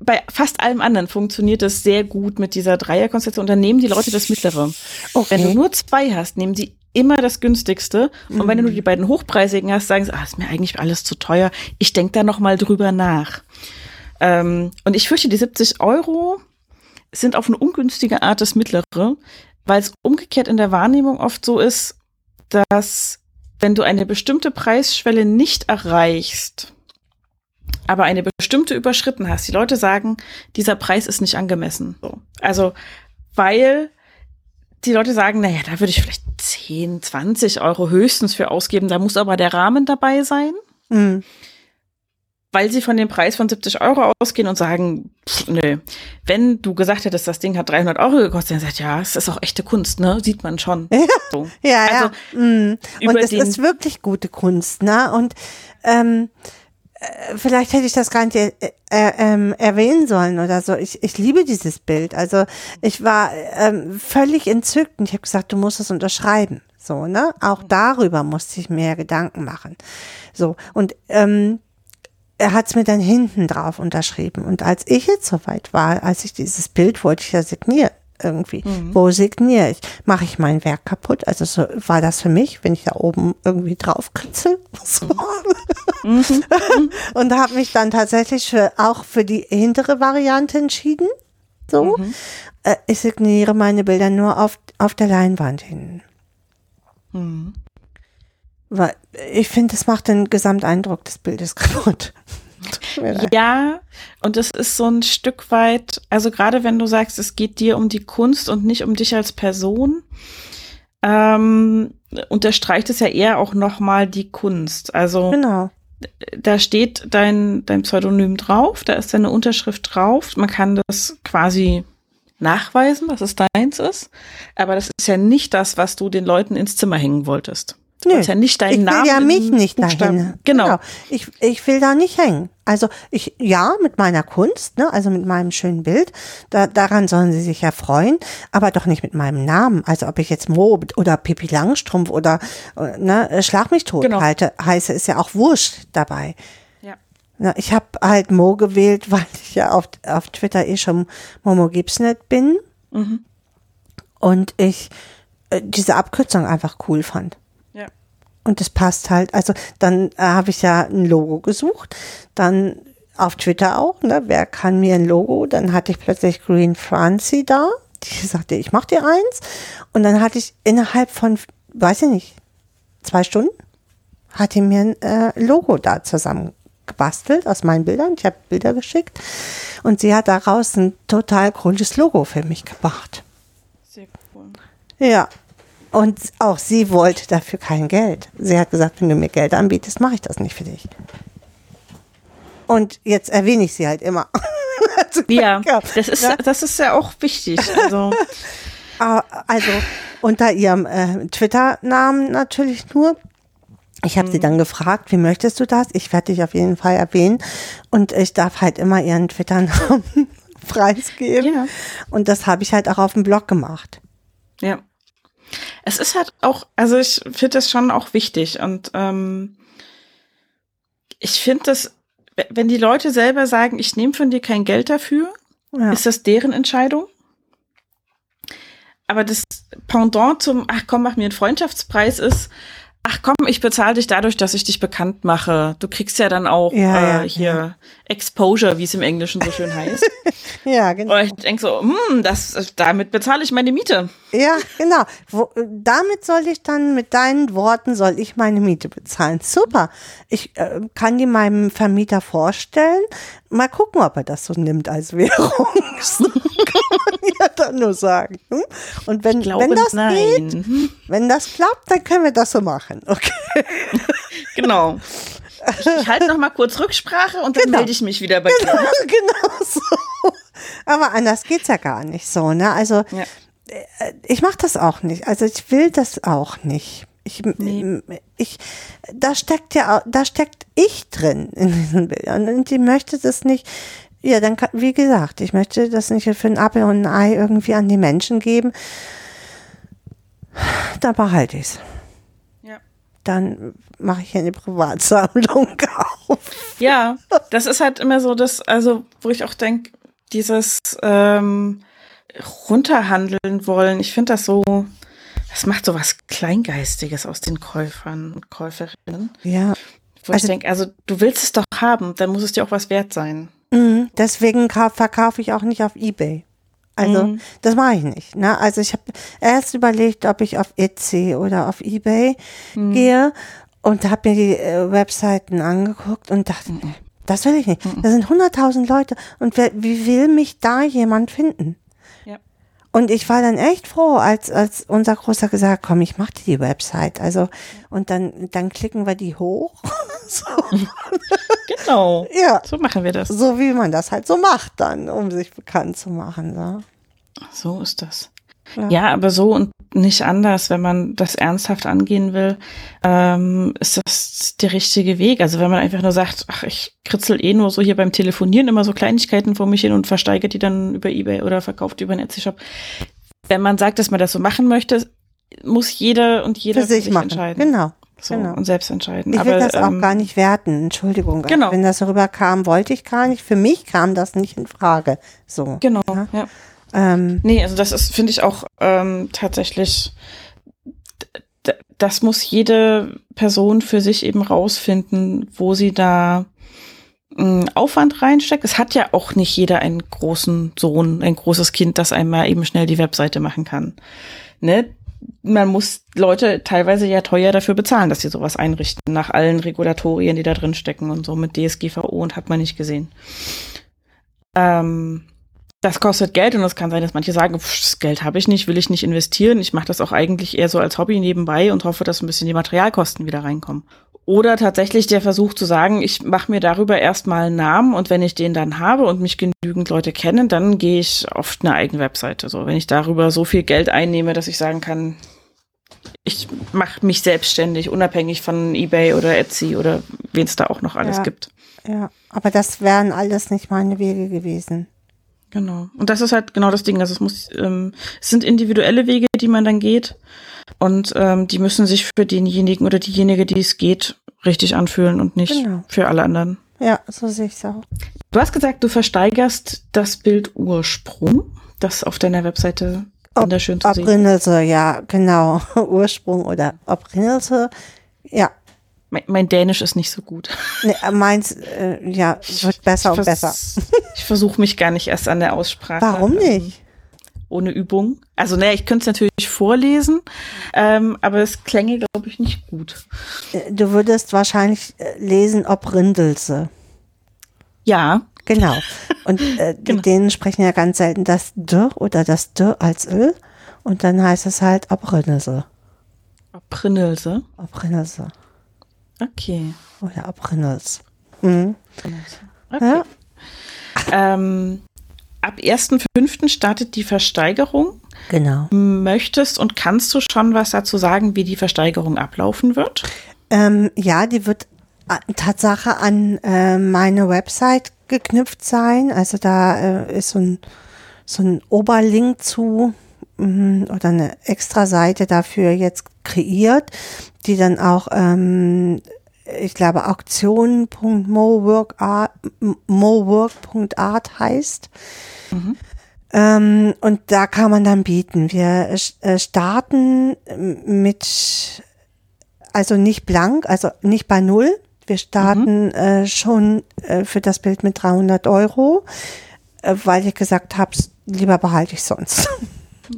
bei fast allem anderen funktioniert es sehr gut mit dieser Dreierkonstellation. Und dann nehmen die Leute das mittlere. Okay. Wenn du nur zwei hast, nehmen sie immer das günstigste. Und wenn du die beiden hochpreisigen hast, sagen sie, ah, ist mir eigentlich alles zu teuer. Ich denke da noch mal drüber nach. Ähm, und ich fürchte, die 70 Euro sind auf eine ungünstige Art das mittlere, weil es umgekehrt in der Wahrnehmung oft so ist, dass wenn du eine bestimmte Preisschwelle nicht erreichst, aber eine bestimmte überschritten hast, die Leute sagen, dieser Preis ist nicht angemessen. So. Also, weil die Leute sagen, naja, da würde ich vielleicht 10, 20 Euro höchstens für ausgeben, da muss aber der Rahmen dabei sein, Mhm. Weil sie von dem Preis von 70 Euro ausgehen und sagen, pff, nö, wenn du gesagt hättest, das Ding hat 300 Euro gekostet, dann sagt ja, es ist auch echte Kunst, ne, sieht man schon. [LAUGHS] So. Ja, Also, ja. Mhm. Und es ist wirklich gute Kunst, ne? Und ähm, äh, vielleicht hätte ich das gar nicht äh, äh, ähm, erwähnen sollen oder so. Ich, ich liebe dieses Bild. Also ich war ähm, völlig entzückt und ich habe gesagt, du musst es unterschreiben. So, ne? Auch darüber musste ich mir Gedanken machen. So, und ähm, er hat es mir dann hinten drauf unterschrieben. Und als ich jetzt soweit war, als ich dieses Bild wollte ich ja signieren irgendwie. Wo signiere ich? Mache ich mein Werk kaputt? Also so war das für mich, wenn ich da oben irgendwie drauf kritzel. [LAUGHS] So. [LAUGHS] Und habe mich dann tatsächlich für, auch für die hintere Variante entschieden. So. Äh, ich signiere meine Bilder nur auf, auf der Leinwand hin. Mhm. Weil ich finde, das macht den Gesamteindruck des Bildes [LAUGHS] kaputt. Ja, und das ist so ein Stück weit, also gerade wenn du sagst, es geht dir um die Kunst und nicht um dich als Person, ähm, unterstreicht es ja eher auch nochmal die Kunst. Also Genau. da steht dein, dein Pseudonym drauf, da ist deine Unterschrift drauf. Man kann das quasi nachweisen, dass es deins ist. Aber das ist ja nicht das, was du den Leuten ins Zimmer hängen wolltest. Du ja nicht deinen ich will Namen. ja mich nicht Buchstaben- dahin. Genau. Ich, ich will da nicht hängen. Also ich, ja, mit meiner Kunst, ne, also mit meinem schönen Bild, da, daran sollen sie sich ja freuen, aber doch nicht mit meinem Namen. Also ob ich jetzt Mo oder Pippi Langstrumpf oder äh, ne, Schlag mich tot Genau. halte, heiße, ist ja auch wurscht dabei. Ja. Na, ich habe halt Mo gewählt, [LAUGHS] weil ich ja auf, auf Twitter eh schon Momo Gibsonet bin Mhm. und ich äh, diese Abkürzung einfach cool fand. Und das passt halt. Also dann äh, habe ich ja ein Logo gesucht. Dann auf Twitter auch, ne? Wer kann mir ein Logo? Dann hatte ich plötzlich Green Francie da. Die sagte, ich mach dir eins. Und dann hatte ich innerhalb von, weiß ich nicht, zwei Stunden, hat die mir ein äh, Logo da zusammen gebastelt aus meinen Bildern. Ich habe Bilder geschickt. Und sie hat daraus ein total cooles Logo für mich gemacht. Sehr cool. Ja. Und auch sie wollte dafür kein Geld. Sie hat gesagt, wenn du mir Geld anbietest, mache ich das nicht für dich. Und jetzt erwähne ich sie halt immer. [LAUGHS] Ja, das ist, Ja. das ist ja auch wichtig. Also, [LAUGHS] Ah, Also unter ihrem äh, Twitter-Namen natürlich nur. Ich habe sie dann gefragt, wie möchtest du das? Ich werde dich auf jeden Fall erwähnen. Und ich darf halt immer ihren Twitter-Namen [LAUGHS] preisgeben. Ja. Und das habe ich halt auch auf dem Blog gemacht. ja. Es ist halt auch, also ich finde das schon auch wichtig und ähm, ich finde das, wenn die Leute selber sagen, ich nehme von dir kein Geld dafür, Ja. ist das deren Entscheidung. Aber das Pendant zum, ach komm, mach mir einen Freundschaftspreis ist, ach komm, ich bezahle dich dadurch, dass ich dich bekannt mache. Du kriegst ja dann auch Ja, äh, ja, hier Exposure, wie es im Englischen so schön heißt. [LAUGHS] Ja, genau. Und ich denk so, hm, das, damit bezahle ich meine Miete. Ja, genau. Wo, damit soll ich dann, mit deinen Worten, soll ich meine Miete bezahlen. Super. Ich äh, kann die meinem Vermieter vorstellen. Mal gucken, ob er das so nimmt als Währung. Kann man ja dann nur sagen. Hm? Und wenn, glaube, wenn das nein. geht, wenn das klappt, dann können wir das so machen. Okay. Genau. Ich, ich halte noch mal kurz Rücksprache und dann Genau. melde ich mich wieder bei dir. genau [LAUGHS] so. Aber anders geht's ja gar nicht so, ne? Also Ja. ich mache das auch nicht. Also ich will das auch nicht. Ich, ich, da steckt ja, da steckt ich drin in diesen Bildern und ich möchte das nicht. Ja, dann kann, wie gesagt, ich möchte das nicht für ein Apfel und ein Ei irgendwie an die Menschen geben. Da behalte ich's. Dann mache ich eine Privatsammlung [LAUGHS] auf. Ja, das ist halt immer so das, also wo ich auch denke, dieses ähm, runterhandeln wollen, ich finde das so, das macht so was Kleingeistiges aus den Käufern und Käuferinnen. Ja. Wo Also- ich denke, also du willst es doch haben, dann muss es dir auch was wert sein. Mhm, Deswegen ka- verkaufe ich auch nicht auf Ebay. Also Mhm. das mache ich nicht. Ne? Also ich habe erst überlegt, ob ich auf Etsy oder auf Ebay Mhm. gehe und habe mir die äh, Webseiten angeguckt und dachte, nee, das will ich nicht. Da sind 100.000 Leute und wer, wie will mich da jemand finden? Ja. Und ich war dann echt froh, als, als unser Großer gesagt, hat, komm, ich mach dir die Website. Also, und dann, dann klicken wir die hoch. [LAUGHS] so, [LAUGHS] Genau. ja. So machen wir das. So wie man das halt so macht dann, um sich bekannt zu machen. So. So ist das. Ja. Ja, aber so und nicht anders, wenn man das ernsthaft angehen will, ähm, ist das der richtige Weg. Also wenn man einfach nur sagt, ach, ich kritzel eh nur so hier beim Telefonieren immer so Kleinigkeiten vor mich hin und versteigere die dann über Ebay oder verkauft die über einen Etsy-Shop. Wenn man sagt, dass man das so machen möchte, muss jeder und jeder Für sich machen. entscheiden. Genau. So, genau. und selbst entscheiden. Ich will aber, das auch ähm, gar nicht werten. Entschuldigung. Genau. Wenn das rüberkam, wollte ich gar nicht. Für mich kam das nicht in Frage. So. Genau, Ja. ja. Ähm, Nee, also das ist, finde ich auch ähm, tatsächlich, das muss jede Person für sich eben rausfinden, wo sie da mh, Aufwand reinsteckt. Es hat ja auch nicht jeder einen großen Sohn, ein großes Kind, das einmal eben schnell die Webseite machen kann. Ne? Man muss Leute teilweise ja teuer dafür bezahlen, dass sie sowas einrichten, nach allen Regulatorien, die da drin stecken und so mit DSGVO und hat man nicht gesehen. Ähm, das kostet Geld und es kann sein, dass manche sagen, pff, das Geld habe ich nicht, will ich nicht investieren. Ich mache das auch eigentlich eher so als Hobby nebenbei und hoffe, dass ein bisschen die Materialkosten wieder reinkommen. Oder tatsächlich der Versuch zu sagen, ich mache mir darüber erstmal einen Namen und wenn ich den dann habe und mich genügend Leute kennen, dann gehe ich auf eine eigene Webseite. So, wenn ich darüber so viel Geld einnehme, dass ich sagen kann, ich mache mich selbstständig, unabhängig von eBay oder Etsy oder wen es da auch noch alles Ja. gibt. ja. Aber das wären alles nicht meine Wege gewesen. Genau. Und das ist halt genau das Ding. Also es muss, ähm, es sind individuelle Wege, die man dann geht. Und ähm, die müssen sich für denjenigen oder diejenige, die es geht, richtig anfühlen und nicht Genau. für alle anderen. Ja, so sehe ich es auch. Du hast gesagt, du versteigerst das Bild Ursprung, das auf deiner Webseite wunderschön zu sehen. Obrinnelse, ja, genau. [LAUGHS] Ursprung oder Obrinnelse. Ja, Mein, mein Dänisch ist nicht so gut. nee, meins, äh, ja, wird besser und ich vers- besser. Ich versuche mich gar nicht erst an der Aussprache. Warum ähm, nicht? Ohne Übung. Also, naja, ich könnte es natürlich vorlesen, ähm, aber es klänge, glaube ich, nicht gut. Äh, Du würdest wahrscheinlich äh, lesen Obrindelse. Ja, Genau. Und [LAUGHS] äh, Genau. denen sprechen ja ganz selten das D oder das D als Ö. Und dann heißt es halt Obrinnelse. Prinelse. Obrinnelse. Okay. Oder Obrinnels. Mhm. okay. Ja. Ähm, ab 1.5. startet die Versteigerung. Genau. Möchtest und kannst du schon was dazu sagen, wie die Versteigerung ablaufen wird? Ähm, ja, die wird Tatsache an äh, meine Website geknüpft sein. Also da äh, ist so ein, so ein Oberlink zu mm, oder eine extra Seite dafür jetzt kreiert, die dann auch, ähm, ich glaube, auktion.mowork.art mowork.art heißt. Ähm, und da kann man dann bieten. Wir äh, starten mit also nicht blank, also nicht bei Null. Wir starten äh, schon äh, für das Bild mit 300 Euro, äh, weil ich gesagt habe, lieber behalte ich sonst. [LAUGHS]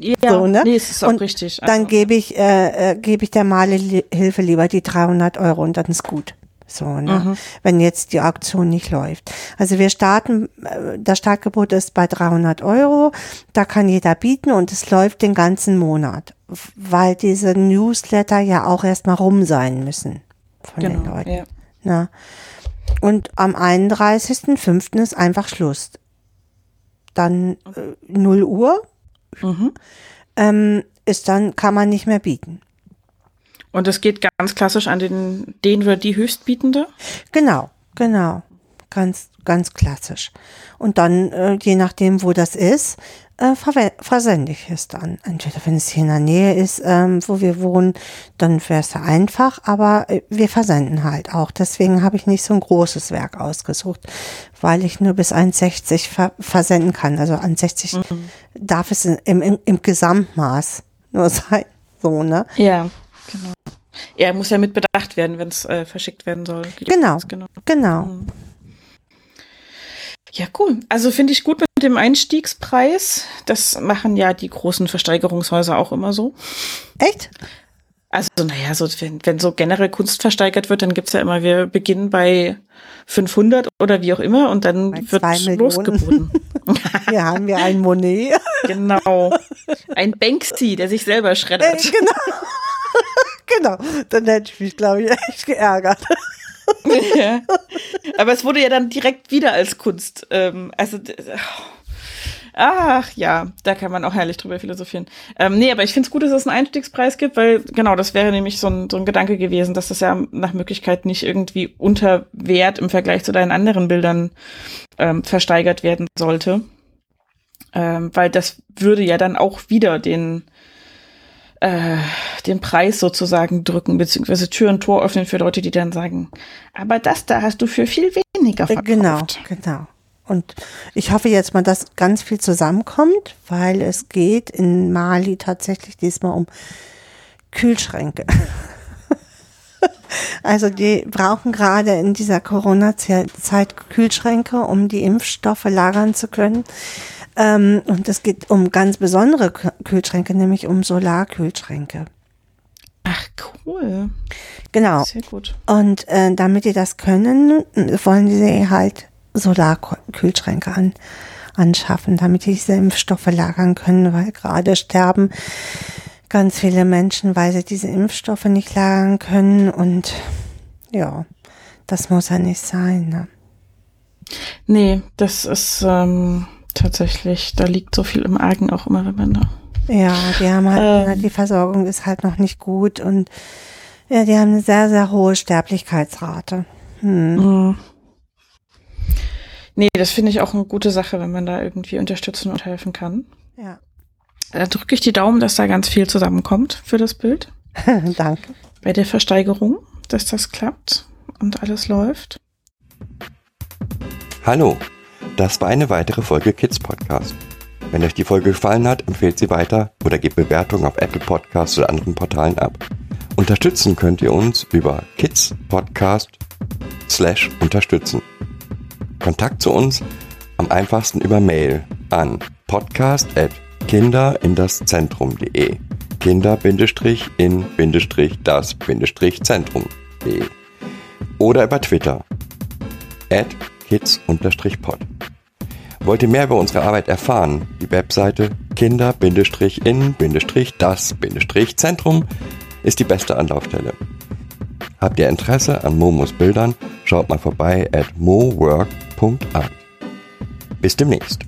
Ja, So, ne? nee, es ist auch Und richtig. Dann Also, gebe ich, äh, äh, gebe ich der Malehilfe lieber die 300 Euro und dann ist gut. So, ne? Mhm. Wenn jetzt die Auktion nicht läuft. Also wir starten, äh, das Startgebot ist bei 300 Euro. Da kann jeder bieten und es läuft den ganzen Monat, weil diese Newsletter ja auch erstmal rum sein müssen von den genau, Leuten. ja. Ne? Und am 31.05. ist einfach Schluss. Dann äh, 0 Uhr Mhm. ähm, ist dann, kann man nicht mehr bieten. Und es geht ganz klassisch an den, den oder die Höchstbietende. Genau, genau. Ganz, ganz klassisch. Und dann, äh, je nachdem, wo das ist, äh, versende ich es dann. Entweder wenn es hier in der Nähe ist, ähm, wo wir wohnen, dann wäre es ja einfach, aber äh, wir versenden halt auch. Deswegen habe ich nicht so ein großes Werk ausgesucht, weil ich nur bis 1,60 ver versenden kann. Also 1,60 darf es im, im, im Gesamtmaß nur [LAUGHS] sein. So, ne? Ja, genau. Er muss ja mit bedacht werden, wenn es äh, verschickt werden soll. Genau. genau. Genau. Ja, cool. Also finde ich gut dem Einstiegspreis. Das machen ja die großen Versteigerungshäuser auch immer so. Echt? Also, naja, so, wenn, wenn so generell Kunst versteigert wird, dann gibt's ja immer, wir beginnen bei 500 oder wie auch immer und dann Bei wird losgeboten. [LAUGHS] Hier haben wir ein Monet. [LAUGHS] genau. Ein Banksy, der sich selber Äh, schreddert. genau. [LAUGHS] genau. Dann hätte ich mich, glaube ich, echt geärgert. [LAUGHS] ja. Aber es wurde ja dann direkt wieder als Kunst. Ähm, also, d- ach ja, da kann man auch herrlich drüber philosophieren. Ähm, nee, aber ich finde es gut, dass es einen Einstiegspreis gibt, weil genau, das wäre nämlich so ein, so ein Gedanke gewesen, dass das ja nach Möglichkeit nicht irgendwie unter Wert im Vergleich zu deinen anderen Bildern ähm, versteigert werden sollte. Ähm, weil das würde ja dann auch wieder den äh, den Preis sozusagen drücken, beziehungsweise Tür und Tor öffnen für Leute, die dann sagen, aber das da hast du für viel weniger verkauft. Genau, genau. Und ich hoffe jetzt mal, dass ganz viel zusammenkommt, weil es geht in Mali tatsächlich diesmal um Kühlschränke. [LAUGHS] Also die brauchen gerade in dieser Corona-Zeit Kühlschränke, um die Impfstoffe lagern zu können. Ähm, und es geht um ganz besondere Kü- Kühlschränke, nämlich um Solarkühlschränke. Ach, cool. Genau. Sehr gut. Und äh, damit die das können, wollen sie halt Solarkühlschränke an, anschaffen, damit die diese Impfstoffe lagern können, weil gerade sterben ganz viele Menschen, weil sie diese Impfstoffe nicht lagern können. Und ja, das muss ja nicht sein. Ne? Nee, das ist ähm, tatsächlich, da liegt so viel im Argen auch immer, wenn man da. Ja, die haben halt, Ähm. die Versorgung ist halt noch nicht gut und ja, die haben eine sehr, sehr hohe Sterblichkeitsrate. Hm. Nee, das finde ich auch eine gute Sache, wenn man da irgendwie unterstützen und helfen kann. Ja, Da drücke ich die Daumen, dass da ganz viel zusammenkommt für das Bild. [LAUGHS] danke. Bei der Versteigerung, dass das klappt und alles läuft. Hallo, das war eine weitere Folge Kids Podcast. Wenn euch die Folge gefallen hat, empfehlt sie weiter oder gebt Bewertungen auf Apple Podcasts oder anderen Portalen ab. Unterstützen könnt ihr uns über Kids Podcast slash unterstützen. Kontakt zu uns am einfachsten über Mail an podcast at kinderindaszentrum.de kinder-in-das-zentrum.de oder über Twitter at kids-pod. Wollt ihr mehr über unsere Arbeit erfahren? Die Webseite kinder-in-das-zentrum ist die beste Anlaufstelle. Habt ihr Interesse an Momos Bildern? Schaut mal vorbei at mowork.art. Bis demnächst.